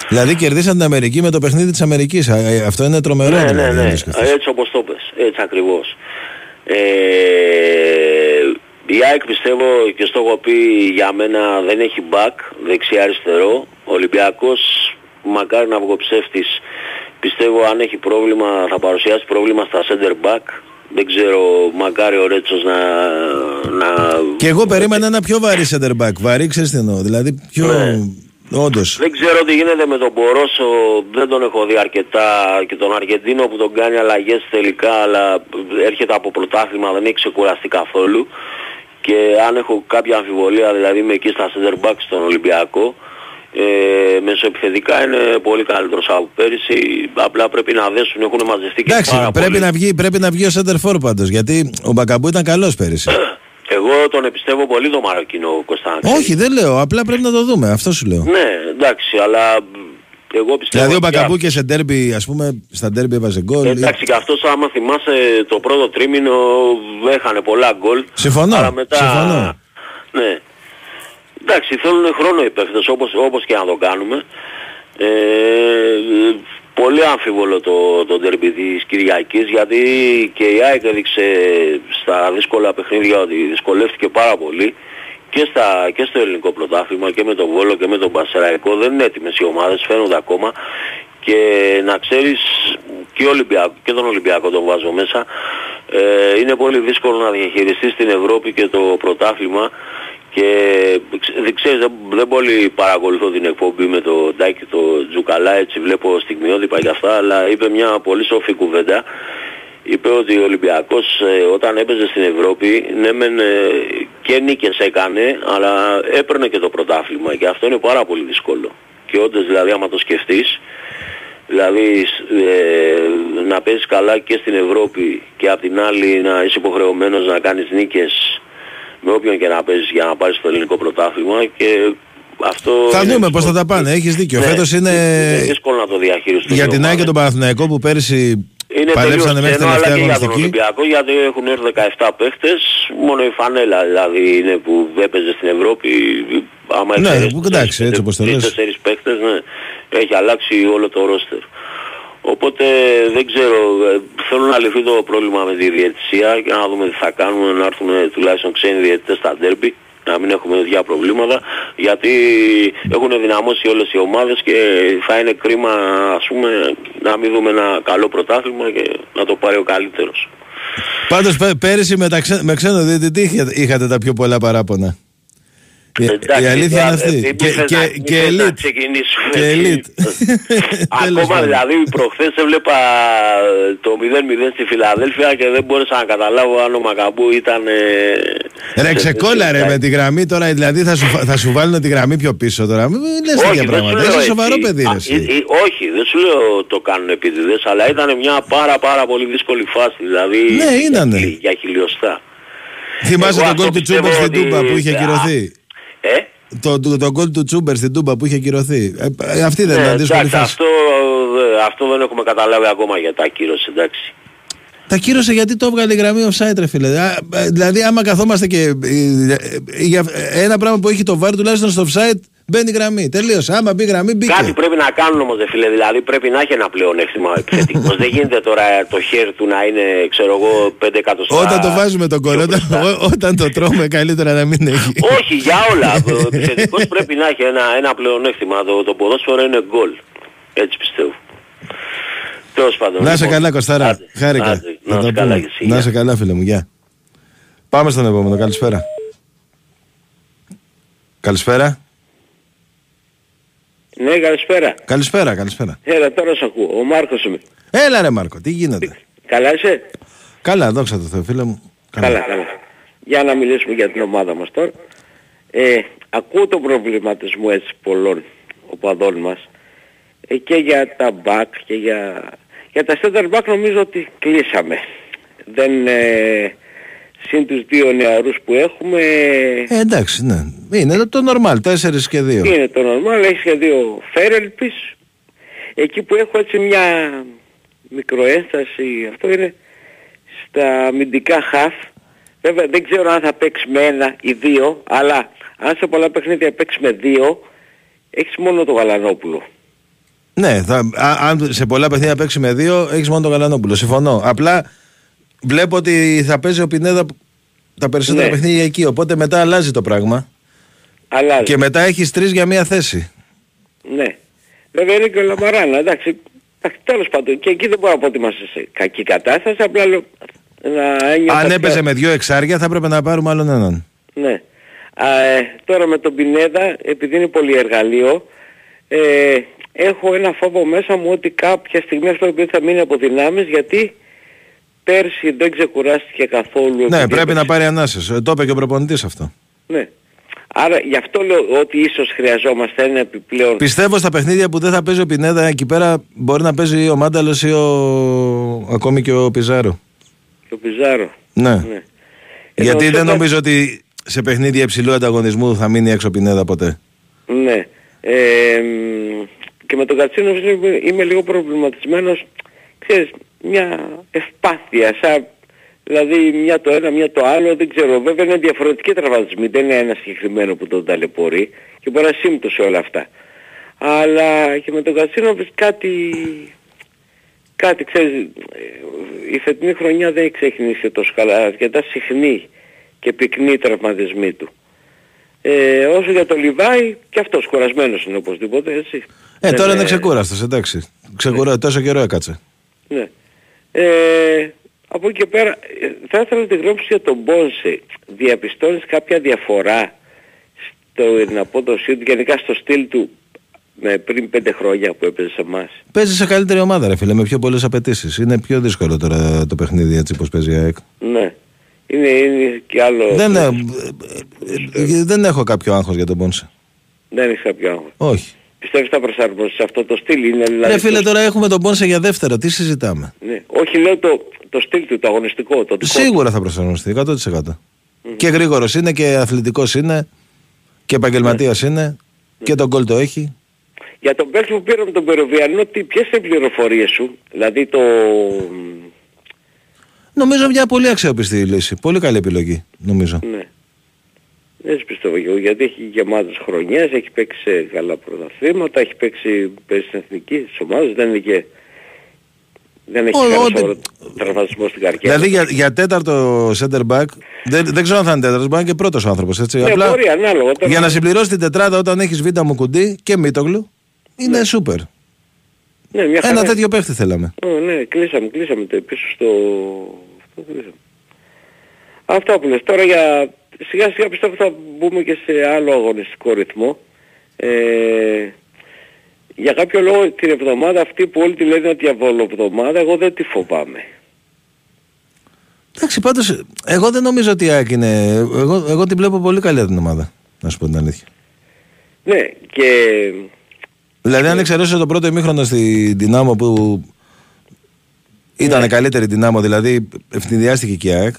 Δηλαδή κερδίσαν την Αμερική με το παιχνίδι της Αμερικής. Α, ε, Αυτό είναι τρομερό. ναι, ναι, δηλαδή, ναι, αν το σκεφτείς. έτσι όπως το πες, έτσι ακριβώς. Ε, η ΑΕΚ πιστεύω και στο έχω πει για μένα δεν έχει back, δεξιά-αριστερό. Ο Ολυμπιακός μακάρι να βγω ψεύτης. Πιστεύω αν έχει πρόβλημα θα παρουσιάσει πρόβλημα στα center back. Δεν ξέρω, μακάρι ο Ρέτσος να, να... Και εγώ περίμενα ένα πιο βαρύ center back. Βαρύ, ξέρεις τι εννοώ. Δηλαδή πιο... Ναι. Όντως. Δεν ξέρω τι γίνεται με τον Πορόσο, δεν τον έχω δει αρκετά και τον Αργεντίνο που τον κάνει αλλαγές τελικά αλλά έρχεται από πρωτάθλημα, δεν έχει ξεκουραστεί καθόλου και αν έχω κάποια αμφιβολία δηλαδή είμαι εκεί στα center back στον Ολυμπιακό ε, μεσοεπιθετικά είναι πολύ καλύτερος από πέρυσι απλά πρέπει να δέσουν, έχουν μαζευτεί και Εντάξει, πάρα πρέπει πολύ. να, βγει, πρέπει να βγει ο center for πάντως. Γιατί ο Μπακαμπού ήταν καλός πέρυσι. Εγώ τον εμπιστεύω πολύ τον Μαροκινό Κωνσταντίνο. Όχι, δεν λέω. Απλά πρέπει να το δούμε. Αυτό σου λέω. Ναι, εντάξει, αλλά εγώ πιστεύω... Δηλαδή ο ότι Μπακαμπού και σε ντέρμπι, ας πούμε, στα ντέρμπι έβαζε γκολ. Εντάξει και αυτός άμα θυμάσαι το πρώτο τρίμηνο έχανε πολλά γκολ. Συμφωνώ, Αλλά μετά... συμφωνώ. Ναι. Εντάξει θέλουν χρόνο οι παίχτες όπως, όπως και να το κάνουμε. Ε, πολύ αμφίβολο το, το derby της Κυριακής γιατί και η ΑΕΚ έδειξε στα δύσκολα παιχνίδια ότι δυσκολεύτηκε πάρα πολύ και, στα, και στο ελληνικό πρωτάθλημα και με τον Βόλο και με τον Πασεραϊκό δεν είναι έτοιμες οι ομάδες, φαίνονται ακόμα. Και να ξέρεις και, ο Ολυμπιακό, και τον Ολυμπιακό τον βάζω μέσα. Ε, είναι πολύ δύσκολο να διαχειριστείς την Ευρώπη και το πρωτάθλημα και ξε- δεν ξέρεις, δεν, δεν πολύ παρακολουθώ την εκπομπή με το Ντάκη, το Τζουκαλά, έτσι βλέπω στιγμιότυπα και αυτά, αλλά είπε μια πολύ σοφή κουβέντα. Είπε ότι ο Ολυμπιακός ε, όταν έπαιζε στην Ευρώπη, ναι μεν ε, και νίκες έκανε, αλλά έπαιρνε και το πρωτάθλημα και αυτό είναι πάρα πολύ δύσκολο. Και όντως δηλαδή άμα το σκεφτείς, δηλαδή σ- ε, να παίζεις καλά και στην Ευρώπη και απ' την άλλη να είσαι υποχρεωμένος να κάνεις νίκες με όποιον και να παίζεις για να πάρεις το ελληνικό πρωτάθλημα και αυτό Θα είναι δούμε πώς θα τα πάνε. Έχεις δίκιο. Ναι, Φέτος είναι είναι δύσκολο να το διαχειριστούν. για οι την ΑΕΚ και ομάδες. τον Παναθηναϊκό που πέρυσι Είναι παλέψανε τελείως μέχρι στενό, αλλά τελευταία και για τον αγωνιστική. Ολυμπιακό γιατί έχουν έρθει 17 παίχτες, μόνο η φανέλα δηλαδή είναι που έπαιζε στην Ευρώπη. Άμα Ναι, έφερες που εντάξει, έτσι όπως το λες. Τρεις-τέσσερις παίχτες, ναι. Έχει αλλάξει όλο το ρόστερ. Οπότε δεν ξέρω, ε, θέλω να λυθεί το πρόβλημα με τη διαιτησία και να δούμε τι θα κάνουμε, να έρθουν τουλάχιστον ξένοι διαιτητές στα ντέρμπι, να μην έχουμε τέτοια προβλήματα, γιατί έχουν δυναμώσει όλες οι ομάδες και θα είναι κρίμα ας πούμε να μην δούμε ένα καλό πρωτάθλημα και να το πάρει ο καλύτερος. Πάντως πέ- πέρυσι με, τα ξέ- με ξένο διαιτητή είχατε- είχατε τα πιο πολλά παράπονα. Η, Εντάξει, η αλήθεια είναι ε, αυτή. ε, μην Και, θες και, να- και μην θες να elite. ξεκινήσουμε Και έτσι. elite. Τέλος Ακόμα πάντων. δηλαδή προχθές έβλεπα το 0-0 στη Φιλαδέλφια και δεν μπόρεσα να καταλάβω αν ο Μακαμπού ήταν... ε, Ρε σε- ξεκόλα ρε σε- με τη γραμμή τώρα, δηλαδή θα σου, φα- θα σου βάλουν τη γραμμή πιο πίσω τώρα. Μην λες Όχι, τέτοια δεν σου πράγματα. λέω Είσαι έτσι. σοβαρό παιδί Α, ρε εσύ. ε, ε, Όχι, δεν σου λέω το κάνουν επίτηδες, αλλά ήταν μια πάρα πάρα πολύ δύσκολη φάση, δηλαδή Ναι, για, ήτανε. χιλι- για χιλιοστά. Θυμάσαι Εγώ τον γκολ αυτό του Τσούμπερ πιστεύω στην ότι- Τούμπα που είχε Α, ακυρωθεί. Ε; Το, το, το γκολ του Τσούμπερ στην Τούμπα που είχε ακυρωθεί. Ε, ε, αυτή δεν Ναι, ήταν δύσκολη εντάξει, φάση. αυτό, δε- αυτό δεν έχουμε καταλάβει ακόμα για τα ακύρωση, εντάξει. Τα κύρωσε γιατί το έβγαλε η γραμμή offside, ρε φίλε. Α, ε, Δηλαδή, άμα καθόμαστε και. ε, ε, για ένα πράγμα που έχει το βάρ, τουλάχιστον στο offside μπαίνει η γραμμή. Τελείωσε. Άμα μπει η γραμμή, μπήκε. Κάτι πρέπει να κάνουν όμως δε φίλε, δηλαδή πρέπει να έχει ένα πλεονέκτημα επιθετικός. δεν γίνεται τώρα το χέρι του να είναι, ξέρω εγώ, 5 εκατοστά. Όταν το βάζουμε τον κόλλο, όταν, ό- όταν το τρώμε, καλύτερα να μην έχει. Όχι, για όλα. Ο επιθετικός πρέπει να έχει ένα, ένα πλεονέκτημα. Το, το ποδόσφαιρο είναι γκολ. Έτσι πιστεύω. Τέλος πάντων. Να σε λοιπόν. καλά, Κωστάρα. Άντε, Χάρηκα. άντε, Θα Να τα σε καλά πούμε. και εσύ. Να γεια. σε καλά, φίλε μου. Γεια. Πάμε στον επόμενο. Καλησπέρα. Καλησπέρα. Ναι, καλησπέρα. Καλησπέρα, καλησπέρα. Έλα, τώρα σε ακούω. Ο Μάρκος είμαι. Έλα ρε Μάρκο, τι γίνεται; Καλά είσαι; Καλά, δόξα τω Θεώ, φίλε μου. Καλά, καλά. Για να μιλήσουμε για την ομάδα μας τώρα. Ε, ακούω τον προβληματισμό έτσι πολλών οπαδών μας ε, και για τα back και για, για τα center back νομίζω ότι κλείσαμε. Δεν, ε, συν τους δύο νεαρούς που έχουμε Ε, εντάξει, ναι. Είναι το normal, 4 και 2. είναι το normal, έχεις και δύο φέρελπις. Εκεί που έχω έτσι μια μικροένσταση, αυτό είναι στα αμυντικά χαφ. Βέβαια δεν ξέρω αν θα παίξει με ένα ή δύο, αλλά αν σε πολλά παιχνίδια παίξει με δύο, έχεις μόνο το Γαλανόπουλο. Ναι, θα, α- αν σε πολλά παιχνίδια παίξει με δύο, έχεις μόνο τον Γαλανόπουλο. Συμφωνώ. Απλά βλέπω ότι θα παίζει ο Πινέδα τα περισσότερα Ναι. παιχνίδια εκεί. Οπότε μετά αλλάζει το πράγμα. Αλλά Και μετά έχεις τρεις για μία θέση. ναι. Βέβαια είναι και ο Λαμαράνα, εντάξει. εντάξει, Τέλος πάντων, και εκεί δεν μπορώ να πω ότι είμαστε σε κακή κατάσταση, απλά λέω να ένιωθα Αν πιο- έπαιζε με δύο εξάρια, θα έπρεπε να πάρουμε άλλον έναν. Ναι. Α, ε, τώρα με τον Πινέδα, επειδή είναι πολυεργαλείο, ε, έχω ένα φόβο μέσα μου ότι κάποια στιγμή αυτό το οποίο θα μείνει από δυνάμεις, γιατί πέρσι δεν ξεκουράστηκε καθόλου. Ναι, επειδή πρέπει να έπαιξε- πάρει ανάσες. Το είπε και ο προπονητής αυτό. Ναι. Άρα γι' αυτό λέω ότι ίσως χρειαζόμαστε ένα επιπλέον... Πιστεύω στα παιχνίδια που δεν θα παίζει ο Πινέδα, εκεί πέρα μπορεί να παίζει ο Μάνταλος ή ο... ακόμη και ο Πιζάρο. Το Πιζάρο. Ναι. Ναι. Γιατί Ενώ δεν σε- νομίζω ότι σε παιχνίδια υψηλού ανταγωνισμού θα μείνει έξω ο Πινέδα ποτέ. Ναι. Ε, μ, και με τον Κατσίνο είμαι, είμαι λίγο προβληματισμένος, ξέρεις, μια ευπάθεια, σαν, δηλαδή μια το ένα, μια το άλλο, δεν ξέρω. Βέβαια είναι διαφορετικοί τραυματισμοί, δεν είναι ένα συγκεκριμένο που τον ταλαιπωρεί και μπορεί να σύμπτω σε όλα αυτά. Αλλά και με τον Κατσίνο κάτι, κάτι ξέρεις, ε, η φετινή χρονιά δεν έχει ξεκινήσει τόσο καλά, αρκετά συχνή και πυκνή οι τραυματισμοί του. Ε, όσο για το Λιβάη, και αυτός κουρασμένος είναι οπωσδήποτε, έτσι. Ε, τώρα Δεν, είναι ξεκούραστος, εντάξει. Ξεκουρά, τόσο καιρό έκατσε. Ναι. Ε, από εκεί και πέρα, ε, θα ήθελα τη γνώμη σου για τον Μπόνσε. Διαπιστώνεις κάποια διαφορά στην απόδοσή του, γενικά στο στυλ του, με πριν πέντε χρόνια που έπαιζε σε εμάς; Παίζει σε καλύτερη ομάδα, ρε φίλε, με πιο πολλές απαιτήσεις. Είναι πιο δύσκολο τώρα το παιχνίδι έτσι πώς παίζει η ΑΕΚ. Ναι. Είναι, είναι και άλλο... Δεν, ε, ε, ε, δεν έχω κάποιο άγχος για τον Πόνσε. Δεν έχεις κάποιο άγχος. Όχι. Πιστεύεις θα προσαρμοστείς σε αυτό το στυλ, είναι δηλαδή... Ρε φίλε, το- τώρα έχουμε τον Πόνσε για δεύτερο. Τι συζητάμε; Ναι. Όχι λέω το, το στυλ του, το αγωνιστικό, το δικό του. Σίγουρα θα προσαρμοστεί, 100%. Και γρήγορος είναι και αθλητικός είναι και επαγγελματίας είναι και τον γκολ το έχει. Για τον παίκτη που πήραμε τον Περοβιανό, τι, ποιες είναι οι πληροφορίες σου, δηλαδή το... Νομίζω μια πολύ αξιόπιστη λύση. Πολύ καλή επιλογή, νομίζω. Ναι. Δεν σου πιστεύω και εγώ, γιατί έχει γεμάτες χρονιές, έχει παίξει σε καλά πρωταθλήματα, έχει παίξει παίζει στην εθνική της ομάδας, δεν είναι και... Δεν έχει Ο- κανένα ό,τι- σοβαρό τραυματισμό στην καρκέρα. Δηλαδή για, για τέταρτο center back, δεν, δεν ξέρω αν θα είναι τέταρτος, μπορεί να είναι και πρώτος άνθρωπος. Έτσι. Ναι, μπορεί, ανάλογα. Τώρα- για να συμπληρώσει την τετράδα όταν έχεις β' μου κουντί και μήτογλου, είναι σούπερ. Ναι, μια Ένα χαρά. τέτοιο παίχτη θέλαμε. Ω, ναι, κλείσαμε, κλείσαμε το πίσω στο... Αυτό κλείσαμε. Αυτά που λες. Τώρα για... Σιγά σιγά πιστεύω θα μπούμε και σε άλλο αγωνιστικό ρυθμό. Ε, για κάποιο λόγο την εβδομάδα αυτή που όλοι τη λένε διαβολοβδομάδα, εγώ δεν τη φοβάμαι. Εντάξει, πάντως, εγώ δεν νομίζω ότι η ΑΕΚ είναι. Εγώ, εγώ την βλέπω πολύ καλή την ομάδα. Να σου πω την αλήθεια. Ναι, και Δηλαδή, αν εξαιρέσω το πρώτο ημίχρονο στη Δυνάμω που ήταν Ναι. καλύτερη Δυνάμω, δηλαδή ευθυνδιάστηκε και η ΑΕΚ.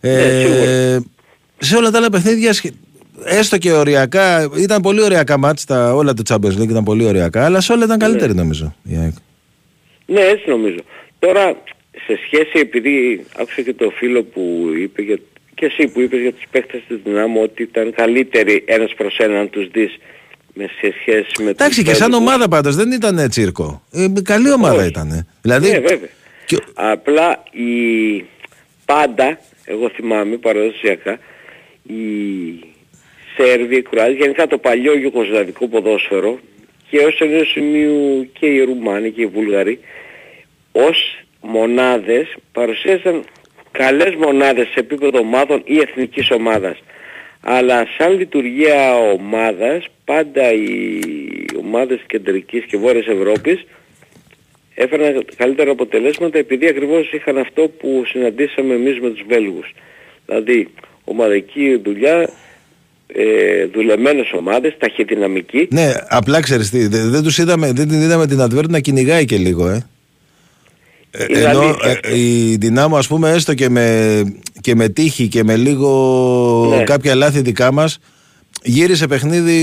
Ναι, Ε, σε όλα τα άλλα παιχνίδια, σχε- έστω και οριακά, ήταν πολύ ωριακά μάτς, τα, όλα το Champions League ήταν πολύ ωριακά, αλλά σε όλα ήταν καλύτερη νομίζω η ΑΕΚ. Ναι, έτσι νομίζω. Τώρα, σε σχέση, επειδή άκουσα και το φίλο που είπε για, και εσύ που είπες για τους παίχτες της Δυνάμου ότι ήταν καλύτεροι ένας προς έναν τους δεις με σε σχέση με Εντάξει, τους και σαν Βέλγους. ομάδα πάντως δεν ήταν τσίρκο. Ε, καλή ομάδα Όχι. ήταν. Δηλαδή, Ναι, βέβαια. Απλά η πάντα, εγώ θυμάμαι παραδοσιακά, οι Σέρβοι, οι Κροάτοι, γενικά το παλιό Ιουγκοσλαβικό ποδόσφαιρο και ως ενός σημείου και οι Ρουμάνοι και οι Βούλγαροι ως μονάδες παρουσίασαν καλές μονάδες σε επίπεδο ομάδων ή εθνικής ομάδας. Αλλά σαν λειτουργία ομάδας πάντα οι ομάδες κεντρικής και βόρειας Ευρώπης έφεραν καλύτερα αποτελέσματα επειδή ακριβώς είχαν αυτό που συναντήσαμε εμείς με τους Βέλγους. Δηλαδή ομαδική δουλειά, ε, δουλεμένες ομάδες, ταχυδυναμική. Ναι, απλά ξέρεις τι, δεν, δεν τους είδαμε, δεν την είδαμε την Advert να κυνηγάει και λίγο, ε. Ε, Είναι Ενώ αλήθεια ε, η Δυνάμω ας πούμε έστω και με και με τύχη και με λίγο Ναι. κάποια λάθη δικά μας γύρισε παιχνίδι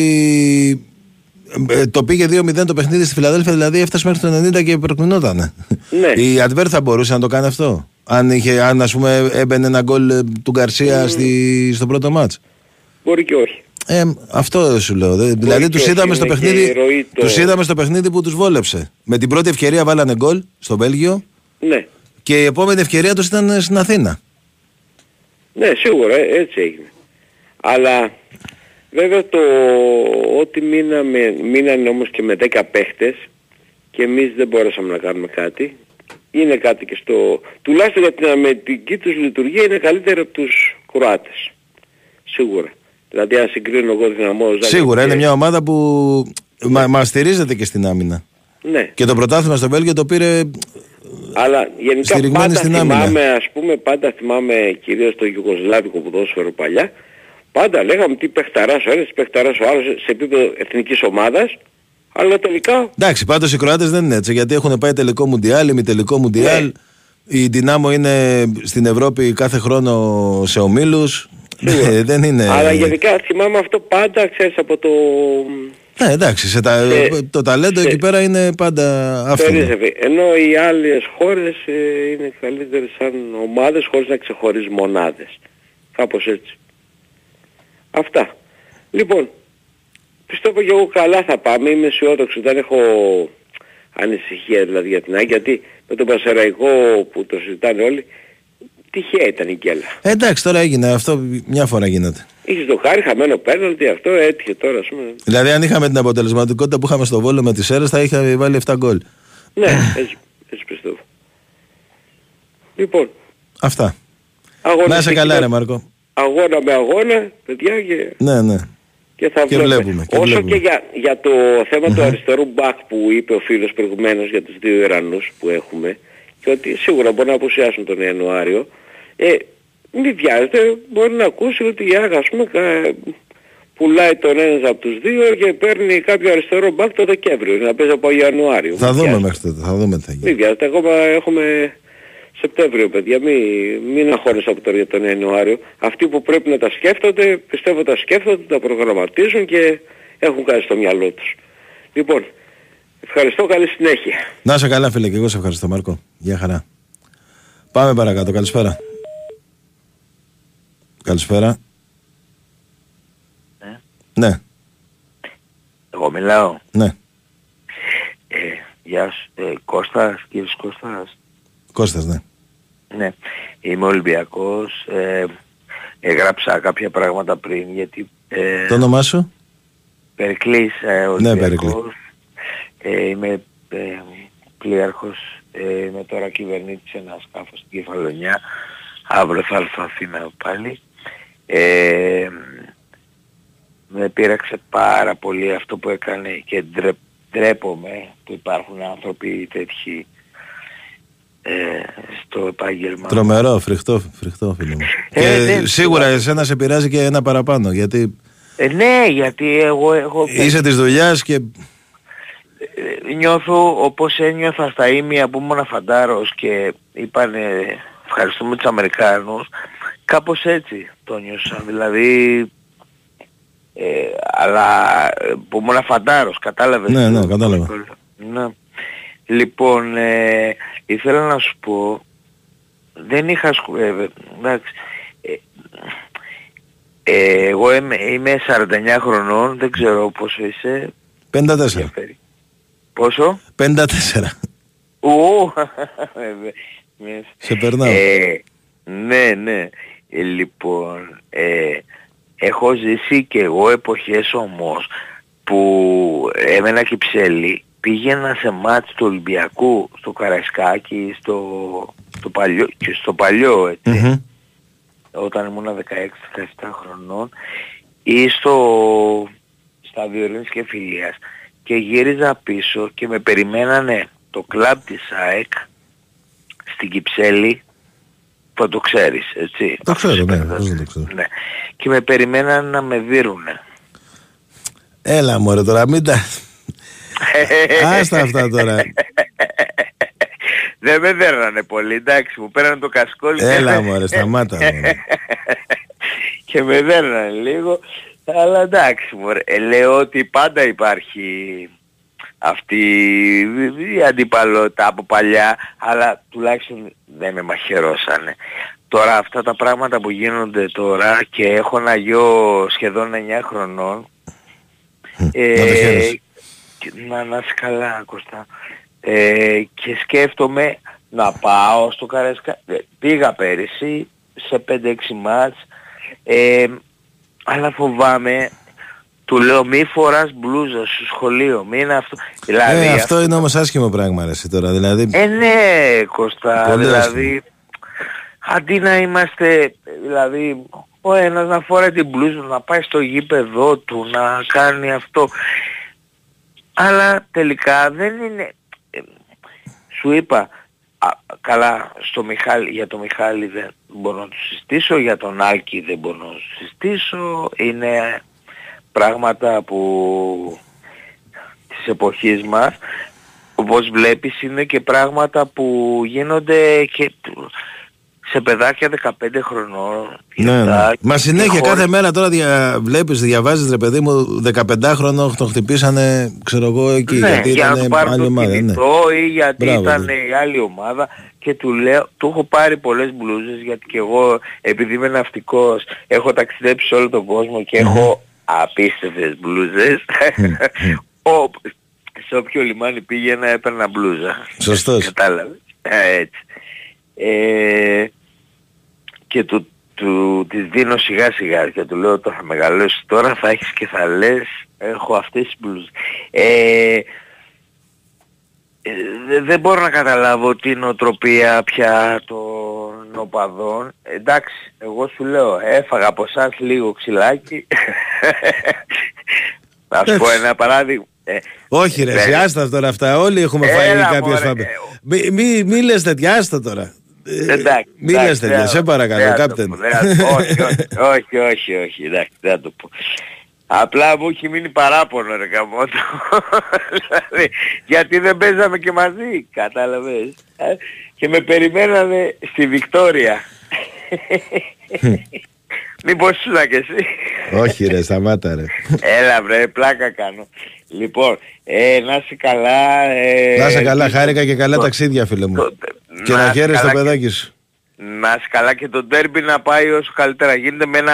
ε, το πήγε 2-0 το παιχνίδι στη Φιλαδέλφια, δηλαδή έφτασε μέχρι το 90 και προκρινόταν. Ναι. Η Αντβέρ θα μπορούσε να το κάνει αυτό. Αν, είχε, αν ας πούμε έμπαινε ένα γκολ ε, του Γκαρσία στη, στο πρώτο μάτς. Μπορεί και όχι. Ε, αυτό σου λέω. Δε- δηλαδή και τους όχι, είδαμε, στο είναι και παιχνίδι, η ροή το- τους είδαμε στο παιχνίδι που τους βόλεψε. Με την πρώτη ευκαιρία βάλανε γκολ στο Βέλγιο Ναι. και η επόμενη ευκαιρία τους ήταν στην Αθήνα. Ναι, σίγουρα, ε, έτσι έγινε. Αλλά βέβαια το ότι μείναμε, μείνανε όμως και με 10 παίχτες και εμείς δεν μπορέσαμε να κάνουμε κάτι. Είναι κάτι και στο... Τουλάχιστον για την αμυντική τους λειτουργία είναι καλύτερη από τους Κροάτες. Σίγουρα. Δηλαδή αν συγκρίνω εγώ δυναμό Ζάγκρεπ Σίγουρα και- είναι μια ομάδα που μα, μας στηρίζεται και στην άμυνα. Ναι. Και το πρωτάθλημα στο Βέλγιο το πήρε Αλλά γενικά Στηριγμένη πάντα στην άμυνα. θυμάμαι, ας πούμε, πάντα θυμάμαι κυρίως το Ιουγκοσλάβικο ποδόσφαιρο παλιά, πάντα λέγαμε τι παιχταράς ο ένας, τι παιχταράς ο άλλος σε επίπεδο εθνικής ομάδας, αλλά τελικά Εντάξει, πάντως οι Κροάτες δεν είναι έτσι γιατί έχουν πάει τελικό μουντιάλ, ημιτελικό μουντιάλ. Η Δυνάμω είναι στην Ευρώπη κάθε χρόνο σε ομίλους. δεν είναι. Αλλά γενικά θυμάμαι αυτό πάντα, ξέρεις, από το... Ναι, εντάξει, σε τα, σε- το ταλέντο σε- εκεί πέρα είναι πάντα αυτό. Περίζευε. Ενώ οι άλλες χώρες ε, είναι καλύτερες σαν ομάδες χωρίς να ξεχωρίζουν μονάδες. Κάπως έτσι. Αυτά. Λοιπόν, πιστεύω και εγώ καλά θα πάμε. Είμαι αισιόδοξος. Δεν έχω ανησυχία δηλαδή για την ΑΕΚ γιατί με τον Πασεραϊκό που το συζητάνε όλοι τυχαία ήταν η γκέλα. Ε, εντάξει, τώρα έγινε αυτό, μια φορά γίνεται. Είχες το χάρη χαμένο πέναλτι αυτό έτυχε τώρα ας πούμε. Δηλαδή, αν είχαμε την αποτελεσματικότητα που είχαμε στο βόλο με τις αίρε, θα είχαμε βάλει 7 γκολ. Ναι, έτσι, έτσι πιστεύω. Λοιπόν, Αυτά. αγώνα Να είσαι καλά, ρε Μάρκο. Αγώνα με αγώνα, παιδιά και, Ναι, ναι. και θα Και βλέπουμε. βλέπουμε, και Όσο βλέπουμε. και για, για το θέμα του αριστερού μπακ που είπε ο φίλος προηγουμένως για τους δύο Ιρανούς που έχουμε και ότι σίγουρα μπορεί να απουσιάσουν τον Ιανουάριο, ε, μην βιάζεται, μπορεί να ακούσει ότι η Άγα, ας πούμε, κα- πουλάει τον ένας από τους δύο και παίρνει κάποιο αριστερό μπακ το Δεκέμβριο, να παίζει από Ιανουάριο. Θα Μην δούμε βιάζεται. μέχρι τότε. Θα δούμε τι θα γίνει. Μην βιάζετε, ακόμα έχουμε Σεπτέμβριο παιδιά, μην, μην αγχώνεσαι από τώρα για τον Ιανουάριο. Αυτοί που πρέπει να τα σκέφτονται, πιστεύω τα σκέφτονται, τα προγραμματίζουν και έχουν κάτι στο μυαλό τους. Λοιπόν, ευχαριστώ, καλή συνέχεια. Να είσαι καλά, φίλε, και εγώ σε ευχαριστώ, Μάρκο. Γεια χαρά. Πάμε παρακάτω. Καλησπέρα. Καλησπέρα. Ναι. Ναι, Εγώ μιλάω. ναι. Ε, γεια σου. Ε, Κώστας, κύριος Κώστας. Κώστας, ναι. Ναι. Είμαι Ολυμπιακός. Ε, έγραψα κάποια πράγματα πριν γιατί... Ε, Το όνομά σου; Περικλής ε, Ναι, Ολυμπιακός. Περικλή. Ε, είμαι ε, πλοίαρχος. Ε, είμαι τώρα κυβερνήτης σε ένα σκάφος στην Κεφαλονιά. Αύριο θα έρθω Αθήνα πάλι. Ε, με πείραξε πάρα πολύ αυτό που έκανε και ντρε, ντρέπομαι που υπάρχουν άνθρωποι τέτοιοι ε, στο επάγγελμα. Τρομερό, φρικτό, φρικτό φίλε μου. Ε, και ναι, σίγουρα εσένα σε πειράζει και ένα παραπάνω. Γιατί Ε, ναι, γιατί εγώ έχω... είσαι της δουλειάς και. Ε, νιώθω όπως ένιωθα στα ίμια που ήμουν φαντάρος και είπανε ευχαριστούμε τους Αμερικάνους κάπως έτσι το νιώσα δηλαδή ε, αλλά ε, που ήμουν φαντάρος κατάλαβες Ναι, ναι, κατάλαβα. ναι. Λοιπόν ε, ήθελα να σου πω δεν είχα σκου... ε, ε, εντάξει, ε, ε, εγώ είμαι, είμαι 49 χρονών δεν ξέρω πόσο είσαι 54. Πόσο; 54. Ου, ναι. Σε περνάω. Ε, ναι, ναι. Ε, λοιπόν, ε, έχω ζήσει και εγώ εποχές όμως που έμενα Κυψέλη, πήγαινα σε μάτς του Ολυμπιακού, στο Καραϊσκάκι, στο, στο παλιό, και στο παλιό έτσι, Μμμ. όταν ήμουν 16-17 χρονών, ή στο στάδιο Ειρήνης και Φιλίας και γύριζα πίσω και με περιμένανε το κλαμπ της ΑΕΚ στην Κυψέλη που το ξέρεις, έτσι. Το ξέρω, ναι, πώς δεν το ξέρω. Ναι. Και με περιμένανε να με δίρουνε. Έλα μωρέ τώρα, μην τα... Άστα αυτά τώρα. Δεν με δέρνανε πολύ, εντάξει, μου πέρανε το κασκόλ. και- Έλα μωρέ, σταμάτα. μωρέ. και με δέρνανε λίγο. Αλλά εντάξει μωρέ, Ε, λέω ότι πάντα υπάρχει αυτή η αντιπαλότητα από παλιά, αλλά τουλάχιστον δεν με μαχαιρώσανε. Τώρα αυτά τα πράγματα που γίνονται τώρα και έχω ένα γιο σχεδόν 9 χρονών, ε, να το χαίρεσαι. και- να, να είσαι καλά Κώστα. Ε, και σκέφτομαι να πάω στο Καρέσκα. Ε, Πήγα πέρυσι σε 5-6 μάτς, ε, αλλά φοβάμαι, του λέω μη φοράς μπλούζα στο σχολείο, μη είναι αυτό. Δηλαδή, Ε, αυτό είναι όμως άσχημο πράγμα ρε εσύ τώρα. Δηλαδή, ε, ναι, Κώστα, Πολύ δηλαδή, αντί να είμαστε, δηλαδή, ο ένας να φοράει την μπλούζα, να πάει στο γήπεδό του, να κάνει αυτό. Αλλά τελικά δεν είναι, ε, σου είπα, α, καλά, στο Μιχάλη, για τον Μιχάλη δεν μπορώ να του συστήσω, για τον Άλκη δεν μπορώ να του συστήσω, είναι πράγματα που της εποχής μας όπως βλέπεις είναι και πράγματα που γίνονται και σε παιδάκια 15 χρονών. ναι, ναι. Μα συνέχεια χώρες- κάθε μέρα τώρα δια... βλέπεις, διαβάζεις ρε παιδί μου 15χρονο τον χτυπήσανε ξέρω εγώ εκεί ναι, γιατί για να ήταν του πάρει άλλη το ομάδα. Ναι. κινητό ή γιατί Μπράβο, ήταν ναι. η άλλη ομάδα και του λέω, του έχω πάρει πολλές μπλούζες γιατί και εγώ επειδή είμαι ναυτικός έχω ταξιδέψει σε όλο τον κόσμο και έχω απίστευτες μπλούζες. Ο, σε όποιο λιμάνι πήγαινα έπαιρνα μπλούζα. Σωστός. Κατάλαβες. Ε, έτσι. Ε, και του, του, της δίνω σιγά σιγά και του λέω τώρα θα μεγαλώσεις τώρα θα έχεις και θα λες έχω αυτές τις μπλούζες. Ε, ε, δε- δεν μπορώ να καταλάβω την οτροπία πια των οπαδών. Εντάξει, εγώ σου λέω, έφαγα από εσάς λίγο ξυλάκι. Να σου πω ένα παράδειγμα. Ε, Όχι ρε, ναι. εσύ, άστα τώρα αυτά. Όλοι έχουμε φάει Έλα, κάποιες μωρέ. φάπες. Μη, μη, μη λες τέτοια, άστα τώρα. Ε, Εντάξει. Μη εντάξει, λες τέτοια, δεν- σε παρακαλώ, δεν θα το κάπτεν. πω, δεν θα το πω. Όχι, όχι, όχι, όχι, όχι, εντάξει, δεν θα το πω. Απλά μου έχει μείνει παράπονο ρε καμότο. δηλαδή, γιατί δεν παίζαμε και μαζί, κατάλαβες. Ε, Και με περιμένανε στη Βικτόρια. Μήπως ήσουν και εσύ. Όχι ρε, σταμάτα ρε. Έλα βρε, πλάκα κάνω. Λοιπόν, ε, να είσαι καλά. Ε, Να είσαι καλά, χάρηκα και καλά ταξίδια φίλε μου. Και να να είσαι χαίρεσαι το καλά και- παιδάκι σου. Να είσαι καλά και το ντέρμπι να πάει όσο καλύτερα γίνεται με ένα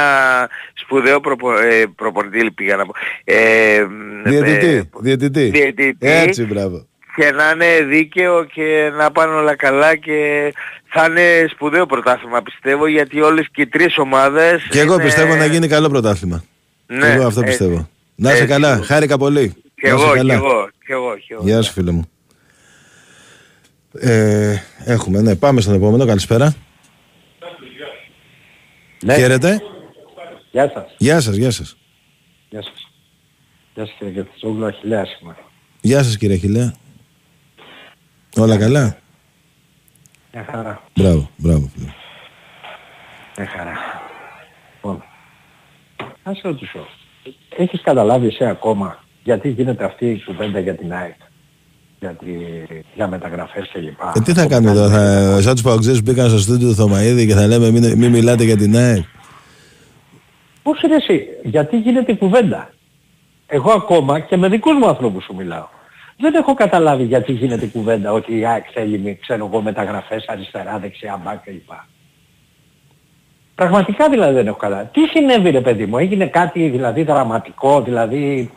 σπουδαίο προπο, ε, προπονητή πήγα να πω. Ε, με- Διαιτητή, διαιτητή. διαιτητή. Έτσι, μπράβο. Και να είναι δίκαιο και να πάνε όλα καλά και θα είναι σπουδαίο πρωτάθλημα πιστεύω γιατί όλες και οι τρεις ομάδες Και εγώ είναι- πιστεύω να γίνει καλό πρωτάθλημα. Ναι, Και εγώ αυτό έτσι. πιστεύω. Να είσαι Έτσι. καλά, χάρηκα πολύ. Και Να είσαι εγώ, και καλά. εγώ, και εγώ, και εγώ. Γεια σου φίλε μου. Ε, έχουμε, ναι, πάμε στον επόμενο, καλησπέρα. Ναι. Χαίρετε. Γεια σας. Γεια σας, γεια σας. Γεια σας. Γεια σας κύριε Κεφτζόγλου, Αχιλέας είμαι. Γεια σας κύριε Χιλέα. Όλα καλά; Μια χαρά. Μπράβο, μπράβο. φίλε. Μια χαρά. Λοιπόν, να σε ρωτήσω. Έχεις καταλάβει εσύ ακόμα γιατί γίνεται αυτή η κουβέντα για την ΑΕΚ. Για, τη, για μεταγραφές και λοιπά; Ε, τι θα κάνουμε τώρα, θα, σαν τους παοξές που μπήκαν στο στούντιο του Θωμαίδη και θα λέμε μην, μην μιλάτε για την ΑΕΚ. Πώς είναι εσύ, γιατί γίνεται η κουβέντα; Εγώ ακόμα και με δικούς μου ανθρώπους σου μιλάω. Δεν έχω καταλάβει γιατί γίνεται η κουβέντα ότι η ΑΕΚ θέλει, μη- ξέρω εγώ, μεταγραφές αριστερά, δεξιά, μπακ κλπ. Πραγματικά δηλαδή δεν έχω καταλάβει. Τι συνέβη ρε παιδί μου, έγινε κάτι δηλαδή δραματικό, δηλαδή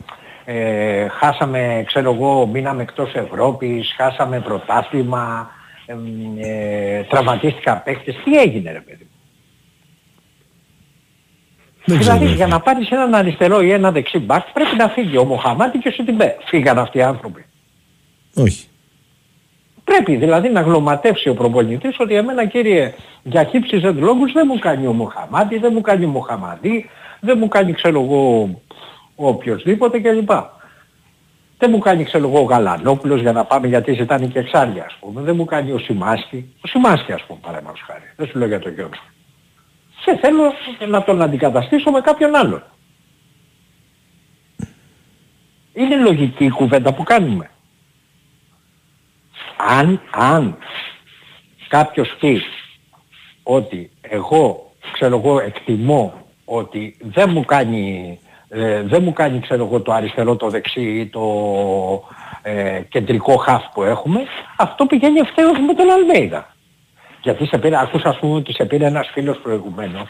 ε, χάσαμε, ξέρω εγώ, μείναμε εκτός Ευρώπης, χάσαμε πρωτάθλημα, εμ, ε, τραυματίστηκαν παίχτες. Τι έγινε ρε παιδί μου. Δεν δηλαδή ξέρω. για να πάρεις έναν αριστερό ή ένα δεξί μπακ πρέπει να φύγει ο Μοχαμάτι και ο Σιτιμπέ. Φύγαν αυτοί οι άνθρωποι. Όχι. Πρέπει δηλαδή να γλωματεύσει ο προπονητής ότι εμένα κύριε για χύψεις λόγους δεν μου κάνει ο Μοχαμάτι, δεν μου κάνει ο Μοχαμαντή, δεν μου κάνει ξέρω εγώ ο οποιοσδήποτε κλπ. Δεν μου κάνει ξέρω εγώ ο Γαλανόπουλος για να πάμε γιατί ζητάνε και εξάρια ας πούμε. Δεν μου κάνει ο Σιμάσκι. Ο Σιμάσκι ας πούμε παραδείγματος χάρη. Δεν σου λέω για τον γιο του. Και θέλω να τον αντικαταστήσω με κάποιον άλλον. Είναι λογική η κουβέντα που κάνουμε. Αν, αν κάποιος πεις ότι εγώ, ξέρω εγώ, εκτιμώ ότι δεν μου κάνει, ε, δεν μου κάνει ξέρω εγώ, το αριστερό, το δεξί ή το ε, κεντρικό χαφ που έχουμε, αυτό πηγαίνει ευθέως με τον Αλμέιδα. Γιατί σε πήρε, ακούσα ας πούμε ότι σε πήρε ένας φίλος προηγουμένως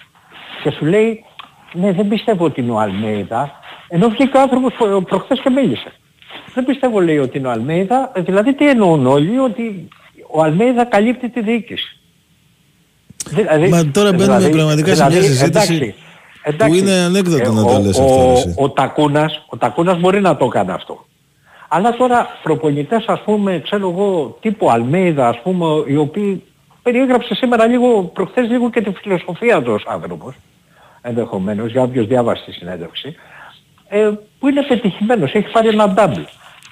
και σου λέει ναι δεν πιστεύω ότι είναι ο Αλμέιδα ενώ βγήκε ο άνθρωπος προ, προχθές και μίλησε. Δεν πιστεύω λέει ότι είναι ο Αλμέιδα, δηλαδή τι εννοούν όλοι ότι ο Αλμέιδα καλύπτει τη διοίκηση. Δηλαδή, Μα τώρα μπαίνουμε δηλαδή, πραγματικά δηλαδή, σε μια συζήτηση εντάξει, εντάξει, που είναι ανέκδοτο ε, να το λες αυτό. Ο, ο, Τακούνας, ο Τακούνας μπορεί να το κάνει αυτό. Αλλά τώρα προπονητές ας πούμε, ξέρω εγώ, τύπου Αλμέιδα ας πούμε, οι οποίοι περιέγραψε σήμερα λίγο, προχθές λίγο και τη φιλοσοφία τους ως άνθρωπος, ενδεχομένως, για όποιος διάβασε τη συνέντευξη, ε, που είναι πετυχημένος, έχει πάρει ένα double.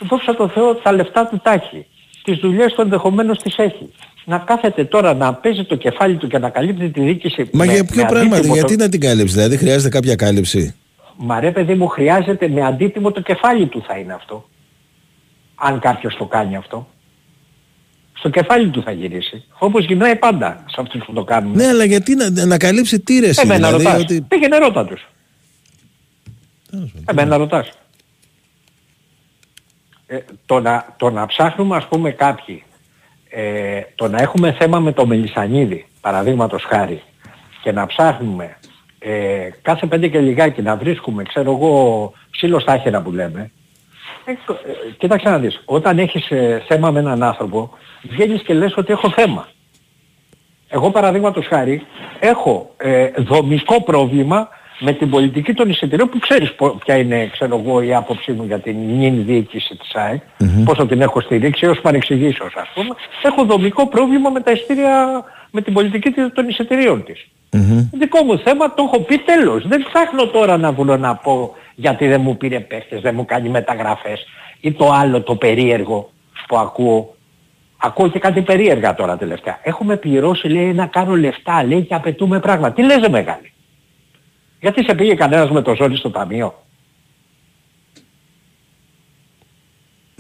Δόξα τω Θεώ τα λεφτά του τα έχει. Τις δουλειές του ενδεχομένως τις έχει. Να κάθεται τώρα να παίζει το κεφάλι του και να καλύπτει τη δίκηση. Μα με, για ποιο πράγμα, γιατί να την κάλυψει, δηλαδή χρειάζεται κάποια κάλυψη; Μα ρε παιδί μου χρειάζεται με αντίτιμο το κεφάλι του θα είναι αυτό. Αν κάποιος το κάνει αυτό στο κεφάλι του θα γυρίσει. Όπως γυρνάει πάντα σε αυτούς που το κάνουν. Ναι, αλλά γιατί να, να καλύψει τι ρες Εμένα δηλαδή, ρωτάς. Ότι... Πήγαινε ρώτα τους. Εμένα ρωτάς. Ε, το, να, το να ψάχνουμε ας πούμε κάποιοι, ε, το να έχουμε θέμα με το Μελισανίδη, παραδείγματος χάρη, και να ψάχνουμε ε, κάθε πέντε και λιγάκι να βρίσκουμε, ξέρω εγώ, ψήλο στα που λέμε, ε, κοίταξε να δεις, όταν έχεις ε, θέμα με έναν άνθρωπο, βγαίνεις και λες ότι έχω θέμα. Εγώ παραδείγματος χάρη έχω ε, δομικό πρόβλημα με την πολιτική των εισιτηρίων που ξέρεις ποια είναι ξέρω εγώ, η άποψή μου για την νυν διοίκηση της ΑΕΚ, mm-hmm. πόσο την έχω στηρίξει έως παρεξηγήσεως ας πούμε. Έχω δομικό πρόβλημα με τα εισιτήρια, με την πολιτική των εισιτηρίων της. Mm-hmm. Δικό μου θέμα το έχω πει τέλος. Δεν ψάχνω τώρα να βουλώ να πω γιατί δεν μου πήρε παίχτες, δεν μου κάνει μεταγραφές ή το άλλο το περίεργο που ακούω. Ακούω και κάτι περίεργα τώρα τελευταία. Έχουμε πληρώσει λέει να κάνω λεφτά λέει και απαιτούμε πράγματα. Τι λες μεγάλη; Γιατί σε πήγε κανένας με το ζόρι στο ταμείο;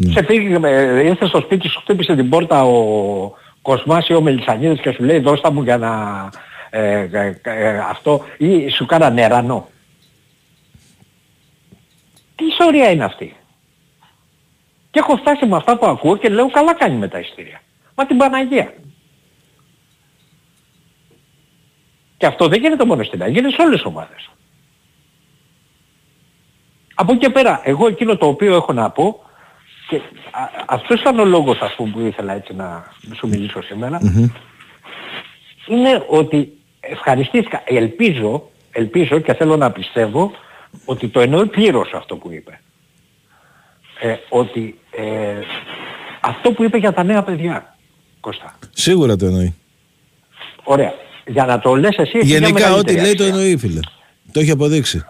Mm. Σε πήγε, ήρθε στο σπίτι σου, χτύπησε την πόρτα ο Κοσμάς ή ο Μελισανίδης και σου λέει δώστα μου για να ε, ε, ε, αυτό ή σου κάνα νερανό. Τι ιστορία είναι αυτή; Και έχω φτάσει με αυτά που ακούω και λέω καλά κάνει με τα ειστήρια. Μα την Παναγία. Και αυτό δεν γίνεται μόνο στην Ελλάδα, γίνεται σε όλες τις ομάδες. Από εκεί και πέρα, εγώ εκείνο το οποίο έχω να πω, και αυτός ήταν ο λόγος ας πούμε που ήθελα έτσι να σου μιλήσω είναι ότι ευχαριστήθηκα, ελπίζω, ελπίζω και θέλω να πιστεύω ότι το εννοεί πλήρως αυτό που είπε. Ε, ότι ε, αυτό που είπε για τα νέα παιδιά, Κώστα. Σίγουρα το εννοεί. Ωραία. Για να το λες εσύ... Γενικά ό,τι λέει το εννοεί φίλε. Το έχει αποδείξει.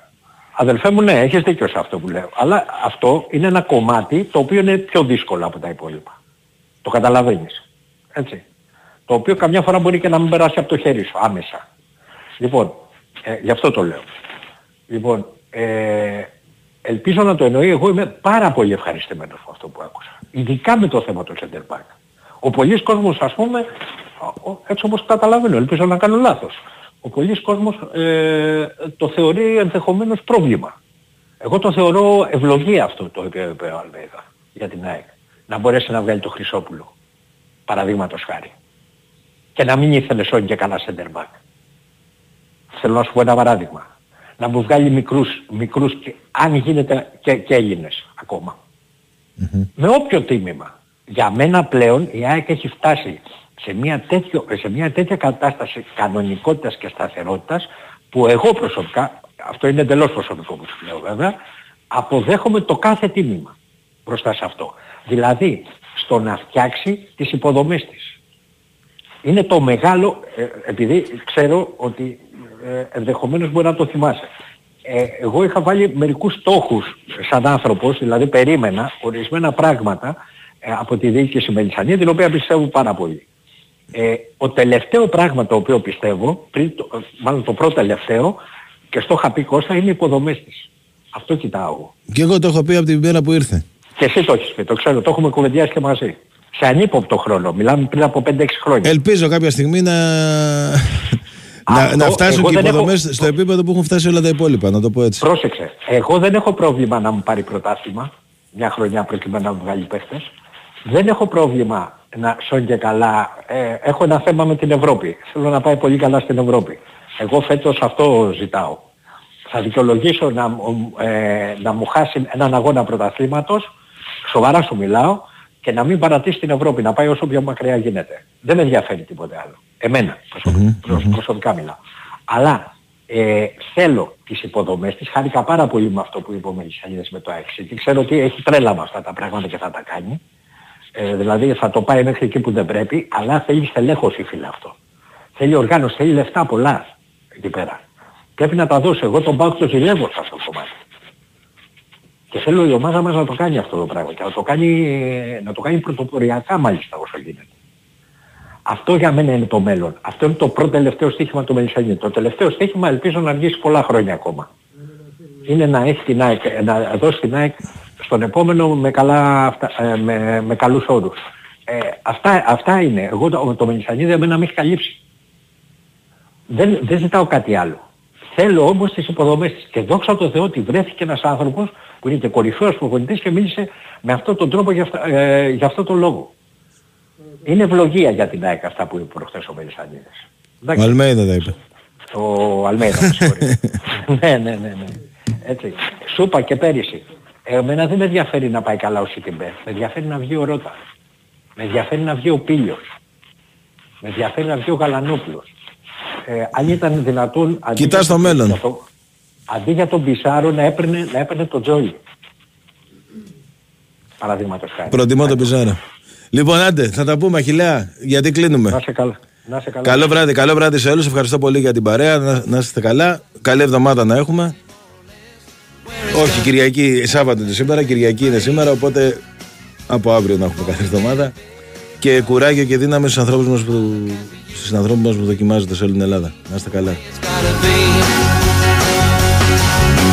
Αδελφέ μου, ναι, έχεις δίκιο σε αυτό που λέω. Αλλά αυτό είναι ένα κομμάτι το οποίο είναι πιο δύσκολο από τα υπόλοιπα. Το καταλαβαίνεις. Έτσι. Το οποίο καμιά φορά μπορεί και να μην περάσει από το χέρι σου άμεσα. Λοιπόν, ε, γι' αυτό το λέω. Λοιπόν, ε, ελπίζω να το εννοεί. Εγώ είμαι πάρα πολύ ευχαριστημένος με αυτό που άκουσα. Ειδικά με το θέμα του center back. Ο πολλής κόσμος ας πούμε, έτσι όπως καταλαβαίνω, ελπίζω να κάνω λάθος. Ο πολλής κόσμος ε, το θεωρεί ενδεχομένως πρόβλημα. Εγώ το θεωρώ ευλογία αυτό το οποίο είπε ο Αλβέδα για την ΑΕΚ. Να μπορέσει να βγάλει το Χρυσόπουλο. Παραδείγματος χάρη. Και να μην ήθελε όλοι και κανένα center back. Θέλω να σου πω ένα παράδειγμα. Να μου βγάλει μικρούς, μικρούς και, αν γίνεται και, και Έλληνες ακόμα. Mm-hmm. Με όποιο τίμημα. Για μένα πλέον η ΑΕΚ έχει φτάσει σε μια, τέτοιο, σε μια τέτοια κατάσταση κανονικότητας και σταθερότητας που εγώ προσωπικά, αυτό είναι εντελώς προσωπικό που σου λέω βέβαια, αποδέχομαι το κάθε τίμημα μπροστά σε αυτό. Δηλαδή στο να φτιάξει τις υποδομές της. Είναι το μεγάλο, ε, επειδή ξέρω ότι ε, ενδεχομένως μπορεί να το θυμάσαι. Ε, εγώ είχα βάλει μερικούς στόχους σαν άνθρωπος, δηλαδή περίμενα ορισμένα πράγματα ε, από τη διοίκηση Μελισανία, την οποία πιστεύω πάρα πολύ. Ε, ο τελευταίο πράγμα το οποίο πιστεύω, πριν το, μάλλον το πρώτο τελευταίο, και στο είχα πει Κώστα, είναι οι υποδομές της. Αυτό κοιτάω εγώ. Και εγώ το έχω πει από την μέρα που ήρθε. Και εσύ το έχεις πει, το ξέρω, το έχουμε κουβεντιάσει και μαζί. σε ανύποπτο χρόνο. Μιλάμε πριν από 5-6 χρόνια. Ελπίζω κάποια στιγμή να, να, να φτάσουν και οι υποδομές έχω... στο επίπεδο που έχουν φτάσει όλα τα υπόλοιπα, να το πω έτσι. Πρόσεξε. Εγώ δεν έχω πρόβλημα να μου πάρει πρωτάθλημα μια χρονιά προκειμένου να μου βγάλει παίχτες. Δεν έχω πρόβλημα να σώνει και καλά. Ε, έχω ένα θέμα με την Ευρώπη. Θέλω να πάει πολύ καλά στην Ευρώπη. Εγώ φέτος αυτό ζητάω. Θα δικαιολογήσω να, ε, να μου χάσει έναν αγώνα πρωταθλήματος, σοβαρά σου μιλάω, και να μην παρατήσει την Ευρώπη, να πάει όσο πιο μακριά γίνεται. Δεν με ενδιαφέρει τίποτε άλλο. Εμένα, προσωπικά μιλάω. Αλλά ε, θέλω τις υποδομές της, χάρηκα πάρα πολύ με αυτό που είπε ο Μελισσανίδης με το ΑΕΞ, και ξέρω ότι έχει τρέλα με αυτά τα πράγματα και θα τα κάνει. Ε, δηλαδή θα το πάει μέχρι εκεί που δεν πρέπει, αλλά θέλει στελέχωση φίλε αυτό. Θέλει οργάνωση, θέλει λεφτά πολλά εκεί πέρα. Πρέπει να τα δώσει. Εγώ τον πάω το ζηλεύω σε αυτό το κομμάτι. Και θέλω η ομάδα μας να το κάνει αυτό το πράγμα και να το κάνει, να το κάνει πρωτοποριακά μάλιστα όσο γίνεται. Αυτό για μένα είναι το μέλλον. Αυτό είναι το πρώτο τελευταίο στοίχημα του Μελισσανίδη. Το τελευταίο στοίχημα ελπίζω να αργήσει πολλά χρόνια ακόμα. Είναι να έχει την ΑΕΚ, να δώσει την ΑΕΚ στον επόμενο με, καλά, ε, με, με καλούς όρους. Ε, αυτά, αυτά είναι. Εγώ το, το Μελισσανίδη εμένα με έχει καλύψει. Δεν, δεν ζητάω κάτι άλλο. Θέλω όμως τις υποδομές της. Και δόξα τω Θεώ ότι βρέθηκε ένας άνθρωπος που είναι και κορυφαίος προπονητής και μίλησε με αυτόν τον τρόπο για, ε, για αυτόν τον λόγο. Είναι ευλογία για την ΑΕΚ αυτά που είπε προχθές ο Μελισσανίδης. Ο Αλμέιδα τα είπε. Ο Αλμέιδα, ναι, ναι, ναι, ναι. Έτσι. Σου είπα και πέρυσι. Εμένα δεν με ενδιαφέρει να πάει καλά ο Σιτιμπέ. Με ενδιαφέρει να βγει ο Ρότα. Με ενδιαφέρει να βγει ο Πίλιος. Με ενδιαφέρει να βγει ο Γαλανόπουλος. Ε, αν ήταν δυνατόν... Κοιτάς το μέλλον. Το, αντί για τον Πισάρο να έπαιρνε, να έπαιρνε τον Τζόι. Παραδείγματος χάρη. Προτιμώ τον Πισάρο. Λοιπόν, άντε, θα τα πούμε, Αχιλέα, γιατί κλείνουμε. Να σε καλά. Να σε καλά. Καλό βράδυ, καλό βράδυ σε όλους. Ευχαριστώ πολύ για την παρέα. Να, να είστε καλά. Καλή εβδομάδα να έχουμε. Όχι, Κυριακή, Σάββατο είναι σήμερα, Κυριακή είναι σήμερα, οπότε από αύριο να έχουμε κάθε εβδομάδα. Και κουράγιο και δύναμη στους ανθρώπους μας που, στους ανθρώπους μας που δοκιμάζονται σε όλη την Ελλάδα. Να είστε καλά.